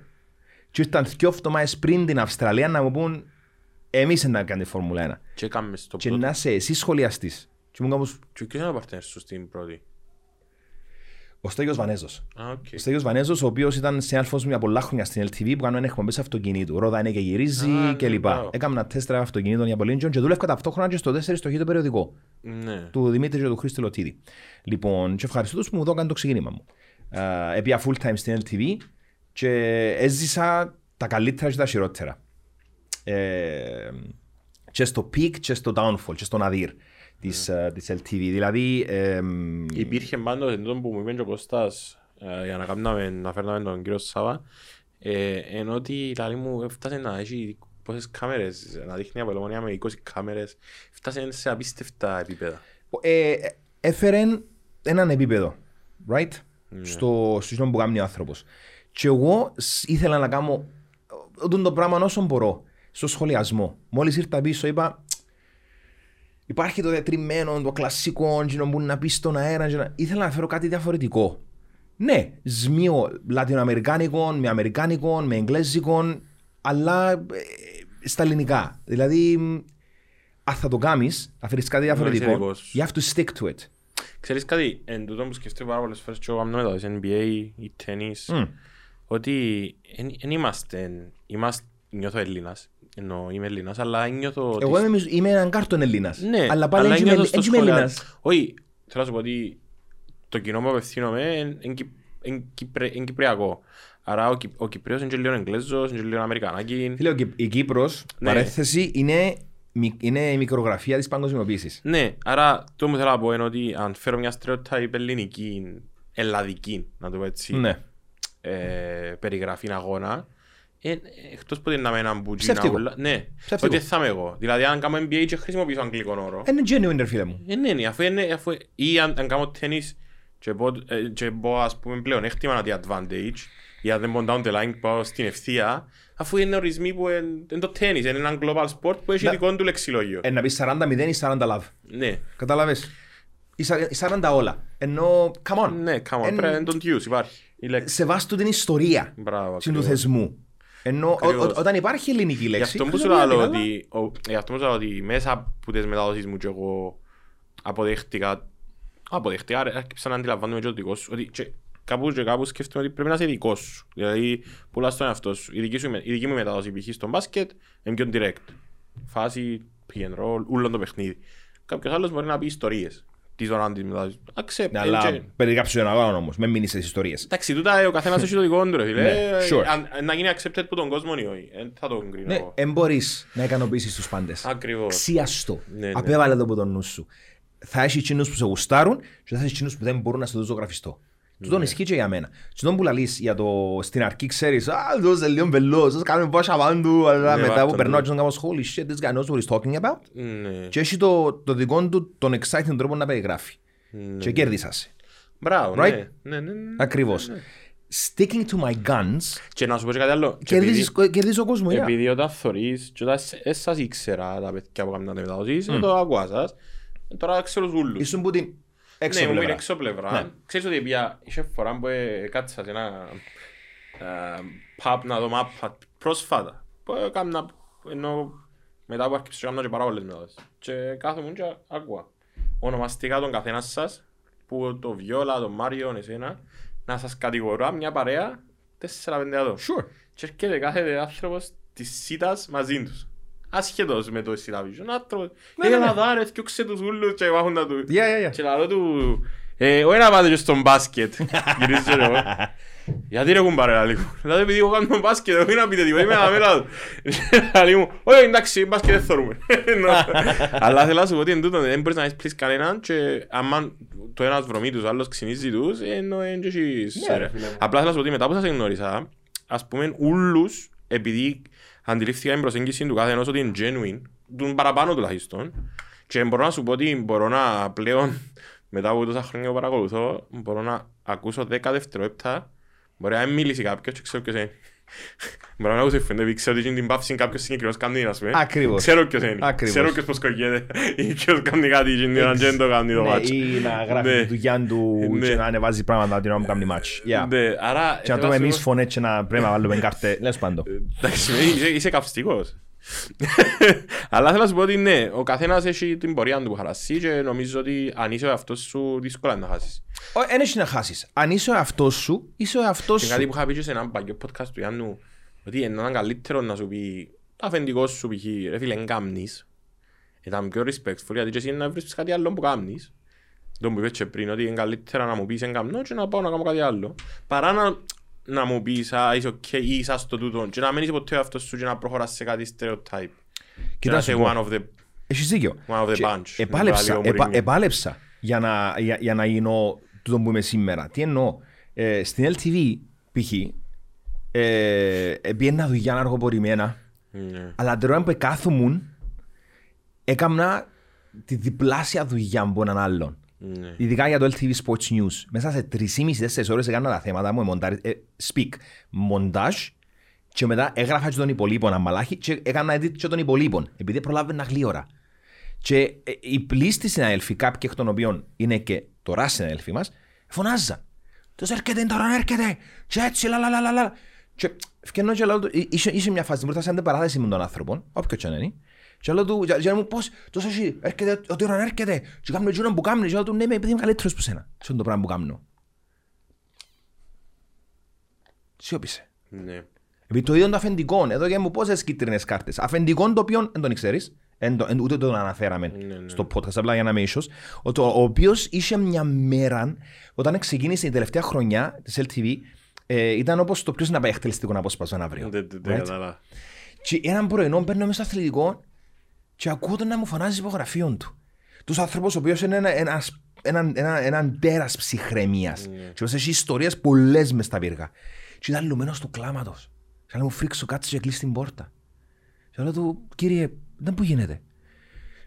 Και ήρθαν δυο εβδομάδες πριν την Αυστραλία να μου πούν εμείς να κάνει Φόρμουλα 1. Και έκαμες στο Και πρώτο. να είσαι εσύ σχολιαστής. Και μου κάπως Και ποιος είναι ο παρτένερ σου στην πρώτη; Ο Στέγιος Βανέζος. Α, οκ. Ο Στέγιος Βανέζος, ο οποίος ήταν συνάδελφός μου για πολλά χρόνια στην LTV που κάνουν εκπομπές αυτοκινήτου. Ρόδα είναι και γυρίζει Α, ναι, κλπ. μπράβο. Έκανα ένα test drive αυτοκινήτων για πολύ και δούλευκα ταυτόχρονα και στο 4 στο χείτο περιοδικό. Ναι. του Δημήτρη και του Χρήστη Λωτίδη. Λοιπόν, και ευχαριστώ τους που μου δώκαν το ξεκίνημα μου. Ε, Έπια full time στην LTV και έζησα τα καλύτερα και τα χειρότερα. Ε, και στο peak και στο downfall και στο nadir της, ε, της LTV. Δηλαδή, ε, Υπήρχε πάντως εν τούτο που μου είπε και ο Κώστας ε, για να κάνουμε, να φέρναμε τον κύριο Σάβα ε, ενώ ότι η λαλή μου έφτασε να έχει πόσες κάμερες, να δείχνει από ελαιομονία με 20 κάμερες φτάσε σε απίστευτα επίπεδα. ε, έφερε έναν επίπεδο, right, στο σύστημα που κάνει ο άνθρωπος. Και εγώ σ- ήθελα να κάνω ε, το πράγμα όσο μπορώ, στο σχολιασμό. Μόλις ήρθα πίσω είπα, υπάρχει το διατριμμένο, το κλασικό, εκείνο που να πεις στον αέρα. και να- Ήθελα να φέρω κάτι διαφορετικό. Ναι, σμείο λατινοαμερικάνικων, με αμερικάνικων, με εγγλέζικων, αλλά ε, στα ελληνικά. Δηλαδή, μ, αν θα το κάνεις, θα φέρεις κάτι διαφορετικό, δικός σου. you have to stick to it. Ξέρεις κάτι, εν τούτο που σκέφτομαι πάρα πολλές φορές και εγώ κάνω μετά, NBA ή τέννις, Μμ. ότι δεν είμαστε, είμαστε, νιώθω Έλληνας, ενώ είμαι Έλληνας, αλλά νιώθω... ότι- Εγώ είμαι, είμαι έναν κάρτον Ελλήνας, Ναι, αλλά πάλι δεν είμαι, νιώθω στο δεν είμαι σχολιά- Έλληνας. Όχι, θέλω να σου πω ότι το κοινό που απευθύνομαι είναι κυπριακό. Άρα ο, Κυ- ο Κυπρέος είναι και λίγο Εγγλέζος, είναι και λίγο Αμερικανάκι. Φίλε, ο Κυ- η Κύπρος, Ναι. παρέθεση, είναι, μι- είναι η μικρογραφία της παγκοσμιοποίησης. Ναι, άρα το που θέλω να πω είναι ότι αν φέρω μια stereotype ελληνική, ελλαδική, να το πω έτσι, Ναι. ε, περιγραφή αγώνα, ε, εκτός που είναι να με έναν μπουτζί Ψεύτικο. ούλα- ναι, Ψεύτικο. ότι θα είμαι εγώ. Δηλαδή αν κάνω NBA και χρησιμοποιήσω αγγλικό όρο, Είναι genuine, ρε φίλε μου. Ε, ναι, ναι, αφού είναι, αφού, ή αν, αν κάνω τέννις και πω, ε, και πω ας πούμε πλέον έκτημα να τη advantage ή αν δεν πω down the line πάω στην ευθεία αφού είναι ορισμοί που είναι, είναι το τέννις, είναι ένα global sport που έχει Ναι. δικό του λεξιλόγιο. Ε, να πεις 40-0 ή 40 love. Ναι, Κατάλαβες. Ή σα- ή 40 όλα. Ενώ, come on. ναι, come on, Εν- πρέπει να τον use, υπάρχει η λέξη. Σεβάστο την ιστορία Μπράβο, του ακριβώς. θεσμού. Ενώ ο- Ακριβώς. ο- όταν υπάρχει ελληνική Γι' λέξη. αυτό που σου είναι λέω αλλά- ότι, ο- γι' αυτό που σου λέω ότι μέσα από τις μεταδόσεις μου και εγώ αποδέχτηκα, αποδέχτηκα, ρε, άρχισα να αντιλαμβάνομαι και το δικός σου, ότι και κάπους και κάπους σκέφτομαι ότι πρέπει να είσαι δικός σου. Δηλαδή, πουλάς τον εαυτό σου. Η δική, σου, η δική μου μεταδόση π.χ. στο μπάσκετ είναι πιο direct. Φάση, pick and roll, ούλο το παιχνίδι. Κάποιος άλλος μπορεί να πει ιστορίες. Τη ζωνά της μεταδόσης. Accept. Ναι, ε, αλλά και- περιγράψου ένα αγώνας όμως. Μην μείνεις στις ιστορίες. Εντάξει, τούτα ε, ο καθένας έχει το δικό του ρε φίλε. Ναι, Ε, sure. αν- αν Να γίνει accepted από τον κόσμο ή όχι. Ε, Θα τον κρίνω Ναι, εγώ. εν μπορείς να ικανοποιήσεις τους πάντες. Ακριβώς. Ξίαστο. Ναι, ναι. Απέβαλε το από τον νου σου. Θα έχεις εκείνους που σε γουστάρουν και θα έχεις εκείνους που δεν μπορούν να σε το ζωγραφιστώ. Του Ναι. τον ισχύει και για μένα. Του τον που λαλείς για το στην αρχή ξέρεις «Α, δώσε λίγο βελός, ας κάνουμε πόσα πάντου», αλλά Ναι, μετά βάρ' που τον περνάω το. και να κάνω «Holy shit, this guy knows what he's talking about» Ναι. και έχει το, το δικό του τον exciting τρόπο να περιγράφει. Και κέρδισα σε. Μπράβο, Right? ναι. Ναι, ναι, ναι. Ακριβώς. sticking to my guns, Και να σου πω και κάτι άλλο. Και επειδή- κερδίζεις, κερδίζεις ο κόσμο. Και επειδή- Κερδίζεις ο κόσμο, yeah. Επειδή όταν θωρείς και όταν σε- ε, σας ήξερα τα παιδιά που κάνουν τα μεταδόσεις, mm. το ακούα σας. Ε, Τώρα ξέρω τους ούλους. Ήσουν που την έξω ναι, μου είναι πλευρά. έξω πλευρά. Ναι. Ξέρεις ότι πια, είχε φορά που ε, κάτσα σε ένα ε, pub να δω μάπα πρόσφατα. Που έκανα, ενώ μετά που άρχισα να κάνω και πάρα πολλές μεταδόσεις. Και κάθομαι και ακούα. Ονομαστικά τον καθένας σας, που το Βιόλα, τον Μάριο, εσένα, να σας κατηγορώ μια παρέα 4-5 άτομα. Sure. Και έρχεται κάθε άνθρωπος της ΣΥΤΑς μαζί τους. Ασχετός με το CityVision. Άνθρωπος, Ναι, ναι, έλα ναι. δά ρε, θκιόξε τους ούλους και βάχουν τα του. Yeah, yeah, yeah. Και λαλό του, ε, όχι να πάτε και στον μπάσκετ. Γυρίζω και εγώ. Γιατί ρε κουμπάρε λαλί μου. Δηλαδή επειδή εγώ κάνω μπάσκετ, όχι να πείτε τίποτα, είμαι ένα μέλα του. Λαλί μου, όχι εντάξει, μπάσκετ δεν θέλουμε. Αλλά θέλω να σου πω ότι εν τούτο δεν μπορείς να εισπλείς κανέναν και άμα το ένας βρωμεί τους, ο άλλος ξυνίζει τους, ενώ εν και έχεις... Ναι, ρε, φίλε μου. Απλά θέλω να σου πω ότι μετά που σας γνώρισα, ας πούμε ούλους, επειδή αντιλήφθηκα την προσέγγιση του κάθε ενός ότι είναι genuine, του παραπάνω τουλάχιστον, και μπορώ να σου πω ότι μπορώ να πλέον, μετά από τόσα χρόνια που παρακολουθώ, μπορώ να ακούσω 10 δευτερόλεπτα, μπορεί να μην μίλησε κάποιος και ξέρω ποιος είναι. Μπορώ να ακούσω φαίνεται, επειδή ξέρω ότι την πάυση κάποιος συγκεκριμένος κάνει, ας πούμε. Ακριβώς. Ξέρω ποιος είναι. Ακριβώς. Ξέρω ποιος πως κολλιέται. Ή ποιος κάνει κάτι και την ώρα και δεν το κάνει το Ναι, μάτσο. ή να γράφει Ναι. τη δουλειά του Ναι. και να ανεβάζει πράγματα την ώρα που κάνει μάτς. Yeah. Ναι, άρα... Και να θέλω τούμε σου εμείς πω- φωνές και να πρέπει να βάλουμε κάρτε. Λες πάντο. Εντάξει, είσαι, είσαι καυστικός. Αλλά θέλω να σου πω ότι ναι, ο καθένας έχει την πορεία του που χαρασεί και νομίζω ότι αν είσαι ο εαυτός σου δύσκολα να χάσεις. Ένα έχει να χάσεις. Αν είσαι ο εαυτός σου, είσαι ο εαυτός Και σου. κάτι που είχα πει και σε έναν παλιό podcast του Ιάννου, ότι είναι έναν καλύτερο να σου πει το αφεντικό σου π.χ. ρε φίλε, εν κάμνεις. Ήταν πιο respectful, γιατί και εσύ να βρεις κάτι άλλο που κάμνεις. Το που είπες και πριν, ότι είναι καλύτερα να μου πεις εν κάμνω και να πάω να κάνω κάτι άλλο. Παρά να, να μου πεις, α, είσαι οκ, ή είσαι στο τούτο, και να μένεις ποτέ ο εαυτός σου και να προχωράς σε κάτι stereotype. Και να Κοίτα είσαι σου πω. one of the... Έχεις δίκιο. One of the Και bunch. Επάλεψα, Με το επα, Μουρίνιο. επάλεψα για να, για, για να γίνω τούτο που είμαι σήμερα. Τι εννοώ; Ε, στην LTV, π.χ., ε, πήγαινα δουλειά αργοπορημένα, Ναι. αλλά την ώρα που κάθομουν, έκανα τη διπλάσια δουλειά από έναν άλλον. Ναι. Ειδικά για το LTV Sports News. Μέσα σε 3,5-4 ώρες έκανα τα θέματα μου, μοντάρι, ε, speak, μοντάζ και μετά έγραφα και τον υπολείπων αμαλάχη και έκανα edit και των υπολείπων, επειδή προλάβαινα γλύωρα. Και ε, οι πλήστοι συναδέλφοι, κάποιοι εκ των οποίων είναι και τώρα συναδέλφοι μας, φωνάζα. Τους έρχεται τώρα, έρχεται, και έτσι, λα, λα, λα, λα, λα. Και ευκαινώ και λέω του, «Ε, είσαι, είσαι μια φάση, μπορούσα σε αντεπαράθεση με τον άνθρωπο, όποιο και αν είναι. Και λέω του, και- και μου πώς, τόσο εσύ, έρχεται, ότι ώρα έρχεται, και κάνω εκείνο που κάνει, και λέω του, ναι, με, επειδή είμαι καλύτερος που σένα, σε αυτό το πράγμα που κάνω. Σιώπησε. Ναι. Επειδή το ίδιο το αφεντικό, εδώ και μου πόσες κίτρινες κάρτες. Αφεντικό το οποίο δεν τον ξέρεις, εν το- εν- ούτε τον αναφέραμε ναι. στο podcast, απλά για να είμαι ίσως, ο, το- ο οποίος είχε μια μέρα, όταν ξεκίνησε η τελευταία χρονιά της LTV, ε, ήταν όπως το ποιος να πάει εκτελεστικό απόσπασμα αύριο. Δεν δεν- δεν Right? κατάλαβα. Και έναν πρωινό μπαίνω μέσα στο αθλητικό και ακούω τον να μου φωνάζει υπογραφείων του. Τους άνθρωπους ο οποίος είναι ένα, ένας, έναν, ένα, έναν τέρας ψυχραιμίας. Ναι. Και όπως έχει ιστορίες πολλές μες στα πύργα. Και ήταν λουμένος του κλάματος. Και λέει μου φρίξω κάτσε και κλείσει την πόρτα. Και λέω του κύριε δεν που γίνεται.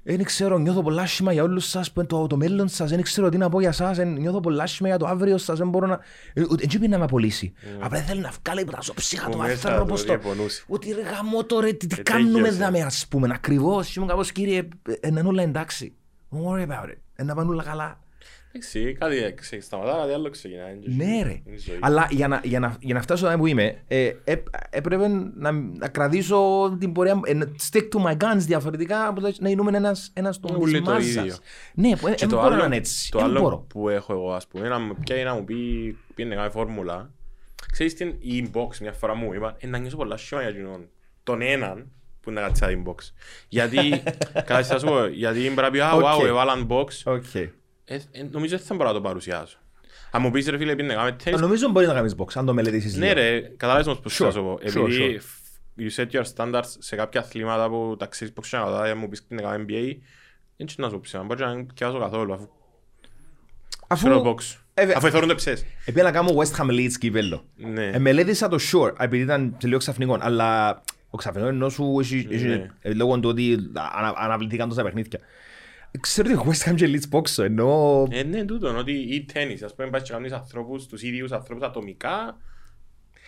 Δεν ξέρω, νιώθω πολλά άσχημα για όλους σας, που είναι το, το μέλλον σας, δεν ξέρω τι να πω για σας, εν- νιώθω πολλά άσχημα για το αύριο σας, δεν μπορώ να... Ε, ούτε- Έτσι πει να με απολύσει. Απλά θέλει να βγάλει από τα ψυχα Που του Ναι. μέσα άνθρωπος του το... διαπονούσε. Ότι ρε γαμώ το ρε, τι, τι Ε, κάνουμε τέγιωσε. δάμε ας πούμε, ακριβώς. Και ήμουν κάπως κύριε, ε, είναι όλα εντάξει. Don't worry about it. Ε, να πάνε όλα καλά. Εντάξει, κάτι ξε- σταματά, κάτι άλλο ξεκινάει. Ναι ρε. Είναι η ζωή. Αλλά για να, για να, για να φτάσω εδώ που είμαι, ε, ε, έπρεπε να, να κρατήσω την πορεία μου, ε, να stick to my guns διαφορετικά από το να γίνουμε ένας, ένας των Όλοι της το ίδιο. μάζας. Ναι, που, ε, Και δεν το μπορώ να άλλο, είναι έτσι. το Δεν άλλο μπορώ. που έχω εγώ, ας πούμε, να μου πιάει να μου πει, πήγαινε κάνει φόρμουλα. Ξέρεις την inbox μια φορά μου είπα, ε, να νιώσω πολλά άσχημα για εκείνον. Τον έναν που είναι να κάτσει τα inbox. Γιατί, καλά θα σου πω, γιατί πρέπει να πει, α, Οκ. wow, έβαλαν inbox. Οκ. Ε, ε, νομίζω δεν θα μπορώ να το παρουσιάσω. Αν μου πεις ρε φίλε, πήγαινε κάνει Αλλά τένις, Νομίζω μπορεί να κάνεις box, αν το μελετήσεις ναι λίγο. ρε, καταλάβεις όμως πώς Sure, θα σου πω. sure, Επειδή you set your standards σε κάποια αθλήματα που τα ξέρεις πώς να κατάλαβες, μου πεις πήγαινε κάνει NBA, δεν ξέρω να σου πει, μπορεί να μην πιάσω καθόλου, αφού Αφού ξέρω box. ε, βε- Αφού εθώρουν το ψες. Επία να κάνω West Ham Leeds κύπελλο. Ναι. Ε, μελέτησα το Sure, επειδή ήταν λίγο ξαφνικό, αλλά ο ξαφνικό ενώ σου έχει, έχει Ναι. ε, λόγω του ότι ανα, αναβληθήκαν τόσα παιχνίδια. Ξέρω ότι West Ham και Leeds box, ενώ... Ε, ναι, τούτο, ότι ή τέννις, ας πούμε, πάει και κάνεις ανθρώπους, τους ίδιους ανθρώπους ατομικά,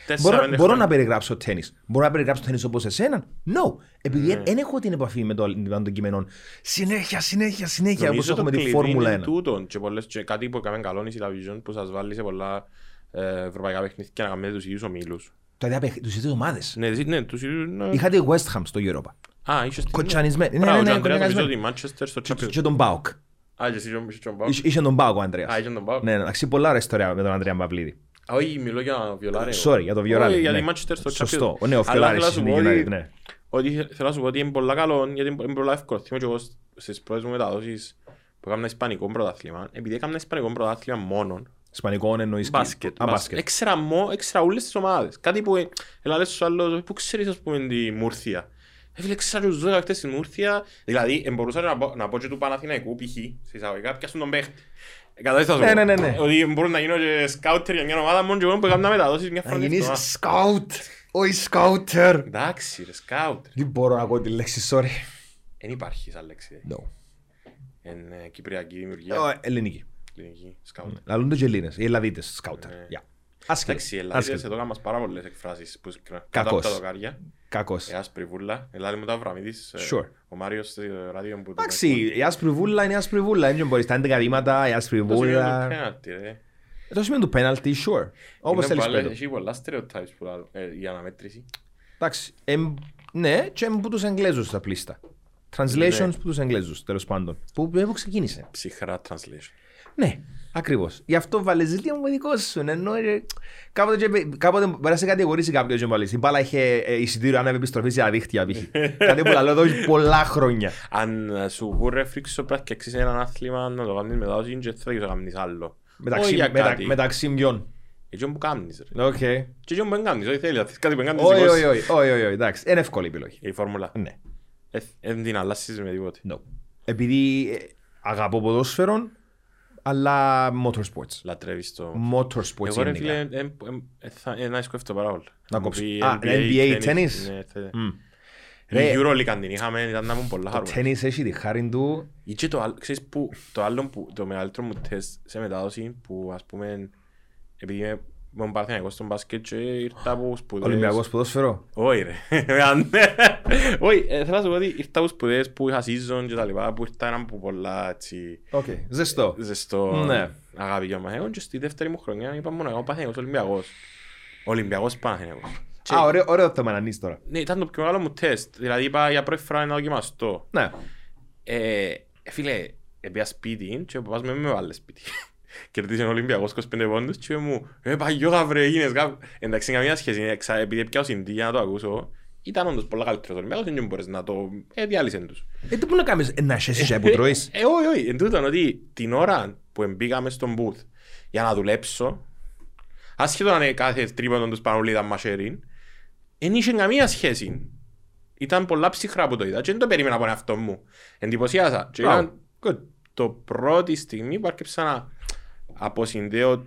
Τέσσερα, Μπορώ, πέντε μπορώ χρόνια. να περιγράψω τέννις. Μπορώ να περιγράψω τέννις όπως εσέναν; No. Επειδή Ναι. δεν έχω την επαφή με το με των κειμενών. Συνέχεια, συνέχεια, συνέχεια. Όπως Νομίζω έχουμε το τη κλειδί Φόρμουλα είναι 1. τούτον και, πολλές, και κάτι που έκαμε καλό είναι η Cityvision που σας βάλει σε πολλά ε, ευρωπαϊκά παιχνίδια και να κάνετε τους ίδιους ομίλους. Τα ίδια παιχνίδια, τους ίδιες ομάδες. Ναι, ναι, τους ίδιους... ναι. Είχα τη West Ham στο Europa. Α, είχες την... Κοτσανισμένη. Ναι, Μπράβο, ναι, και ναι, ο Ανδρέας νομίζω κοτσανισμένη. ότι η Manchester στο Και- Champions. Και τον Μπάουκ. Α, και εσύ και ο- και τον Πάο. Είχε- Είχε τον Μπάουκ ο Ανδρέας. Α, είχε τον Πάο. Ναι, εντάξει, πολλά ωραία ιστορία με τον Ανδρέα Παυλίδη. Α, Όχι, μιλώ για Βιολάρε. Sorry, για το Βιολάρε, Όχι, για ναι. τη Manchester στο Σωστό. Champions. Ο νέος Αλλά Βιολάρε θέλω να σου στην πω ότι- United, ναι. Ότι θέλω να σου πω ότι είναι πολλά καλό, γιατί είναι πολλά εύκολο. Θυμώ και εγώ σ- στις πρώτες μου μεταδόσεις που έκανα ισπανικό πρωτάθλημα, επειδή έκανα ισπανικό πρωτάθλημα μόνον, Ισπανικό εννοείς. μπάσκετ, Α, μπάσκετ. μπάσκετ. Έξερα μό, έξερα όλες τις ομάδες. Κάτι που, ε, έλα λες στους άλλους, πού ξέρεις ας πούμε τη Μούρθια. Ε, φίλε, ξέρω τους 12 χτες στη Μούρθια, δηλαδή, ε, μπορούσα να πω, να πω και του Παναθηναϊκού π.χ. σε εισαγωγικά, πιάσουν τον παίχτη. Ε, Κατάλαβες θα σου Ναι, πω; ναι, ναι, ναι. Ότι μπορούν να γίνω και σκάουτερ για μια ομάδα μόνο και εγώ που έκανα μεταδόσεις μια Να φορά την γίνεις εβδομάδα. σκάουτ. Όχι σκάουτερ. Εντάξει ρε, σκάουτερ. Δεν μπορώ να ακούω τη λέξη, sorry. Δεν υπάρχει σαν λέξη. No. Είναι ε, κυπριακή δημιουργία. Ε, Ελληνική. Ελληνική, σκάουτερ. Λαλούν το και Ελλήνες. Οι Ελλαδίτες, σκάουτερ. Ναι. Γεια. Άσχετο. Εντάξει, οι Ελλάδες Άσχετο. εδώ κάνουν πάρα πολλές εκφράσεις που κρατάω Κακώς. Από τα δοκάρια. Κακός. Η άσπρη βούλα. Ελλάδα μου τα Αβραμίδης. ε, Sure. Ο Μάριος στο ράδιο που... Εντάξει, η άσπρη βούλα είναι η άσπρη βούλα. Δεν μπορείς. Τα 11 βήματα, η άσπρη Το σημείο του βούλα. πέναλτι, ρε. Το σημείο του πέναλτι, sure. Όπως Είναι θέλεις πολλά- πέτω. Έχει πολλά stereotypes που λαλούν, ε, η αναμέτρηση. Εντάξει. εμ, Ναι, και που τους Εγγλέζους τα πλήστα. Translations Ναι. που τους Εγγλέζους, τέλος πάντων. Που που ξεκίνησε; Ψυχρά translation. Ναι, ακριβώς. Γι' αυτό βάλες λίγο μου δικό σου. Ενώ ε, κάποτε, και- κάποτε μπορεί να σε κατηγορήσει κάποιος και βάλεις. Η μπάλα είχε ε, εισιτήριο αν επιστροφή σε αδίκτυα. π.χ. Κάτι που λέω εδώ έχει πολλά χρόνια. Αν ε, σου πω ρε φρίξω πρέπει και εξής έναν άθλημα να το κάνεις μετά και δεν θα το κάνεις άλλο. Μεταξύ, Όχι για μετα, κάτι. μεταξύ μιών. Έτσι που κάνεις ρε. Οκ. Και έτσι που δεν κάνεις, όχι θέλει, θέλεις κάτι που δεν κάνεις Όχι, δικός όχι, σου. όχι, όχι, όχι, όχι, εντάξει. Είναι εύκολη επιλογή. Η φόρμουλα. Ναι. Ε, Δεν την αλλάσεις με τίποτε. No. Επειδή ε, αγαπώ ποδόσφαιρο, αλλά motorsports. Λατρεύεις το... Motorsports Εγώ ρε γενικά. φίλε, ε, ε, ε, θα- ε, να σκέφτω πάρα πολύ. Να Μου κόψω. πει Α, NBA tennis. Ναι, θε- Μμ. Η Ρε, Euroleague αν την είχαμε ήταν να ήμουν πολλά Το χαρούμενος. τέννις έχει τη χάρη του. Ή και το άλλο, ξέρεις που, το άλλο που, το μεγαλύτερο μου τεστ σε μετάδοση που ας πούμε, επειδή είμαι ήμουν παραθυναϊκός στον μπάσκετ και ήρθα από σπουδές. Ολυμπιακός ποδόσφαιρο. Όχι ρε. Αν- Όχι, ε, θέλω να σου πω ότι ήρθα από σπουδές που είχα season και τα λοιπά, που ήρθα έναν που πολλά έτσι Οκ. Ζεστό. ζεστό Ναι. αγάπη για μαθαίνω και στη δεύτερη μου χρονιά είπα μόνο εγώ Παναθηναϊκός Ολυμπιακός. Ολυμπιακός Παναθηναϊκός. Και- Α, ωραίο, ωραίο θέμα να ανοίξει τώρα. Ναι, ήταν το πιο μεγάλο μου τεστ. Δηλαδή είπα για πρώτη φορά να δοκιμαστώ. Ναι. Ε, φίλε, έπια σπίτι και ο παπάς με με βάλε σπίτι. Κερδίσε ο Ολυμπιακός 25 πόντους και μου «Ε, παγιώκα βρε, γίνες κάπου». Εντάξει, καμία σχέση, εξα- επειδή πιάω συντή για να το ακούσω, ήταν όντως πολλά καλύτερος ο Ολυμπιακός, δεν μπορείς να το... Ε, διάλυσεν τους. Ε, τι που να κάνεις, ε, να χέσεις και που τρώεις. Ε, όχι, όχι, εν τούτον ότι την ώρα που μπήκαμε στον booth για να δουλέψω, άσχετο αν είναι κάθε τρίποντο τους Πανουλή ήταν μαχαίριν, δεν είχε καμία σχέση. Ήταν πολλά ψυχρά που το είδα και δεν το περίμενα από τον εαυτό μου. Εντυπωσιάσα. Και Μπράβο. ήταν Good. το πρώτη στιγμή που άρχισα να αποσυνδέω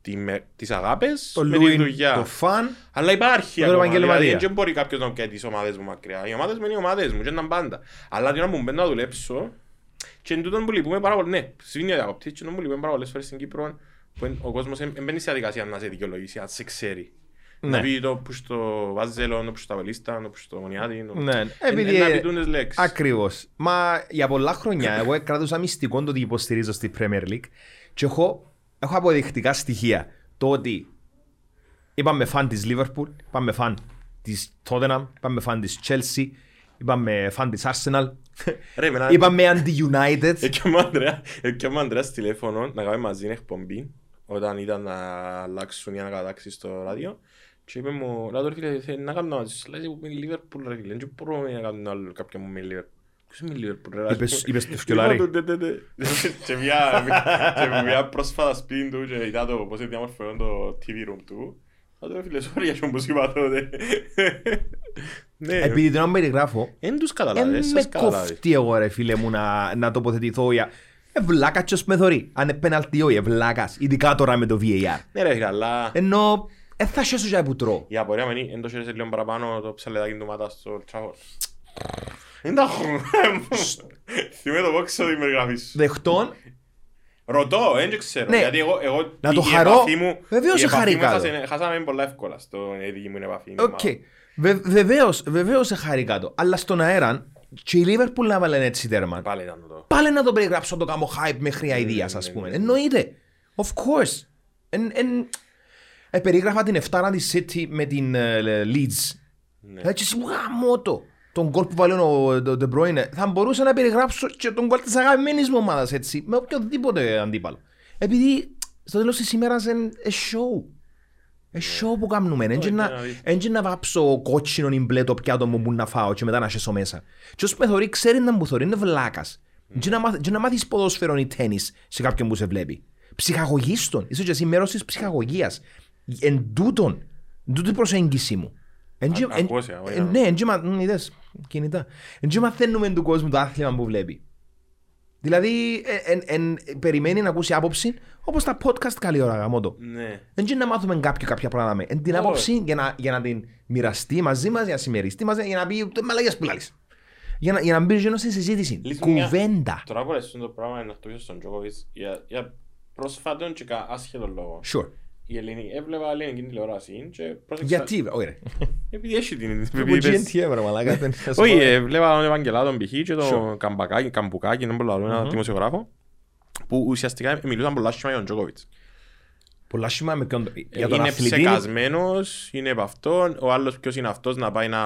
τη, με, τις αγάπες Το με τη Λούιν, δουλειά. το φαν. Αλλά υπάρχει Το ακόμα, επαγγελματία. δηλαδή δεν μπορεί κάποιος να πιάει τις ομάδες μου μακριά. Οι ομάδες μου είναι οι ομάδες μου και ήταν πάντα. Αλλά την ώρα που μπαίνω να δουλέψω και εν τούτον που λυπούμε πάρα πολύ, ναι, σβήνει ο διακοπτής και εν τούτον που λυπούμε πάρα πολλές φορές στην Κύπρο που εν- ο κόσμος δεν μπαίνει στη διαδικασία να σε δικαιολογήσει, αν σε ξέρει. Ναι. Να πει το που στο Βάζελο, το που στο Αβελίστα, το που στο Μονιάτι. το- Ναι, εν- επειδή, εν- Να ε, πει τούτες λέξεις. Ακριβώς. Μα για πολλά χρόνια εγώ κρατούσα μυστικό το ότι υποστηρίζω στη Premier League και έχω, έχω αποδεικτικά στοιχεία. Το ότι είπαμε φαν της Liverpool, είπαμε φαν της Tottenham, είπαμε φαν της Chelsea, είπαμε φαν της Arsenal, Ρε, εμένα- είπαμε anti-United. Έκαμε ο Ανδρέα- έκαμε ο Ανδρέας τηλέφωνο να κάνουμε μαζί εκπομπή όταν ήταν να αλλάξουν οι ανακατάξεις στο ράδιο και είπε μου, «Λάτο ρε φίλε, θέλει να κάνω μαζί σου, λέει που είμαι η Λίβερπουλ ρε φίλε, δεν μπορώ να κάνω άλλο κάποιον μου με η Λίβερπουλ». Ποιος είμαι η Λίβερπουλ ρε. Είπες- είπες το φκιολάρι. Λοιπόν, τε, τε, τε. Και μια- και μια πρόσφατα σπίτι του και είδα το πώς είναι διαμορφωμένο το TV room του. «Λάτο ρε φίλε, sorry για αυτό που σου είπα τότε». Ναι, Επειδή τον περιγράφω, εν τους δεν καταλάβες, με σας καταλάβες. κοφτεί εγώ ρε φίλε μου να, να τοποθετηθώ για ε, βλάκας ποιος με θωρεί. Αν είναι πέναλτι όχι, ε, βλάκας. Ειδικά τώρα με το VAR. Ναι ρε φίλε, αλλά... Ενώ δεν θα σέσω για που τρώω. Η απορία μου είναι, εν το χαίρεσαι λίγο παραπάνω το ψαλεδάκι του Μάτα στο Trafford. Δεν τα έχω. Θυμάμαι το πόξο την περιγραφή σου. Δεχτών, Ρωτώ, δεν ξέρω. Ναι. Γιατί εγώ, εγώ Να το η χαρώ. επαφή μου, Βεβαίως η επαφή εχαρήκα μου το. χάσε- Χάσαμε πολλά εύκολα στο η δική μου επαφή. με Οκ. ομάδα. Βε- Βεβαίως, βεβαίως εχάρηκα το. Αλλά στον αέρα και η Λίβερπουλ να βάλει έτσι τέρμα. Πάλι ήταν το. Πάλι να το περιγράψω το κάνω hype μέχρι αηδίας ας ναι, πούμε. ναι. Εννοείται. Of course. Εν, εν, ε, περίγραφα την εφτάρα της City με την ε, Leeds. Ναι. Έτσι εσύ μου γαμώ το. Τον γκολ που βάλει ο το De Bruyne. Θα μπορούσα να περιγράψω και τον γκολ της αγαπημένης μου ομάδας έτσι. Με οποιοδήποτε αντίπαλο. Επειδή στο τέλος της ημέρας είναι a show. A show που κάνουμε. Έτσι να, να δεις. έτσι να βάψω κότσινο ή μπλε το πιάτο μου που να φάω και μετά να σέσω μέσα. Και όσο με θωρεί ξέρει να μου θωρεί είναι βλάκας. Και να, μάθ, και να μάθεις ποδόσφαιρο ή τέννις σε κάποιον που σε βλέπει. Ψυχαγωγείς τον. Είσαι και εσύ μέρος της ψυχαγωγίας. Εν τούτον. Εν τούτη η προσέγγιση μου. Εν τζι- Α- εν- ακούσια, όχι εν- να- Ναι, εν τζι μα- μ, είδες, κινητά. Εν τζι μαθαίνουμε του κόσμου το άθλημα που βλέπει. Δηλαδή, ε, εν- εν- περιμένει να ακούσει άποψη, όπως τα podcast καλή ώρα γαμώ το. Ναι. Δεν είναι να μάθουμε κάποιο κάποια πράγματα. Εν την Όχι. άποψη για να, για να την μοιραστεί μαζί μας, για να συμμεριστεί μαζί, για να πει «Το μαλαγιάς που λάλλεις». Για να, για να μπει γένο στη συζήτηση. Λύση μια- Κουβέντα. Τώρα που λες το πράγμα είναι αυτό στον Τζόκοβιτς για, για πρόσφατον και κα- άσχετο λόγο. Sure. Η ελληνική, έβλεπα ελληνική τηλεόραση και πρόσεξα... Γιατί, όχι ρε. Επειδή έχει την... Από επειδή πες- GNTM ρε μαλάκα. δεν θα σου Όχι, πω. ε, βλέπα τον Ευαγγελάτο π.χ. και τον Sure. Καμπακάκη, Καμπουκάκη, δεν μπορώ να λέω, ένα δημοσιογράφο, που ουσιαστικά μιλούσαν πολλά σχήμα για τον Τζόκοβιτς. Πολλά σήμα με ποιον... Ε, Για τον είναι αθλητή. ψεκασμένος, είναι από αυτόν, ο άλλος ποιος είναι αυτός να πάει να,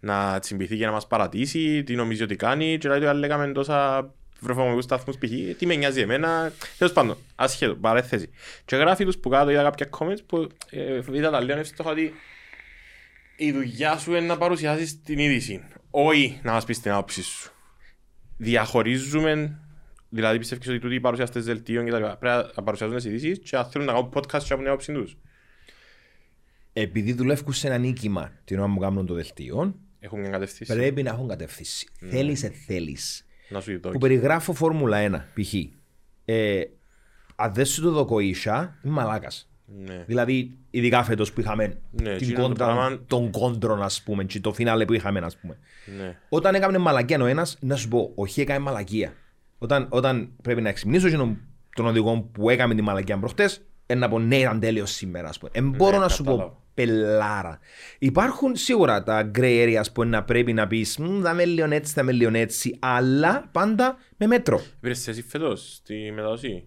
να τσιμπηθεί και να μας παρατήσει, τι νομίζει ότι κάνει και δηλαδή λέγαμε τόσα βρεφομικούς σταθμούς π.χ. Τι με νοιάζει εμένα, τέλος πάντων, ασχέτω, παρέθεση. Και γράφει τους που κάτω είδα κάποια comments που ε, είδα τα λέω εύστοχα ότι η δουλειά σου είναι να παρουσιάσεις την είδηση, όχι να μας πεις την άποψη σου. Διαχωρίζουμε Δηλαδή πιστεύεις ότι τούτοι οι παρουσιαστές δελτίων και τα λοιπά πρέπει να παρουσιάζουν τις ειδήσεις και αν θέλουν να κάνουν podcast και να έχουν την άποψη τους. Επειδή δουλεύουν σε ένα νίκημα την ώρα που κάνουν το δελτίο, Έχουν μια κατευθύνση. πρέπει να έχουν κατευθύνση. Θέλεις, ε, θέλεις. Να σου δω. Που περιγράφω Φόρμουλα 1, π.χ. Ε, αν δεν σου το δω ίσα, είμαι μαλάκας. Ναι. Δηλαδή, ειδικά φέτος που είχαμε Ναι, την εκείνο το κόντρα πράγμα- των κόντρων, ας πούμε, και το φινάλε που είχαμε, ας πούμε. Ναι. Όταν έκαμε μαλακία ο ένας, να σου πω, όχι έκανε μαλακία. Όταν, όταν πρέπει να εξυμνήσω εκείνον τον οδηγό που έκαμε τη μαλακία προχτές, ε, να πω ναι ήταν τέλειος σήμερα, ας πούμε. Ε, μπορώ να σου κατάλαβα. πω πελάρα. Υπάρχουν σίγουρα τα grey areas που να πρέπει να πεις «Μμ, θα είμαι λίγο έτσι, θα είμαι λίγο έτσι, αλλά πάντα με μέτρο. Βρες εσύ φέτος στη μεταδοσή.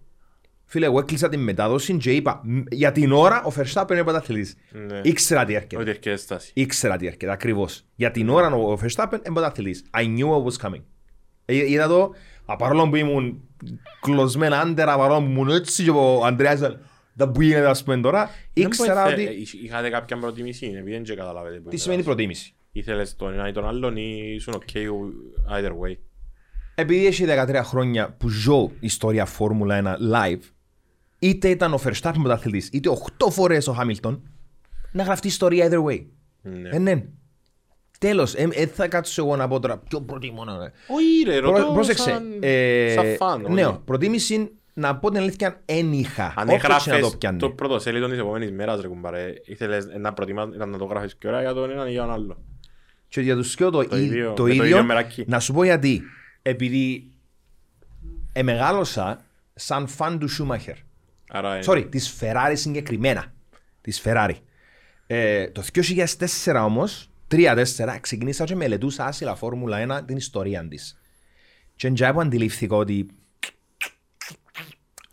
Φίλε, εγώ έκλεισα την μετάδοση και είπα «Μ, για την ώρα ο Verstappen είναι πρωταθλητής. Ναι. Ήξερα τι έρχεται. Ότι έρχεται στάση. Ήξερα τι έρχεται, ακριβώς. Για την ώρα ο Verstappen είναι πρωταθλητής. I knew what was coming. Ε, Είδα το, παρόλο που ήμουν κλωσμένα άντερα, παρόλο που ήμουν έτσι και ο Ανδρέας ήταν, τα που γίνεται ας πούμε τώρα, ήξερα Δεν ότι... μπορεί- ε, Είχατε κάποια προτίμηση, επειδή δεν και καταλάβετε. που Τι είναι σημαίνει λάθος. προτίμηση; Ήθελες τον ένα ή τον άλλον ή ήσουν ok either way; Επειδή έχει 13 χρόνια που ζω ιστορία Φόρμουλα 1 live, είτε ήταν ο Verstappen πρωταθλητής, είτε 8 φορές ο Χάμιλτον, να γραφτεί ιστορία either way. Ναι. Ε, ναι. Τέλος, ε, ε, θα κάτσω εγώ να πω τώρα ποιο προτιμώ να... Όχι ρε, ρωτώ Πρό- Πρόσεξε. σαν- ε, σαν φαν. όχι. Ναι, προτίμηση να πω την αλήθεια εν είχα. Αν Όποιος και να έγραφες το πιάνει. το πρωτοσέλιδο της επόμενης μέρας ρε κουμπάρε, ήθελες να προτιμάς ήταν να το γράφεις και ώρα για τον έναν ή για τον άλλο. Και για τους δυο το, Το ί- ίδιο, το με το ίδιο. ίδιο μεράκι. να σου πω γιατί. Επειδή εμεγάλωσα σαν φαν του Σούμαχερ. Άρα, ε, Sorry, της Ferrari συγκεκριμένα. Της Ferrari. Ε, το 2004 όμως, 3-4, ξεκινήσα και μελετούσα άσυλα Φόρμουλα 1 την ιστορία της. Και εντιά που αντιλήφθηκα ότι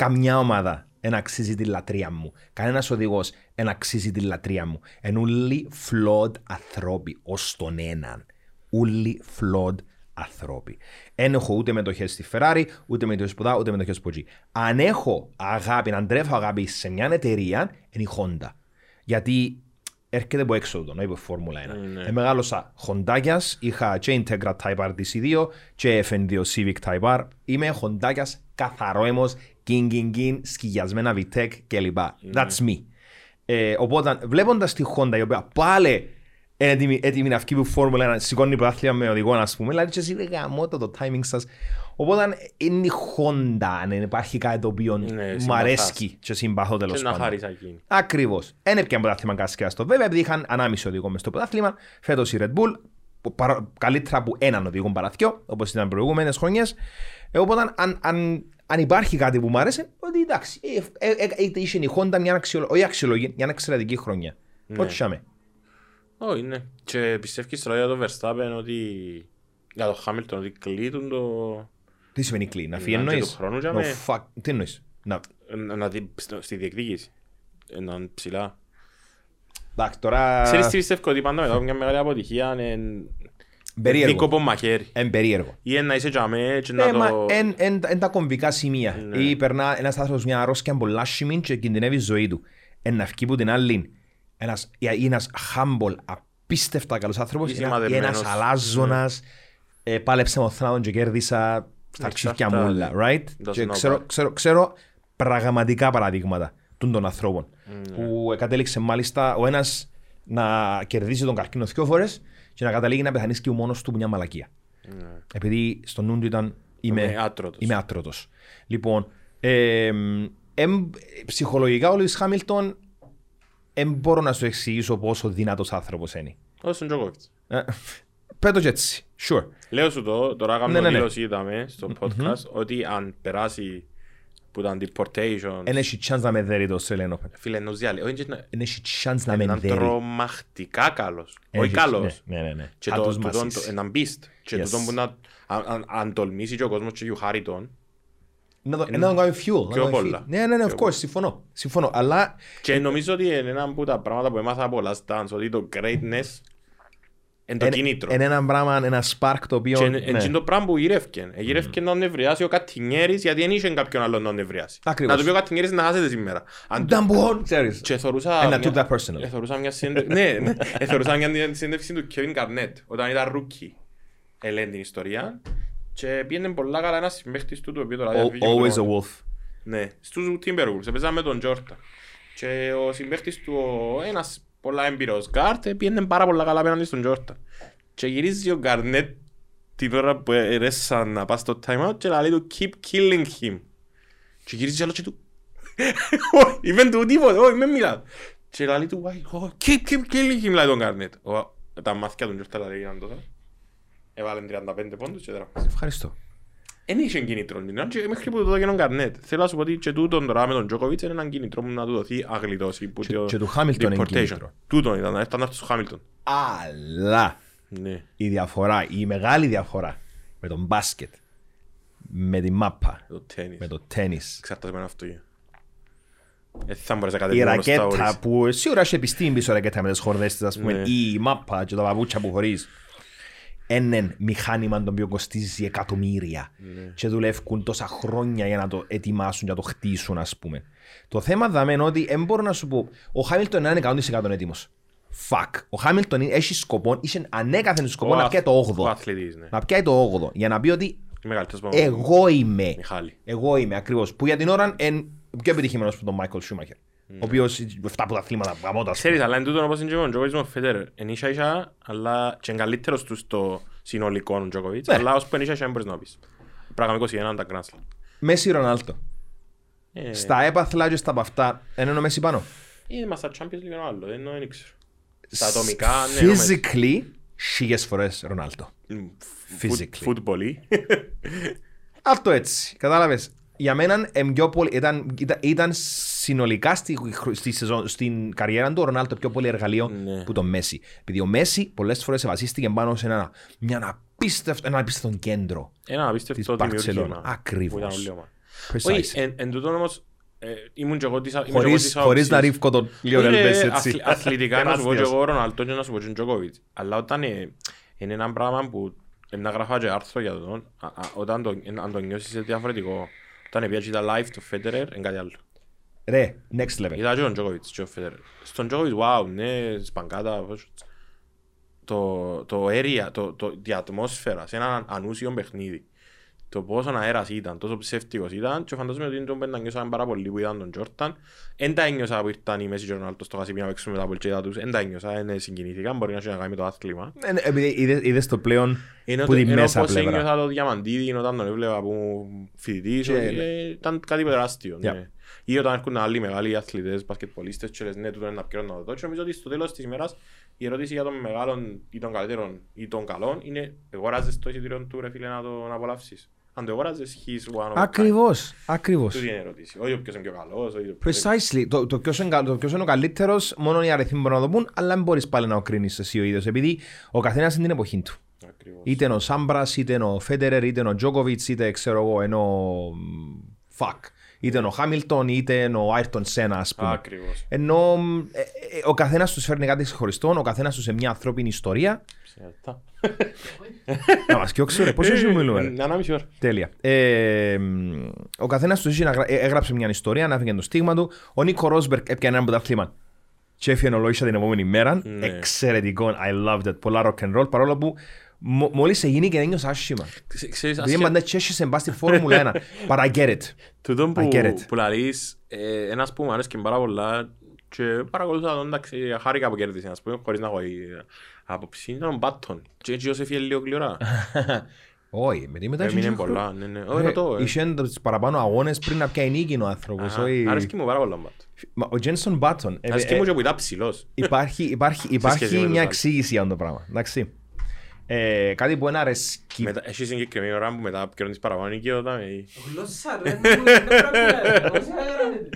καμιά ομάδα δεν αξίζει τη λατρεία μου. Κανένας οδηγός δεν αξίζει τη λατρεία μου. Εν όλοι flawed ανθρώποι, ως τον έναν. Όλοι flawed ανθρώποι. Δεν έχω ούτε μετοχές στη Ferrari, ούτε μετοχές που δά, ούτε μετοχές που εκεί. Αν έχω αγάπη, αν τρέφω αγάπη σε μια εταιρεία, είναι η Honda. Γιατί έρχεται από έξω τον, όχι από Φόρμουλα 1. Ναι. Ε, μεγάλωσα χοντάκιας, είχα και Integra Type R DC2 και FN2 Civic Type R. Είμαι χοντάκιας καθαρό αίμος, king king king, σκυγιασμένα VTEC κλπ. That's me. Ε, οπότε βλέποντας τη Honda η οποία πάλι είναι έτοιμη, έτοιμη να βγει που Φόρμουλα 1, σηκώνει πρωτάθλημα με οδηγό ας πούμε, δηλαδή και εσύ ρε γαμώ το, το timing σας. Οπότε είναι η Honda, αν υπάρχει κάτι το οποίο Ναι, μου συμπαθάς. αρέσκει και συμπαθώ τέλος και να πάντων. χάρεις εκείνη. Ακριβώς. Ένα έπιαν πρωτάθλημα κασκέα στο βέβαια, επειδή είχαν ανάμιση οδηγό μες στο πρωτάθλημα. Φέτος η Red Bull, που παρα- καλύτερα από έναν οδηγό παραθυκιό, όπως ήταν προηγούμενες χρονιές. Ε, οπότε, αν, αν, αν υπάρχει κάτι που μου άρεσε, ότι εντάξει, ε, ε, ε, ε, είχε η Honda μια αξιολο... όχι αξιολογή, μια εξαιρετική χρονιά. Ναι. Ό,τι είχαμε. Όχι, ναι. Και πιστεύεις τώρα για το Verstappen ότι... Για το Hamilton ότι κλείτουν το... Τι σημαίνει κλεί, να φύγει Να, και εννοείς; του χρόνου για No, με- fuck. Τι εννοείς; Να... να- να δει στο- στη διεκδίκηση. Έναν ψηλά. Εντάξει, τώρα... Ξέρεις τι πιστεύω ότι πάντα μετά από μια μεγάλη αποτυχία είναι Περίεργο. δίκοπο μαχαίρι. Εν περίεργο. Ή να είσαι τζαμέ και Ε, να μα το... εν, εν, εν τα κομβικά σημεία. Ναι. Ή περνά ένας άνθρωπος μια αρρώσκια πολλά σημεία και κινδυνεύει η ζωή του. Εν να βγει που την άλλη ένας, ή ένας humble, απίστευτα καλός άνθρωπος Ή ή ένα- ή ένας σημαδεμένος. αλάζονας. Ε, πάλεψε με ο θάνατον και κέρδισα στα αρχίδια μου όλα. Right? Doesn't Και know ξέρω, that. ξέρω, ξέρω πραγματικά παραδείγματα των των ανθρώπων Ναι. που κατέληξε μάλιστα ο ένας να κερδίσει τον καρκίνο δύο φορές και να καταλήγει να πεθανίσει και ο μόνος του μια μαλακία. Ναι. Επειδή στο νου του ήταν είμαι, Είμαι άτρωτος. είμαι άτρωτος. Λοιπόν, ε, εμ, ψυχολογικά ο Λουίς Χάμιλτον δεν μπορώ να σου εξηγήσω πόσο δυνατός άνθρωπος είναι. Ως τον Τζόκοβιτς. Ε, Πέτω και έτσι, sure. Λέω σου το, τώρα Ναι, κάνω ναι, ναι. δήλωση είδαμε στο podcast ότι αν περάσει που ήταν deportation Δεν έχει chance να με δέρει το Australian Open. φίλε ενός διάλειμμα όχι να- Δεν έχει chance να με έναν δέρει. τρομακτικά καλός όχι Έχει- καλός Ναι, ναι, ναι. και Θα το, τους το, το, μασίσει. το, έναν beast και Yes. τούτον που να αν, αν, αν τολμήσει και ο κόσμος και γιουχάρει τον Να το- να τον κάνει fuel. να πιο τον κάνει πολλά. fuel. Ναι, ναι, ναι, of Πιο course, συμφωνώ. Συμφωνώ, αλλά και νομίζω ότι είναι ένα από τα πράγματα που έμαθα από Last Dance ότι το greatness είναι το είναι κίνητρο είναι ένα πράγμα, ένα spark το οποίο... και ναι. είναι το πράγμα που γυρεύκε. Ε, Γυρεύκε να νευριάσει ο Κατινιέρης γιατί δεν είχε κάποιον άλλο να νευριάσει. Ακριβώς. Να του πει ο Κατινιέρης να χάσετε σήμερα. Αν το- Νταμπουόν, ξέρεις. Και θεωρούσα... And I μια- took that personally. ε, θεωρούσα μια συνέντευξη... ναι, ναι. Ε, θεωρούσα μια συνέντευξη του Kevin Garnett όταν ήταν rookie. Ελέγχει την ιστορία. Και πήγαινε πολλά καλά ένας συμπαίχτης του, το οποίο τώρα Al- διαφύγει Always a χρόνο. wolf. Ναι, στους Timberwolves, έπαιζαν με τον Τζόρτα. Και ο συμπαίχτης του, ο- ένας πολλά έμπειρος γκάρτ, πήγαινε πάρα πολλά καλά απέναντι στον Τζόρτα. Και γυρίζει ο Γκαρνέτ την ώρα που έρεσαν να πάει στο time out και λέει του keep killing him. Και γυρίζει άλλο και του «Όχι, είπε του τίποτε, όχι, με μιλάς. Και λέει του «Why, oh, keep, keep killing him, λέει τον Γκαρνέτ. Ο- Τα μάθηκια του Τζόρτα λέει ήταν τότε. Έβαλε 35 πόντους και τώρα. Ευχαριστώ. Εν είχε κίνητρο την ώρα και μέχρι που το δώσει και τον Καρνέτ. Θέλω να σου πω ότι και τούτον τώρα με τον Τζόκοβιτς είναι έναν κίνητρο που να του δοθεί αγλιτώσει. που Και- το και του Χάμιλτον είναι deportation. κίνητρο. Τούτον ήταν, να έρθει να έρθει στο Χάμιλτον. Αλλά Ναι. η διαφορά, η μεγάλη διαφορά με τον μπάσκετ, με τη μάπα, Το τέννις. με το τέννις, Εξαρτάται με ένα αυτοκίνητο. Ε, θα μπορείς να η κατεβεί μόνο στα ρακέτα όρις. που σίγουρα έχει επιστήμη πίσω ρακέτα με τις χορδές της, ας πούμε, Ναι. ή η μάπα και τα παπούτσια που χωρείς. Έναν μηχάνημα το οποίο κοστίζει εκατομμύρια Ναι. και δουλεύουν τόσα χρόνια για να το ετοιμάσουν, για να το χτίσουν, ας πούμε. Το θέμα δαμε είναι ότι δεν μπορώ να σου πω, ο Χάμιλτον είναι 100% έτοιμος. Fuck. Ο Χάμιλτον έχει σκοπό, είχε ανέκαθεν σκοπό Ο να αθ- πιάει το 8ο. Ο αθλητής, ναι. Να πιάει το 8ο. Για να πει ότι Η μεγαλύτερος πάνω. εγώ είμαι. Μιχάλη. Εγώ είμαι ακριβώς. Που για την ώρα είναι πιο επιτυχημένος από τον Μάικλ Σούμαχερ. Ο οποίος 7 από τα αθλήματα γαμώτας. Ξέρεις, αλλά είναι τούτο όπως είναι και ο Τζόκοβιτς με ο Φederer. Είναι ίσα ίσα, αλλά και είναι καλύτερος τους στο συνολικό ο Τζόκοβιτς. Ναι. Αλλά ως που είναι ίσα ίσα δεν μπορείς να πεις. Πράγμα 21 τα Grand Slam. Μέση Ρονάλτο. Ε, Στα έπαθλα και στα παυτά, είναι ο Μέση πάνω. Είναι μας στα Champions λίγο άλλο, δεν δεν ξέρω. Στα ατομικά, ναι. νομίζω. Physically, χίλιες φορές Ρονάλτο. Μ, Physically. foot- Football. Αυτό έτσι. Κατάλαβες. Για μένα εμ, πιο πολύ, ήταν, ήταν, ήταν συνολικά στη, στη σεζόν, στην καριέρα του ο Ρονάλτο πιο πολύ εργαλείο Ναι. που το Μέση. Επειδή ο Μέση πολλές φορές βασίστηκε πάνω σε ένα, μια απίστευτο, ένα απίστευτο κέντρο. Ένα απίστευτο Της δημιουργήμα. Barcelona. Ακριβώς. που ήταν όλοι ομάδα. Precise. Όχι, εν, εν τούτον όμως, ε, ήμουν και εγώ της ήμουν και εγώ Χωρίς, της χωρίς άποψης- να ρίβκω τον Λιόνελ Όχι, ρε, Μέση έτσι. αθλη- Αθλητικά να σου πω και Τεράστιος. εγώ Ροναλτό και να σου πω και ο Τζοκόβιτς. Αλλά όταν ε, είναι ένα πράγμα που ε, να γράφω και άρθρο για τον, α- α- όταν το, ε, αν το νιώσεις είναι διαφορετικό. Όταν πιάσει τα live του Φέτερερ, είναι κάτι άλλο. Ρε, next level. Είδα και τον Τζόκοβιτς και ο Φέτερερ. Στον Τζόκοβιτς, wow, ναι, σπαγκάτα, πώς- το, το area, το, το, η ατμόσφαιρα σε έναν ανούσιο παιχνίδι. Το πόσο αέρας ήταν, τόσο ψεύτικος ήταν και φαντάζομαι ότι τον πέντε νιώσαμε πάρα πολύ που ήταν τον Τζόρταν. Εν τα ένιωσα που ήρθαν οι Μέση και ο Ρονάλτος στο Κασιπί να παίξουν με τα πολτσέτα τους. Εν τα ένιωσα, εν συγκινήθηκαν, μπορεί να έχει να κάνει με το άθλημα. Ε, ναι, Επειδή είδες- είδες το πλέον Ενώ, που τη ενώ μέσα πώς πλευρά. ένιωθα το διαμαντίδι όταν τον έβλεπα που φοιτητής, Και- ότι, ε, ήταν κάτι τεράστιο. Yeah. Ναι. Ή όταν έρχονται άλλοι μεγάλοι αθλητές, μπασκετπολίστες και λες ναι, τούτο είναι να πιέρω να το δω. Και νομίζω ότι στο τέλος της ημέρας η ερώτηση για τον μεγάλον ή τον καλύτερον ή τον καλόν είναι εγωράζεις το εισιτήριο του ρε φίλε να το να απολαύσεις. Αν το αγοράζεις, he's one of a kind. Ακριβώς, ακριβώς. Τούτη είναι η ερώτηση. Όχι ποιος είναι πιο καλός, όχι ποιος- Precisely. Το, το, ποιος είναι, κα- το ποιος είναι ο καλύτερος, μόνο οι αριθμοί μπορούν να το πούν, αλλά δεν μπορείς πάλι να το κρίνεις εσύ ο ίδιος, επειδή ο καθένας είναι την εποχή του. Ακριβώς. Είτε είναι ο Σάμπρας, είτε είναι ο Φέντερερ, είτε είναι ο Τζόκοβιτς, είτε ξέρω εγώ, είναι ο Φακ. Είτε είναι ο Χάμιλτον, είτε είναι ο Άιρτον Σένα, ας πούμε. Ακριβώς. Ενώ ε, ε, ο καθένας τους φέρνει κάτι ξεχωριστό, ο καθένας τους σε μια ανθρώπινη ιστορία. Ψέματα. Να μας κοιόξω ρε, πόσο σου μιλούμε ρε; Ε, Ένα μισή ώρα. Τέλεια. Ε, μ, ο καθένας τους είχε να γρα- ε, έγραψε μια ιστορία, να έφυγε το στίγμα του. Ο Νίκο Ρόσμπερκ έπιανε ένα πρωτάθλημα. Και έφυγε ολόγησα την επόμενη μέρα. Ναι. Εξαιρετικό. I loved it. Πολλά rock and roll. Παρόλο που μόλις έγινε και ένιωσα άσχημα. Ξε- Ξέρεις, Δηλαδή ασχε- πάντα τσέσαι μπας στη Φόρμουλα 1. But I get it. Τούτον I get it. που, που λαλείς, ε, ένας που μου αρέσει και πάρα πολλά και παρακολουθούσα τον, εντάξει, χάρηκα που κέρδισε, ας πούμε, χωρίς να έχω ε, άποψη, ήταν ο Μπάτον. Και έτσι όσο έφυγε λίγο κλειορά. Όχι, με τι μετά Έμεινε είχε πολλά, ναι, ναι. Όχι, Ε, ρωτώ, ε. Είχε τους παραπάνω αγώνες πριν να πιάει νίκη ο άνθρωπος. Α, όχι- Αρέσκει μου πάρα πολλά ο Μπάτον. Μα Ο Τζένσον Μπάτον. ε, Αρέσκει ε, μου και που ήταν ψηλός. Υπάρχει, υπάρχει, σχέση υπάρχει με τους μια άλλους. εξήγηση για αυτό το πράγμα. Εντάξει. Ε, κάτι που είναι αρέσκει. Μετά- Έχει συγκεκριμένη ώρα που μετά πιέρνεις παραπάνω νίκη όταν... ε, Γλώσσα ρε, δεν πρέπει να μιλάτε, πώς θα κάνετε.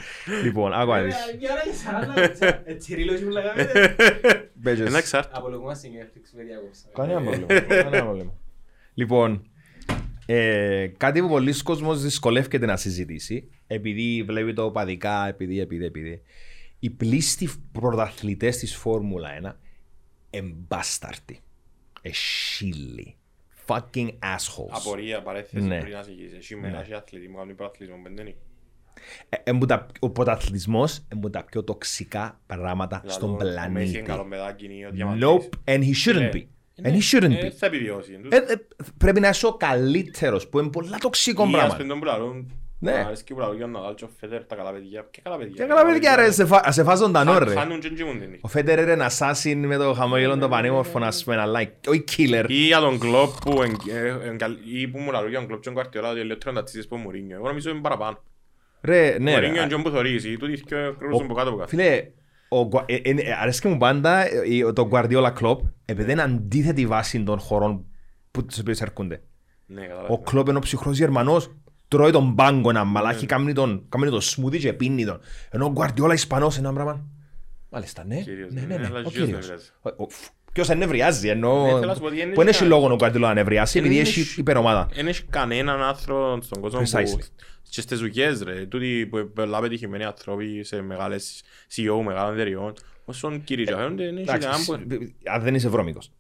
Λοιπόν, άκου να δεις. Μια ώρα και σαράντα λεπτά. Έτσι ρίλος μου λέγαμε. Μπέζες. Ένα εξάρτητο. Απολογούμαστε στην Netflix, με διακόψα. Κανένα πρόβλημα. Κανένα πρόβλημα. Λοιπόν, ε, κάτι που πολλοί κόσμος δυσκολεύεται να συζητήσει, επειδή βλέπει το οπαδικά, επειδή, επειδή, επειδή. Οι πλήστοι πρωταθλητές της Φόρμουλα 1 εμπάσταρτοι. Εσύλλοι. Fucking assholes. Απορία, παρέθεση Ναι. πριν να συγκίσεις. Εσύ με ένα αθλητισμό, κάνουν πρωταθλητισμό, πέντε είναι. Ε, εν που τα- ο πρωταθλητισμός είναι από τα πιο τοξικά πράγματα Δηλαδή, στον ο- ο Μέση πλανήτη. είναι καλό παιδάκι, είναι ο διαμαντής. Nope, and he shouldn't Ναι. be. Ναι, And he shouldn't ε, be. Θα επιβιώσει. Ε, ε, πρέπει να είσαι ο καλύτερος, που είναι πολλά τοξικό Ή, ας πράγμα. Πούμε, τον που λαλούν, Ναι. μου αρέσκει που λαλούν για τον Ναδάλ και ο Φέτερ, τα καλά παιδιά. Και καλά παιδιά. Και καλά παιδιά ρε, σε, φα... σε φάζον τα νόρ ρε. Χάνουν και τζιμούν την νύχτα. Ο Φέντερ είναι ένα assassin με το χαμόγελο το πανέμορφο να πούμε ένα like. Όχι killer. Ή για τον Κλόπ που εν- ε, εν καλ- ή που μου λαλούν για τον Κλόπ και τον Κουαρτιόλα ότι λέω τρώνε τα τσίσεις που Μουρίνιο. Εγώ νομίζω είναι παραπάνω. Ρε, ναι Μουρίνιο ρε. είναι και που θωρείς, ή τούτοι και κρούζουν από κάτω από κάτω. Φίλε, ο, Γκουα- ε, ε, ε, αρέσκει μου πάντα ε, ε, το Guardiola Klopp επειδή είναι αντίθετη βάση των χωρών που τους οποίους έρχονται. Ναι, Ο κατάλαβα. Klopp είναι ο ψυχρός Γερμανός, τρώει τον πάγκο ένα μαλάκι, κάνει τον, κάνει τον smoothie και πίνει τον. Ενώ ο Guardiola Ισπανός είναι ένα πράγμα. Μάλιστα, ναι. Κύριος, Ναι, ναι, ναι, ναι, αλλά ο γιος κύριος. νευριάζει. Ο- ο- φ- Ποιος ενευριάζει, ενώ... Ναι, θέλω να σου πω ότι είναι Που δεν έχει και- λόγο ο Guardiola να νευριάσει, επειδή Είναι έχει σ- υπερομάδα. Εν έχει κανέναν άνθρωπο στον κόσμο Precisely. που και στις δουλειές ρε, τούτοι που είναι πολλά πετυχημένοι άνθρωποι σε μεγάλες CEO μεγάλων εταιριών, όσον κηρύττονται, δεν έχει Εντάξει, κανέναν που... Αν δεν είσαι βρώμικος.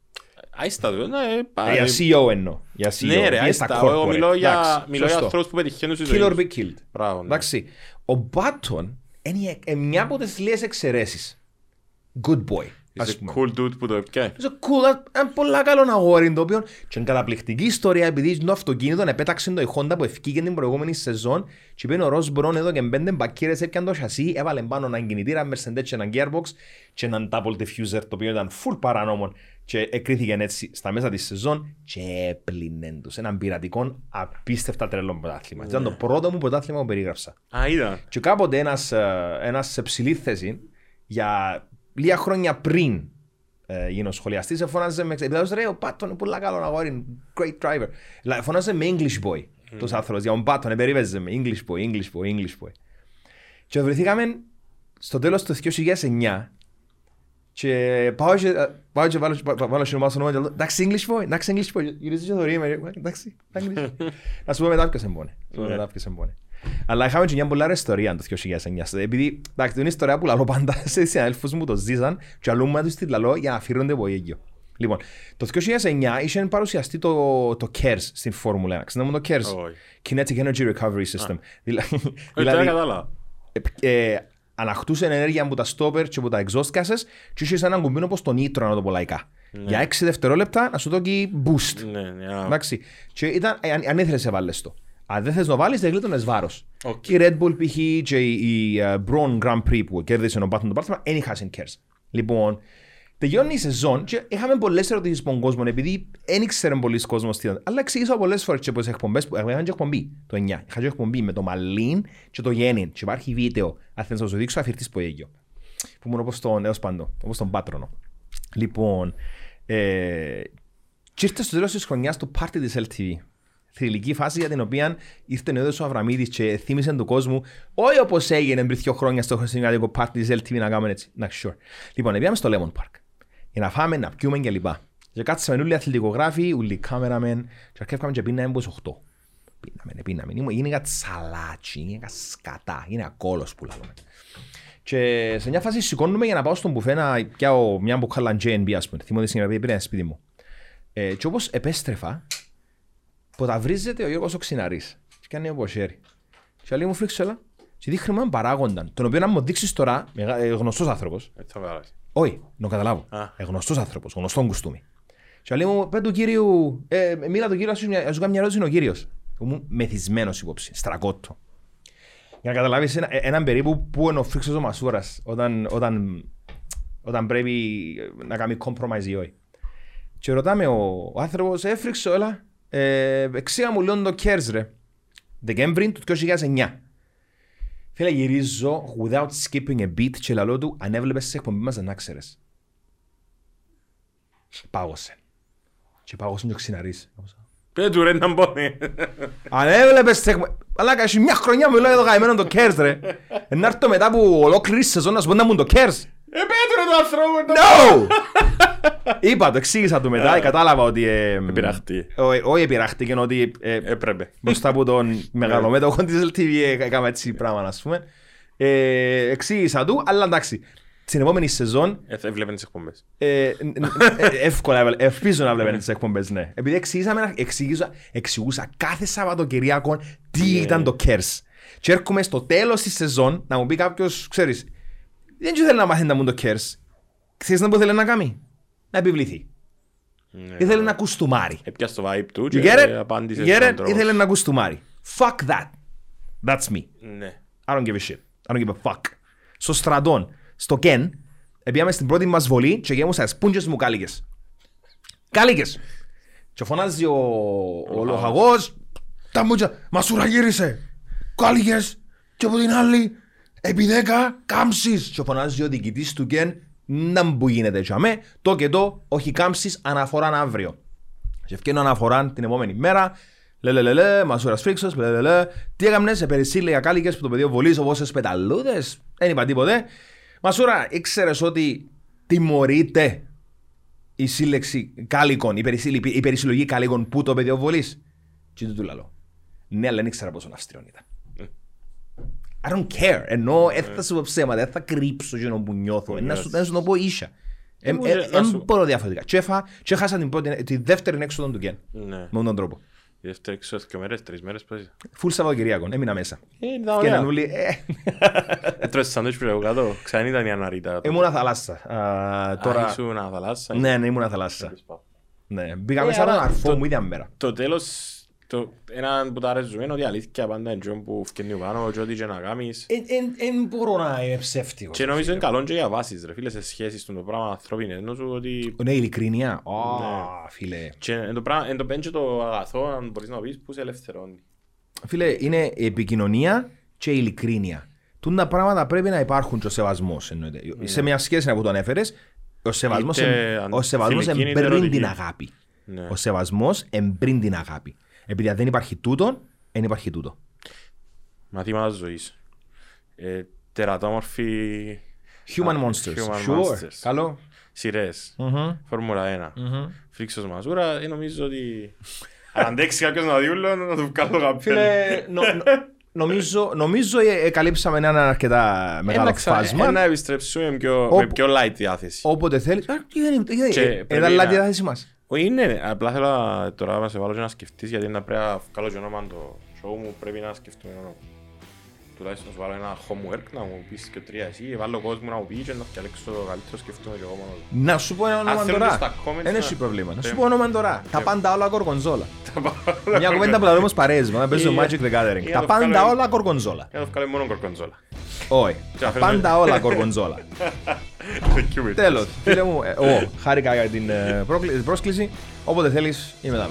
Άιστα το, ναι, Ε, πάλι. Για CEO εννοώ. Για CEO. Ναι ρε, ή στα άιστα, εγώ corporate. μιλώ για, Εντάξει, μιλώ για σωστό. ανθρώπους που πετυχαίνουν στη Kill or ζωή. be killed. Μπράβο, ναι. Εντάξει. Ο Μπάτον είναι ε, μια από τις λίγες εξαιρέσεις. Good boy. Είσαι Ας πούμε. cool dude που το έπιανε. Είσαι cool, ένα πολλά καλό αγόρι το οποίο και είναι καταπληκτική ιστορία επειδή το αυτοκίνητο επέταξε το η Honda που ευκήγε την προηγούμενη σεζόν και είπε ο Ρος Μπρόν εδώ και πέντε μπακύρες έπιαν το σασί, έβαλε πάνω έναν κινητήρα, Mercedes και έναν gearbox και έναν double diffuser το οποίο ήταν full παράνομο και εκρίθηκε έτσι στα μέσα της σεζόν και έπλυνε τους έναν πειρατικό απίστευτα τρελό πρωτάθλημα. Ήταν το πρώτο μου πρωτάθλημα που περίγραψα. Α, είδα. Και κάποτε ένας, ε, ένας σε ψηλή θέση για λίγα χρόνια πριν ε, γίνω σχολιαστής φώναζε με επειδή ρε ο Πάτον είναι πολύ καλό αγόρι, great driver. Δηλαδή φώναζε με English boy mm. τους άνθρωπος για τον Πάτον, επερίβεζε με English boy, English boy, English boy. Και βρεθήκαμε στο τέλος του 2009 και πάω και, ε, πάω και βάλω, βα- βάλω και στο όνομα και λέω, εντάξει English boy, εντάξει English boy, γυρίζει και το ρίμερ, εντάξει, English. Να σου πω μετά ποιος εμπόνε. Να σου πω μετά ποιος εμπόνε. Αλλά είχαμε και μια πολλά ωραία ιστορία το 2009. Επειδή, εντάξει, είναι ιστορία που λαλώ πάντα σε συναδέλφους μου το ζήσαν και αλλού τους τη λαλώ για να αφήρονται από έγκυο. Λοιπόν, το 2009 είχε παρουσιαστεί το, το KERS στην Φόρμουλα 1. Ξέρετε μου το KERS; Όχι. Kinetic Energy Recovery System. Δηλα- Όχι, Δηλαδή, τώρα κατάλαβα. ε, ε, ανακτούσε ενέργεια από τα stopper και από τα exhaust gases και είχε έναν κουμπίνο όπως το nitro να το πω λαϊκά. Για 6 δευτερόλεπτα να σου δώσει boost. Ναι, ναι, α, Εντάξει. Και ήταν, ε, αν, αν ήθελες σε βάλεις το. Αν δεν θες να βάλεις, δεν γλίτωνες βάρος. Οκ. Και η Red Bull π.χ. και η, η ε, Brawn Grand Prix που κέρδισε ο Μπάτον το πρωτάθλημα, δεν είχαν KERS. Λοιπόν, τελειώνει η σεζόν και είχαμε πολλές ερωτήσεις από τον κόσμο επειδή δεν ήξερε πολλοί κόσμος τι ήταν. Αλλά εξήγησα πολλές φορές και πολλές εκπομπές που είχαν και εκπομπή το 9. Είχα και εκπομπή με το Μαλίν και το Γέννην. Και υπάρχει βίντεο. Αν θες να σου δείξω, αφηρτής που έγιο. Που ήμουν όπως τον, έως πάντο, όπως τον Πάτρονο. Λοιπόν, ε, και ήρθε στο τέλος της χρονιάς το πάρτι της LTV. Θρηλυκή φάση για την οποία ήρθε ο Έδωσο Αβραμίδης και θύμισε του κόσμου όχι όπως έγινε πριν δύο χρόνια στο χριστιανικό πάρτι της LTV να κάνουμε έτσι. Να, sure. Λοιπόν, πήγαμε στο Lemon Park για να φάμε, να πιούμε κλπ. Και κάτσαμε όλοι οι αθλητικογράφοι, όλοι οι κάμεραμεν και αρκεύκαμε και πίναμε προς 8. Πίναμε, πίναμε. Ήμουν- Είναι κάτι σαλάτσι, είναι κάτι σκατά, είναι ακόλος που λαλούμε. Και σε μια φάση σηκώνουμε για να πάω στον μπουφέ να πιάω μια μπουκάλα J&B ας πούμε. Θυμώ τη στιγμή που πήρε σπίτι μου. Ε, και όπως επέστρεφα, ποταβρίζεται ο Γιώργος ο Ξιναρής. Και κάνει από χέρι. Και λέει μου φρίξω έλα. Και δείχνει μου έναν παράγοντα, τον οποίο να μου δείξεις τώρα, μεγα- ε, γνωστός άνθρωπος, Έτσι θα βγάλει. όχι, να καταλάβω. Α. Ε, γνωστός άνθρωπος, γνωστόν κουστούμι. Και λέει μου, πέ του κύριου, ε, μίλα του κύριου, ας σου μια- ας σου κάνει μια ερώτηση είναι ο κύριος. Ήμουν μεθυσμένος υπόψη, στρακότο. Για να καταλάβεις ένα, ε, έναν περίπου που είναι ο φρίξος ο Μασούρας όταν, όταν, όταν πρέπει να κάνει compromise ή όχι. Και ρωτάμε ο, ο άνθρωπος, ε, φρίξω, έλα, ε, εξία μου λέω το Κέρς ρε. Δεκέμβρη του 2009. Φίλε γυρίζω without skipping a beat και λαλό του αν έβλεπες σε εκπομπή μας δεν άξερες. Πάγωσε. Και πάγωσε και ξυναρίς. Πέτου ρε να μπώνει. Αν έβλεπες σε εκπομπή... Αλλά κασί μια χρονιά μου λέω το καημένο το Κέρς ρε. Να έρθω μετά από ολόκληρη σεζόν να σου πω να μου το Κέρς. Ε, το ανθρώπου. No! Είπα το, εξήγησα του μετά, κατάλαβα ότι... ε, Επειραχτεί. όχι- Όχι επειραχτήκε, ότι ε, Έπρεπε. μπροστά από τον μεγαλομέτωχο της LTV έκαμε έτσι πράγμα, ας πούμε. Ε, εξήγησα του, αλλά εντάξει. Στην επόμενη σεζόν, Ε, θα έβλεπε τις εκπομπές. ε, ν- ν- ε, εύκολα, έβλε- ελπίζω να βλέπετε τις εκπομπές, ναι. Επειδή εξήγησαμε, εξηγούσα, εξηγούσα κάθε Σαββατοκυριακό τι ήταν το KERS. Και έρχομαι στο τέλος της σεζόν να μου πει κάποιος, ξέρεις, δεν θέλει να μάθει να μου το KERS. Ξέρεις να που θέλει να κάνει; Να επιβληθεί. Ναι. Ήθελε να κουστούμάρει. Έπιασε το vibe του You και get it? απάντησε You get στον it? τρόπο. Ήθελε να κουστούμάρει. Fuck that. That's me. Ναι. I don't give a shit. I don't give a fuck. Στο στρατόν, στο Κεν, πήγαμε στην πρώτη μας βολή και γέμουσα σπούντζες μου κάλικες. Κάλικες. Και φωνάζει ο, ο λοχαγός, τα μούτσα, μα σου ραγύρισε. Κάλικες. Και από την άλλη, επί δέκα, κάμψεις. Και φωνάζει ο διοικητής του Κεν, να μου γίνεται για με, το και το, όχι κάμψεις, αναφορά αύριο. Και ευκαιρνώ αναφορά την επόμενη μέρα. Λε, λε, λε, λε, μασούρας φρίξος, λε, λε, λε. Τι έκαμνες, σε περισσήλε ακάλικες που το πεδίο βολείς όπως σε πεταλούδες. Δεν είπα τίποτε. Μασούρα, ήξερες ότι τιμωρείται η σύλλεξη κάλικων, η, περισύλλη- η περισυλλογή κάλικων που το πεδίο βολείς; Και του του λαλώ. Ναι, αλλά δεν ήξερα πόσο αυστηρό ήταν. I don't care. Ενώ δεν θα σου πω ψέματα, δεν θα κρύψω εκείνο που νιώθω. Να σου, να σου το πω ίσια. μου, ε, να Δεν σου- μπορώ διαφορετικά. Και έφα- Και έχασα την πρώτη- τη δεύτερη έξοδο του Γκέν. Ναι. Με αυτόν τον τρόπο. Η δεύτερη έξω δύο μέρες, τρεις μέρες πώς είσαι. Φουλ Σαββατοκυριακό, έμεινα μέσα. Ε, ήταν Και ωραία. έναν ούλοι, ε, Έτρωες σάντουιτς πριν από κάτω. Ξανά ήταν η αναρίτα. ήμουνα θαλάσσα. Α, Τώρα... Τώρα, Ήσουν θαλάσσα. ναι, ναι, ήμουνα θαλάσσα. Ναι, μπήκα Ε, μέσα από τον άρα αρφό το- μου ίδια μέρα. Το τέλος, το, ένα που τα αρέζουμε είναι ότι η αλήθεια πάντα είναι τζον που φκένει πάνω και ό,τι και να κάνεις. Δεν μπορώ να είμαι ψεύτικος. Και νομίζω είναι καλό και για βάσεις ρε φίλε σε σχέσεις του το πράγμα ανθρώπινες. Ενώ σου ότι Ναι, ειλικρίνεια. Ω, Ναι. φίλε. και εν το πράγμα, εν το πέντσε το αγαθό αν μπορείς να πεις που σε ελευθερώνει. Φίλε, είναι η επικοινωνία και η ειλικρίνεια. Τούν τα πράγματα πρέπει να υπάρχουν και ο σεβασμός. εννοείται. Σε μια σχέση που το ανέφερες, ο σεβασμός, Ναι. Είτε εμ- αν- ο σεβασμός φιλική, είτε εμπριν ερωτική. την αγάπη. Ναι. Ο σεβασμός εμπριν την αγάπη. Επειδή αν δεν υπάρχει τούτο, δεν υπάρχει τούτο. Μαθήματα ζωής. Ε, τερατόμορφη Human Α, Monsters. Human Sure. Monsters. Καλό. σειρές. Μμμ. Φόρμουλα 1. Φρίξος Μαζούρα, ε, νομίζω ότι αν αντέξει κάποιος να διούλω να του βγάλω καπέλο. Φίλε, νο- νο- νομίζω, νομίζω ε, ε, καλύψαμε έναν αρκετά μεγάλο Ένα ξα- φάσμα. Να επιστρέψουμε με πιο, Όπου- με πιο light διάθεση. Όποτε θέλεις. Α, τι δεν είναι, τι δεν Και είναι. πρέπει Ήταν λάθη να- η διάθεση μας. Όχι, είναι, απλά θέλω να- τώρα να σε βάλω και να σκεφτείς γιατί να πρέπει να βγάλω και όνομα το show μου πρέπει να σκεφτούμε όνομα. Τουλάχιστον σου βάλω ένα homework να μου πεις και τρία εσύ, βάλω κόσμο να μου πει και να διαλέξω το καλύτερο σκεφτούμε και εγώ μόνος μου. Να σου πω ένα όνομα θέλουν τώρα. στα comments Δεν να- έχει πρόβλημα. Να σου Ναι. πω όνομα τώρα. Τα πάντα όλα κορκονζόλα. Τα πάω- Μια κουβέντα που θα δούμε παρέες μου. Να παίζω Ή- Magic the Gathering. ή να Τα το πάντα βγάλω- όλα κορκονζόλα. Για να το βγάλω μόνο κορκοντζόλα. Όχι. Και Τα αφήνουμε- πάντα όλα κορκονζόλα. Thank you, Witness. Τέλος. Φίλε μου, ε, εγώ χάρηκα για την ε, πρόκλη- πρόσκληση. Όποτε θέλεις είμαι εδώ.